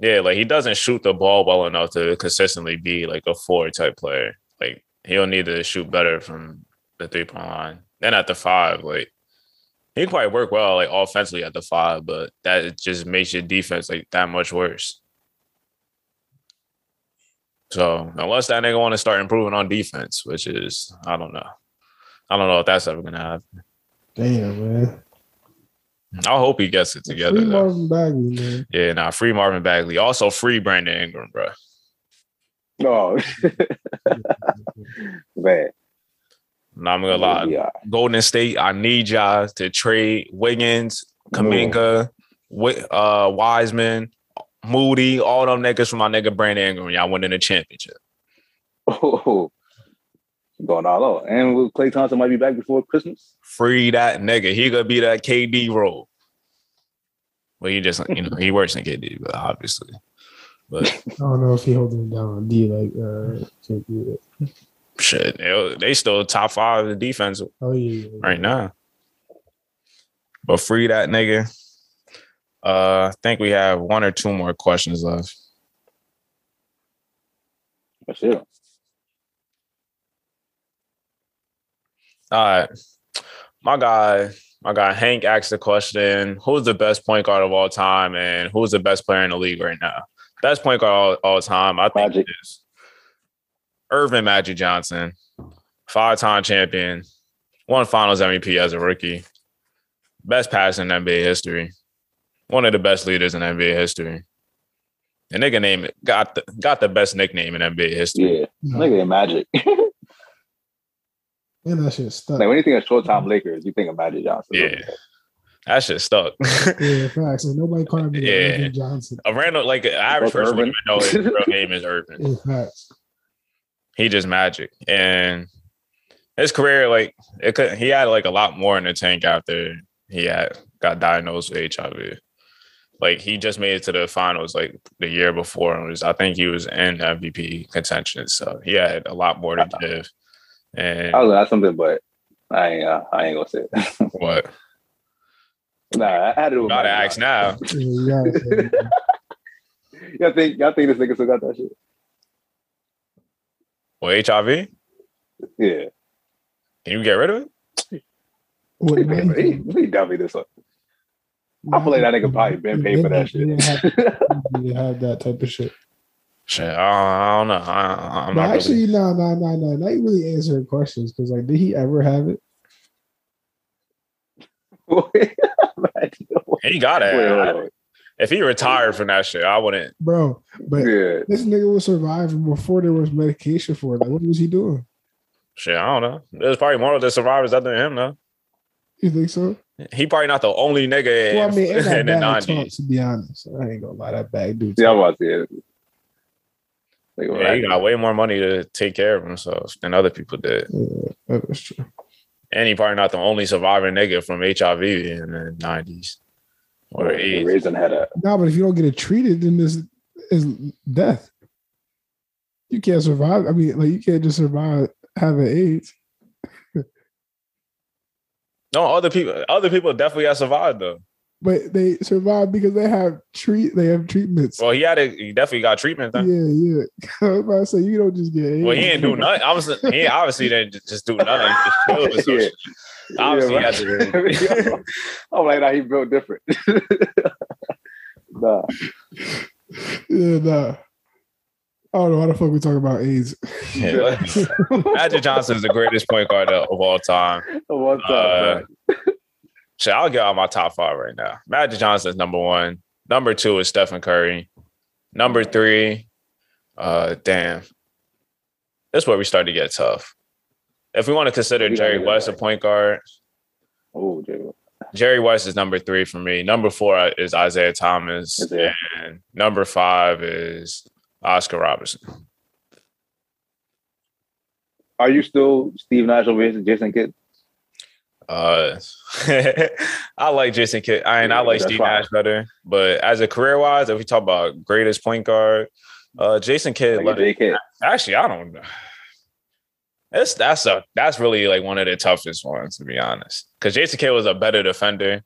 Speaker 1: Yeah, like he doesn't shoot the ball well enough to consistently be like a four type player. Like he'll need to shoot better from the three point line. Then at the five, like he can probably work well like offensively at the five, but that just makes your defense like that much worse. So unless that nigga want to start improving on defense, which is I don't know. I don't know if that's ever gonna happen.
Speaker 2: Damn, man.
Speaker 1: I hope he gets it together.
Speaker 2: Free. Marvin Bagley, man.
Speaker 1: Yeah, nah, free Marvin Bagley. Also free Brandon Ingram, bro.
Speaker 3: No, [laughs] man.
Speaker 1: No, I'm gonna lie.
Speaker 3: Yeah.
Speaker 1: Golden State, I need y'all to trade Wiggins, Kuminga, Wi- uh, Wiseman, Moody, all them niggas from my nigga Brandon Ingram. Y'all winning the championship.
Speaker 3: Oh, going all out. And with Klay Thompson might be back before Christmas.
Speaker 1: Free that nigga. He gonna be that KD role. Well, he just you know he works in KD, but obviously. But [laughs]
Speaker 2: I don't know if he holding it down on D like uh can't do it.
Speaker 1: shit, they, they still top five in defense
Speaker 2: Oh yeah, yeah,
Speaker 1: right now. But free that nigga. Uh, I think we have one or two more questions left.
Speaker 3: That's it.
Speaker 1: All right. My guy, my guy Hank asked the question: Who's the best point guard of all time, and who's the best player in the league right now? Best point guard all, all time, I think,
Speaker 3: Magic.
Speaker 1: is Earvin Magic Johnson, five-time champion, won Finals MVP as a rookie, best passer in NBA history, one of the best leaders in NBA history. The nigga name got the got the best nickname in NBA history.
Speaker 3: Yeah.
Speaker 2: No.
Speaker 3: Nigga in Magic. [laughs] like
Speaker 2: And that shit stuck.
Speaker 3: when you think of short time Lakers, you think of Magic Johnson.
Speaker 1: Yeah. That shit stuck. [laughs]
Speaker 2: yeah, facts. And nobody called him
Speaker 1: Yeah.
Speaker 2: Earvin Johnson.
Speaker 1: a random like an average
Speaker 3: Fuck
Speaker 1: person wouldn't
Speaker 3: Earvin.
Speaker 1: even know his [laughs] real name is Earvin.
Speaker 2: Yeah, facts.
Speaker 1: He just magic, and his career like it could. He had like a lot more in the tank after he had got diagnosed with HIV. Like he just made it to the finals like the year before, and was I think he was in MVP contention. So he had a lot more to give. And
Speaker 3: I was gonna ask something, but I ain't. Uh, I ain't gonna say it. [laughs]
Speaker 1: what?
Speaker 3: nah, I had to. do with
Speaker 1: Gotta
Speaker 3: Magic
Speaker 1: ask now. [laughs]
Speaker 2: Yeah, you gotta say,
Speaker 3: Johnson. [laughs] Y'all think? Y'all think this nigga still got that shit?
Speaker 1: Well, HIV,
Speaker 3: Yeah.
Speaker 1: can you get rid of it?
Speaker 2: what
Speaker 3: He,
Speaker 2: man-
Speaker 3: he, he definitely this one. I feel like that nigga mm-hmm. probably been paid for that
Speaker 2: He didn't have,
Speaker 3: shit. [laughs]
Speaker 2: he didn't have that type of shit.
Speaker 1: Shit, I, I don't know. I, I'm not
Speaker 2: actually,
Speaker 1: really,
Speaker 2: no, no, no, no. Not really answering questions because, like, did he ever have it? [laughs]
Speaker 1: he got
Speaker 3: Wait, hold
Speaker 1: it. If he retired from that shit, I wouldn't.
Speaker 2: Bro, but
Speaker 3: Yeah.
Speaker 2: this nigga was surviving before there was medication for it. Like, what was he doing?
Speaker 1: Shit, I don't know. There's probably more of the survivors other than him, though.
Speaker 2: You think so?
Speaker 1: He probably not the only nigga
Speaker 2: Well, I mean, [laughs]
Speaker 1: in,
Speaker 2: it's not
Speaker 1: in the
Speaker 2: bad
Speaker 1: nineties.
Speaker 2: to be honest. I ain't gonna lie, that bag dude.
Speaker 3: Yeah, I'm about to say it. Like,
Speaker 1: Yeah, he got way more money to take care of himself than other people did.
Speaker 2: Yeah, that was true.
Speaker 1: And he probably not the only surviving nigga from HIV in the nineties or
Speaker 3: the
Speaker 1: AIDS.
Speaker 3: Raisin had a
Speaker 2: No, but if you don't get it treated, then this is death. You can't survive. I mean, like you can't just survive having AIDS.
Speaker 1: No, other people, other people definitely got survived though.
Speaker 2: But they survive because they have treat. They have treatments.
Speaker 1: Well, he had a, he definitely got treatment.
Speaker 2: yeah,
Speaker 1: Then.
Speaker 2: yeah. [laughs] I was about to say you don't just get AIDS.
Speaker 1: Well, he didn't do nothing. Obviously, he obviously didn't just do nothing. Just [laughs] chill with some
Speaker 3: Yeah.
Speaker 1: Obviously,
Speaker 3: Yeah,
Speaker 1: he had to. [laughs]
Speaker 3: I'm like, nah, he built different. nah.
Speaker 2: Yeah, nah. I don't know why the fuck we talking about AIDS.
Speaker 1: Yeah, Magic Johnson is the greatest point guard of all time.
Speaker 3: One time,
Speaker 1: Uh,
Speaker 3: man.
Speaker 1: Shit, I'll get out my top five right now. Magic Johnson is number one. Number two is Stephen Curry. Number three, uh, damn. That's where we start to get tough. If we want to consider Jerry West a point guard,
Speaker 3: Oh, Jay.
Speaker 1: Jerry West is number three for me. Number four is Isiah Thomas. And number five is Oscar Robertson.
Speaker 3: Are you still Steve Nash over Jason Kidd?
Speaker 1: Uh, [laughs] I like Jason Kidd. I mean, I like Steve
Speaker 3: fine.
Speaker 1: Nash better. But as a career wise, if we talk about greatest point guard, uh, Jason Kidd.
Speaker 3: Like
Speaker 1: let
Speaker 3: a
Speaker 1: it-
Speaker 3: J Kidd.
Speaker 1: actually, I don't know. That's that's a that's really like one of the toughest ones to be honest. Because Jason Kidd was a better defender,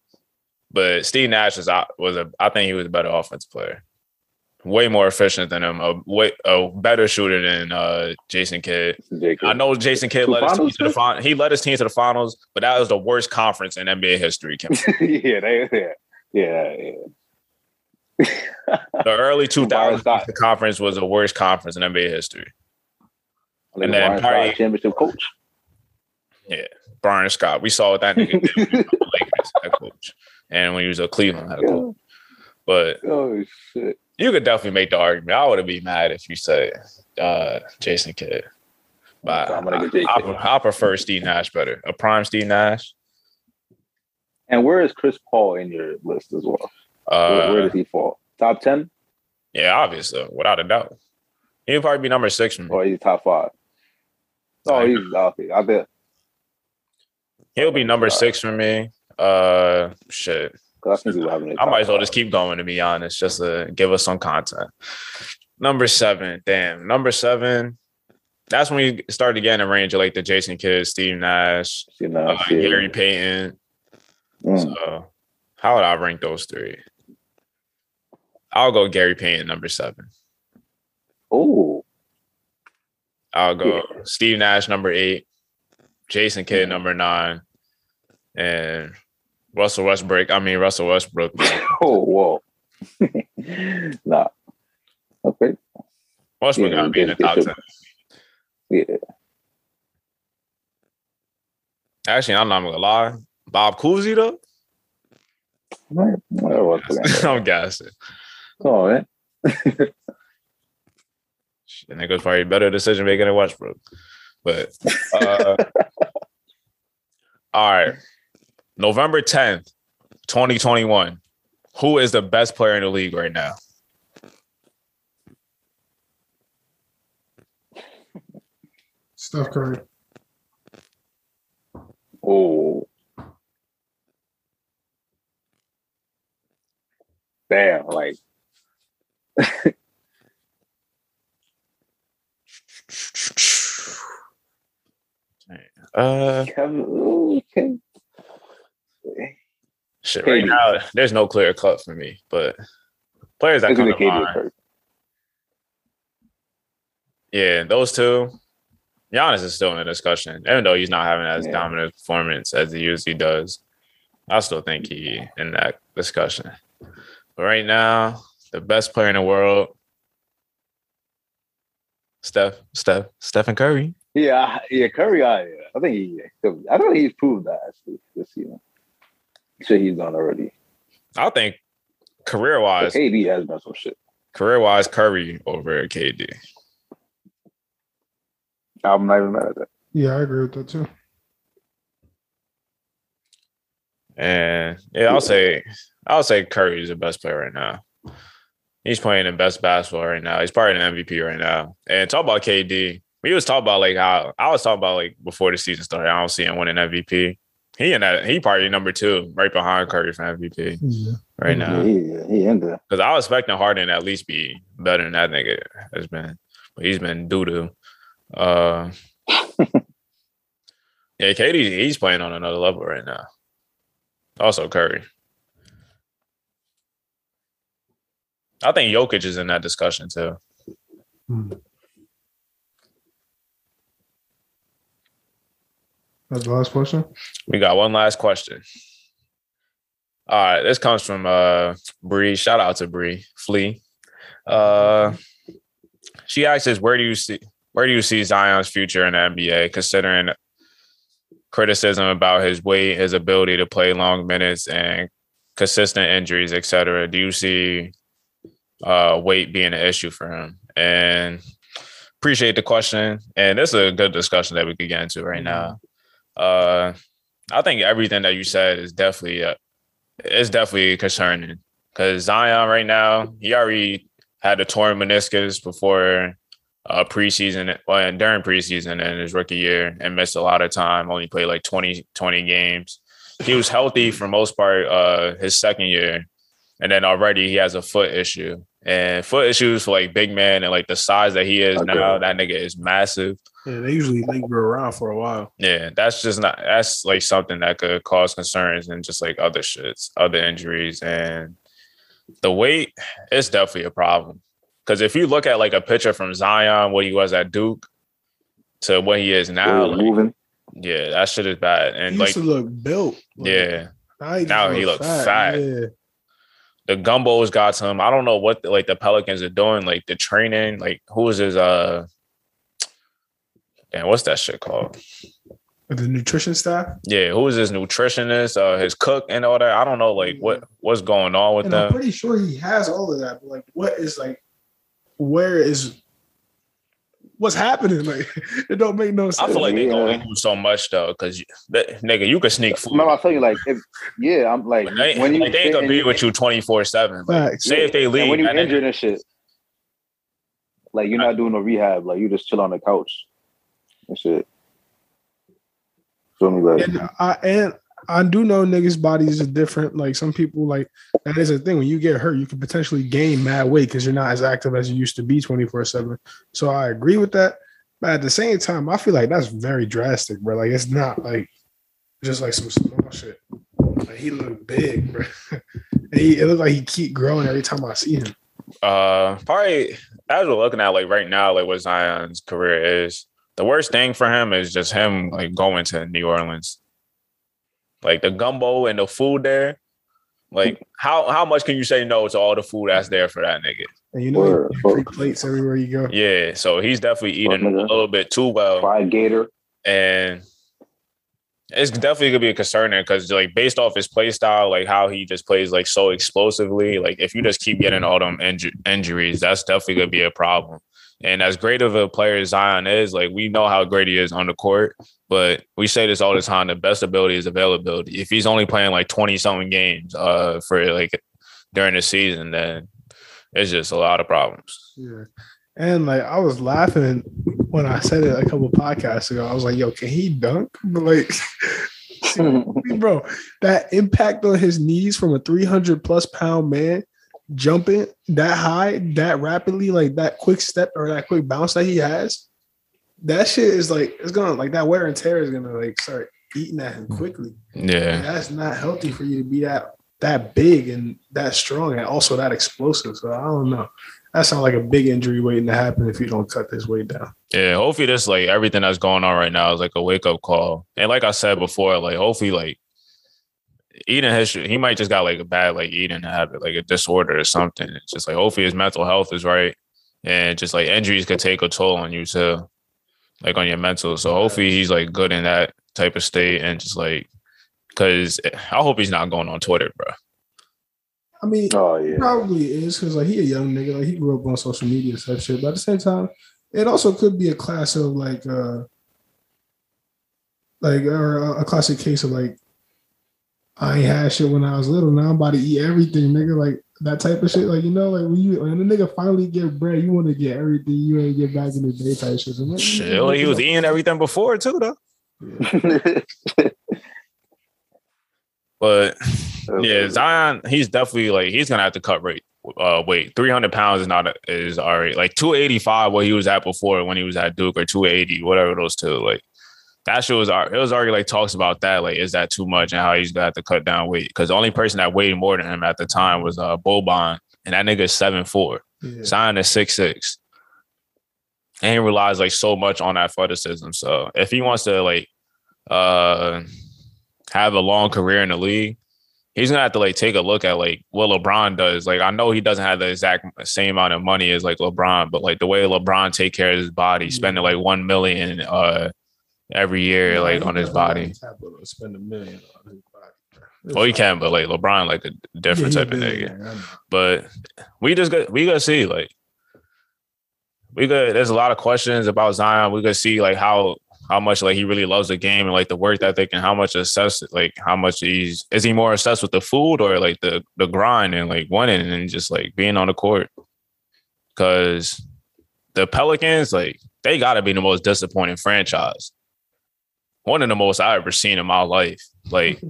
Speaker 1: but Steve Nash was out- was a I think he was a better offensive player, way more efficient than him, a way a better shooter than uh, Jason Kidd. I know Jason Kidd
Speaker 3: Two
Speaker 1: led his team to the final. He led his team to the finals, but that was the worst conference in NBA history. [laughs]
Speaker 3: Yeah, they, yeah, yeah, yeah.
Speaker 1: The early 2000s
Speaker 3: Scott.
Speaker 1: the conference was the worst conference in NBA history. And then
Speaker 3: Scott, championship coach.
Speaker 1: Yeah, Byron Scott, we saw what that nigga did when he was the [laughs] Lakers head coach, and when he was a Cleveland head coach. But
Speaker 3: oh shit.
Speaker 1: You could definitely make the argument. I would be mad if you said uh, Jason Kidd. But
Speaker 3: I'm
Speaker 1: I, I, I prefer Steve Nash better. A prime Steve Nash.
Speaker 3: And where is Chris Paul in your list as well? Where, where
Speaker 1: Uh,
Speaker 3: does he fall? Top ten
Speaker 1: yeah, obviously, without a doubt. He'll probably be number six for me.
Speaker 3: or he's top five? Oh, he's okay. Out there.
Speaker 1: He'll be number six for me. Uh, shit.
Speaker 3: 'Cause I think was having.
Speaker 1: I might as well just keep going to be honest, just to give us some content. Number seven, damn. Number seven. That's when we started getting a range of like the Jason Kidd, Steve Nash,
Speaker 3: You know,
Speaker 1: uh, Gary Payton.
Speaker 3: Mm.
Speaker 1: So how would I rank those three? I'll go Gary Payton number seven.
Speaker 3: Oh,
Speaker 1: I'll go
Speaker 3: Yeah.
Speaker 1: Steve Nash number eight, Jason Kidd
Speaker 3: Mhm.
Speaker 1: number nine, and Russell Westbrook. I mean Russell Westbrook.
Speaker 3: oh, [laughs] whoa. [laughs] nah. Okay.
Speaker 1: Westbrook
Speaker 3: Yeah,
Speaker 1: gotta be in the top ten.
Speaker 3: Yeah.
Speaker 1: Actually, I'm not gonna lie. Bob Cousy though. [laughs] I'm.
Speaker 3: Come on, man.
Speaker 1: Shit, nigga's probably better decision making than Westbrook. But uh, all right. November 10th, 2021. Who is the best player in the league right now?
Speaker 2: Steph Curry.
Speaker 3: Oh. Damn, like [laughs]
Speaker 1: Uh
Speaker 3: Kevin. Okay.
Speaker 1: Shit, right
Speaker 3: KD.
Speaker 1: now, there's no clear cut for me, but players that come to
Speaker 3: be KD or
Speaker 1: mind. Yeah, those two. Giannis is still in the discussion, even though he's not having as
Speaker 3: Yeah.
Speaker 1: dominant performance as he usually does. I still think he in that discussion. But right now, the best player in the world, Steph, Steph, Stephen Curry.
Speaker 3: Yeah, yeah, Curry. I, I think he. I don't think he's proved that actually this season. Shit, he's done already.
Speaker 1: I think career wise,
Speaker 3: KD has done some shit.
Speaker 1: career wise, Curry over KD.
Speaker 3: I'm not even mad at that.
Speaker 2: Yeah, I agree with that too.
Speaker 1: And yeah, I'll say I'll say Curry is the best player right now. He's playing the best basketball right now. He's probably an MVP right now. And talk about KD. We was talking about like how I was talking about like before the season started. I don't see him winning MVP. He and that he probably number two, right behind Curry for MVP
Speaker 2: Yeah.
Speaker 1: right now.
Speaker 3: Yeah, he, he in.
Speaker 1: Because I was expecting Harden to at least be better than that nigga has been. But he's been doo doo. Uh [laughs] yeah, KD, he's playing on another level right now. Also Curry. I think Jokic is in that discussion too.
Speaker 2: Hmm. That's the last question.
Speaker 1: We got one last question. All right, this comes from uh Bree. Shout out to Bree Flea. Uh she asks us where do you see where do you see Zion's future in the NBA, considering criticism about his weight, his ability to play long minutes and consistent injuries, etc. Do you see uh weight being an issue for him? And appreciate the question. And this is a good discussion that we could get into right now. Uh, I think everything that you said is definitely uh, is definitely concerning. Because Zion right now he already had a torn meniscus before uh preseason well and during preseason and his rookie year and missed a lot of time only played like 20 20 games. He was healthy for most part uh his second year. And then already he has a foot issue and foot issues for like big man and like the size that he is
Speaker 3: Okay.
Speaker 1: now that nigga is massive
Speaker 2: Yeah, they usually linger around for a while.
Speaker 1: yeah, that's just not that's like something that could cause concerns and just like other shits, other injuries. And the weight is definitely a problem. Cause if you look at like a picture from Zion, what he was at Duke to what he is now, like,
Speaker 3: moving.
Speaker 1: yeah, that shit is bad.
Speaker 2: He
Speaker 1: And
Speaker 2: used
Speaker 1: like
Speaker 2: to look built. Like,
Speaker 1: yeah,
Speaker 2: Now he, just
Speaker 1: Now he look fat.
Speaker 2: Yeah.
Speaker 1: The gumbos got him. I don't know what like the Pelicans are doing, like the training, like who is his uh damn, what's that shit called?
Speaker 2: The nutrition staff.
Speaker 1: Yeah, who is his nutritionist, uh his cook and all that? I don't know like what what's going on with
Speaker 2: And I'm
Speaker 1: them.
Speaker 2: pretty sure he has all of that. But like, what is like, where is, what's happening? [laughs] Like it don't make no sense.
Speaker 1: I feel like they
Speaker 3: Yeah.
Speaker 1: gonna lose so much though, because nigga, you can sneak food.
Speaker 3: Remember, I tell you, like, if yeah, I'm like,
Speaker 1: they,
Speaker 3: when you
Speaker 1: like, they ain't gonna be
Speaker 3: you-
Speaker 1: with you twenty four seven.
Speaker 2: Facts.
Speaker 1: Say if they
Speaker 3: and
Speaker 1: leave,
Speaker 3: when you
Speaker 1: and
Speaker 3: injured and shit, like you're not doing no rehab, like you just chill on the couch and shit. Feel me, like
Speaker 2: And I and I do know niggas' bodies are different. Like some people, like that is a thing. When you get hurt, you can potentially gain mad weight because you're not as active as you used to be 24 seven. So I agree with that. But at the same time, I feel like that's very drastic, bro. Like it's not like just like some small shit. Like he looked big, bro. and [laughs] he, it looked like he keep growing every time I see him.
Speaker 1: Uh, probably as we're looking at like right now, like what Zion's career is, the worst thing for him is just him like going to New Orleans. Like the gumbo and the food there. Like how how much can you say no to all the food that's there for that nigga?
Speaker 2: And you know,
Speaker 3: Word,
Speaker 2: he free plates everywhere you go.
Speaker 1: Yeah, so he's definitely eating a little bit too well.
Speaker 3: fried gator.
Speaker 1: and it's definitely gonna be a concern there because like based off his play style, like how he just plays like so explosively, like if you just keep getting all them inju- injuries, that's definitely gonna be a problem. And as great of a player as Zion is, like we know how great he is on the court, but we say this all the time: the best ability is availability. If he's only playing like twenty something games uh for like during the season, then it's just a lot of problems.
Speaker 2: Yeah. And like I was laughing when I said it a couple podcasts ago. I was like, yo, can he dunk? But [laughs] like [laughs] bro, that impact on his knees from a 300 plus pound man jumping that high, that rapidly, like that quick step or that quick bounce that he has, that shit is like it's gonna like that wear and tear is gonna like start eating at him quickly.
Speaker 1: Yeah.
Speaker 2: That's not healthy for you to be that that big and that strong and also that explosive. So I don't know. That sounds like a big injury waiting to happen if you don't cut this weight down.
Speaker 1: Yeah, hopefully this like everything that's going on right now is like a wake up call. And like I said before, like hopefully like eating history, he might just got like a bad like eating habit, like a disorder or something. It's just like hopefully his mental health is right, and just like injuries could take a toll on you too, like on your mental. So hopefully he's like good in that type of state and just like because I hope he's not going on Twitter, bro.
Speaker 2: I mean,
Speaker 3: oh yeah.
Speaker 2: probably is because like he a young nigga, like he grew up on social media type shit. But at the same time, it also could be a class of like uh like or a classic case of like I ain't had shit when I was little. Now I'm about to eat everything, nigga. Like that type of shit. Like you know, like when you when a nigga finally get bread, you want to get everything you ain't get back in the day type shit. So,
Speaker 1: Shit, well, he was eating everything before too, though. [laughs] But yeah, Zion, he's definitely like he's gonna have to cut rate. Uh, wait, three hundred pounds is not a, is already like two eighty five. What he was at before when he was at Duke or two eighty, whatever those two. Like that shit was it was already like talks about that. Like, is that too much and how he's gonna have to cut down weight? Because the only person that weighed more than him at the time was uh Boban, and that nigga seven four.
Speaker 2: Yeah.
Speaker 1: Zion is six six. And he relies like so much on athleticism. So if he wants to like uh have a long career in the league, he's gonna have to like take a look at like what LeBron does. Like I know he doesn't have the exact same amount of money as like LeBron, but like the way LeBron take care of his body, spending like one million uh every year like on his body.
Speaker 2: Spend a million on his body.
Speaker 1: Well, he can, but like LeBron, like a different
Speaker 2: Yeah,
Speaker 1: type of nigga.
Speaker 2: man, I know.
Speaker 1: But we just got we gotta see like we got there's a lot of questions about Zion. We gotta see like how how much like he really loves the game and like the work ethic and how much assess like how much he's is he more obsessed with the food or like the the grind and like winning and just like being on the court. Cause the Pelicans, like they gotta be the most disappointing franchise. One of the most I ever seen in my life. Like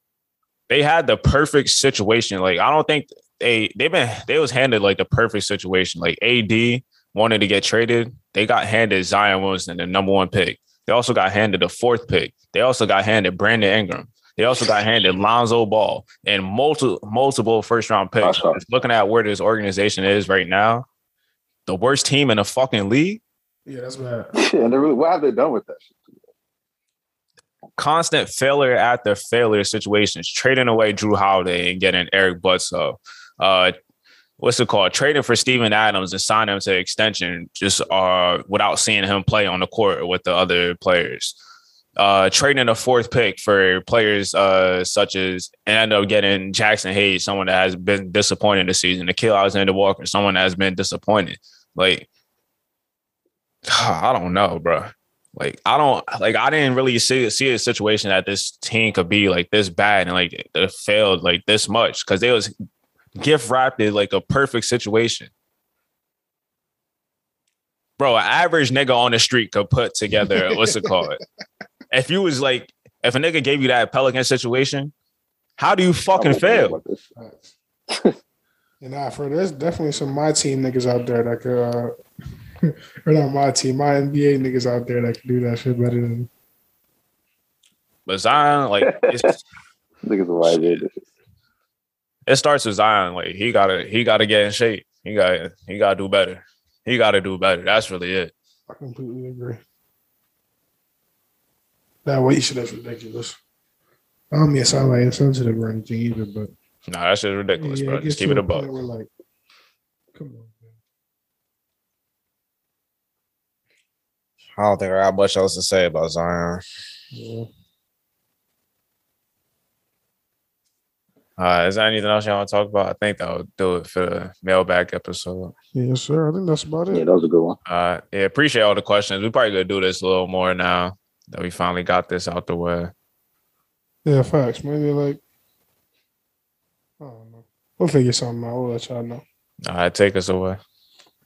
Speaker 1: [laughs] they had the perfect situation. Like I don't think they they've been they was handed like the perfect situation. Like AD wanted to get traded, they got handed Zion Williamson, the number one pick. They also got handed the fourth pick. They also got handed Brandon Ingram. They also got handed Lonzo Ball and multiple multiple first round picks.
Speaker 3: Awesome.
Speaker 1: Looking at where this organization is right now, the worst team in the fucking league.
Speaker 2: Yeah, that's bad. [laughs]
Speaker 3: Yeah, and they really, what have they done with that shit?
Speaker 1: Constant failure after failure situations, trading away Jrue Holiday and getting Eric Bledsoe. Uh, what's it called? Trading for Steven Adams and signing him to extension just uh, without seeing him play on the court with the other players. Uh, trading a fourth pick for players uh, such as and end up getting Jaxson Hayes, someone that has been disappointed this season, Nickeil Alexander Walker, someone that has been disappointed. Like [sighs] I don't know, bro. Like I don't like I didn't really see see a situation that this team could be like this bad and like it failed like this much because they was gift wrapped it like a perfect situation. Bro, an average nigga on the street could put together [laughs] what's it called? If you was like if a nigga gave you that Pelican situation, how do you fucking fail?
Speaker 2: And nah, for there's definitely some my team niggas out there that could, uh, [laughs] or not my team, my NBA niggas out there that can do that shit better than.
Speaker 1: But Zion, like, it's, [laughs]
Speaker 3: Niggas are wide
Speaker 1: it starts with Zion. Like, he gotta, he gotta get in shape. He got, he gotta do better. He gotta do better. That's really it.
Speaker 2: I completely agree. That weight shit is ridiculous. I don't mean to sound like insensitive or anything either, but
Speaker 1: Nah, that shit's ridiculous,
Speaker 2: yeah,
Speaker 1: bro.
Speaker 2: it
Speaker 1: Just keep it a buck.
Speaker 2: point where, like, come on,
Speaker 4: I don't think I got much else to say about Zion.
Speaker 2: Yeah.
Speaker 1: Uh, is there anything else y'all want to talk about? I think that'll do it for the mailbag episode.
Speaker 2: Yes, sir. I think that's about it.
Speaker 3: Yeah,
Speaker 2: it.
Speaker 3: that was a good one.
Speaker 1: Uh, yeah, appreciate all the questions. We probably gonna do this a little more now that we finally got this out the way.
Speaker 2: Yeah, facts. Maybe like, I don't know. We'll figure something out. We'll let y'all know.
Speaker 1: All right, take us away.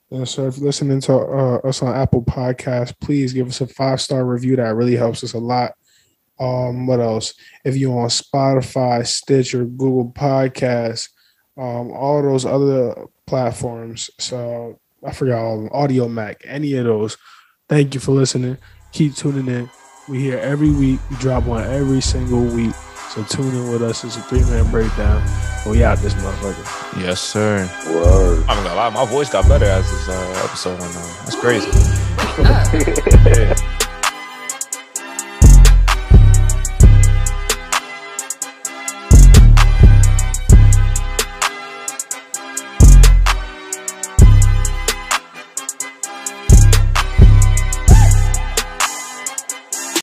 Speaker 2: Yes, sir. If you're listening to uh, us on Apple Podcasts, please give us a five star review. That really helps us a lot. Um, what else? If you're on Spotify, Stitcher, Google Podcasts, um, all those other platforms. So I forgot all of them. Audiomack, any of those. Thank you for listening. Keep tuning in. We here every week. We drop one every single week. So tune in with us. It's a three man breakdown. We out this motherfucker.
Speaker 1: Yes, sir.
Speaker 3: Word.
Speaker 1: I'm gonna lie, my voice got better as this uh, episode went on. That's crazy. [laughs] Yeah.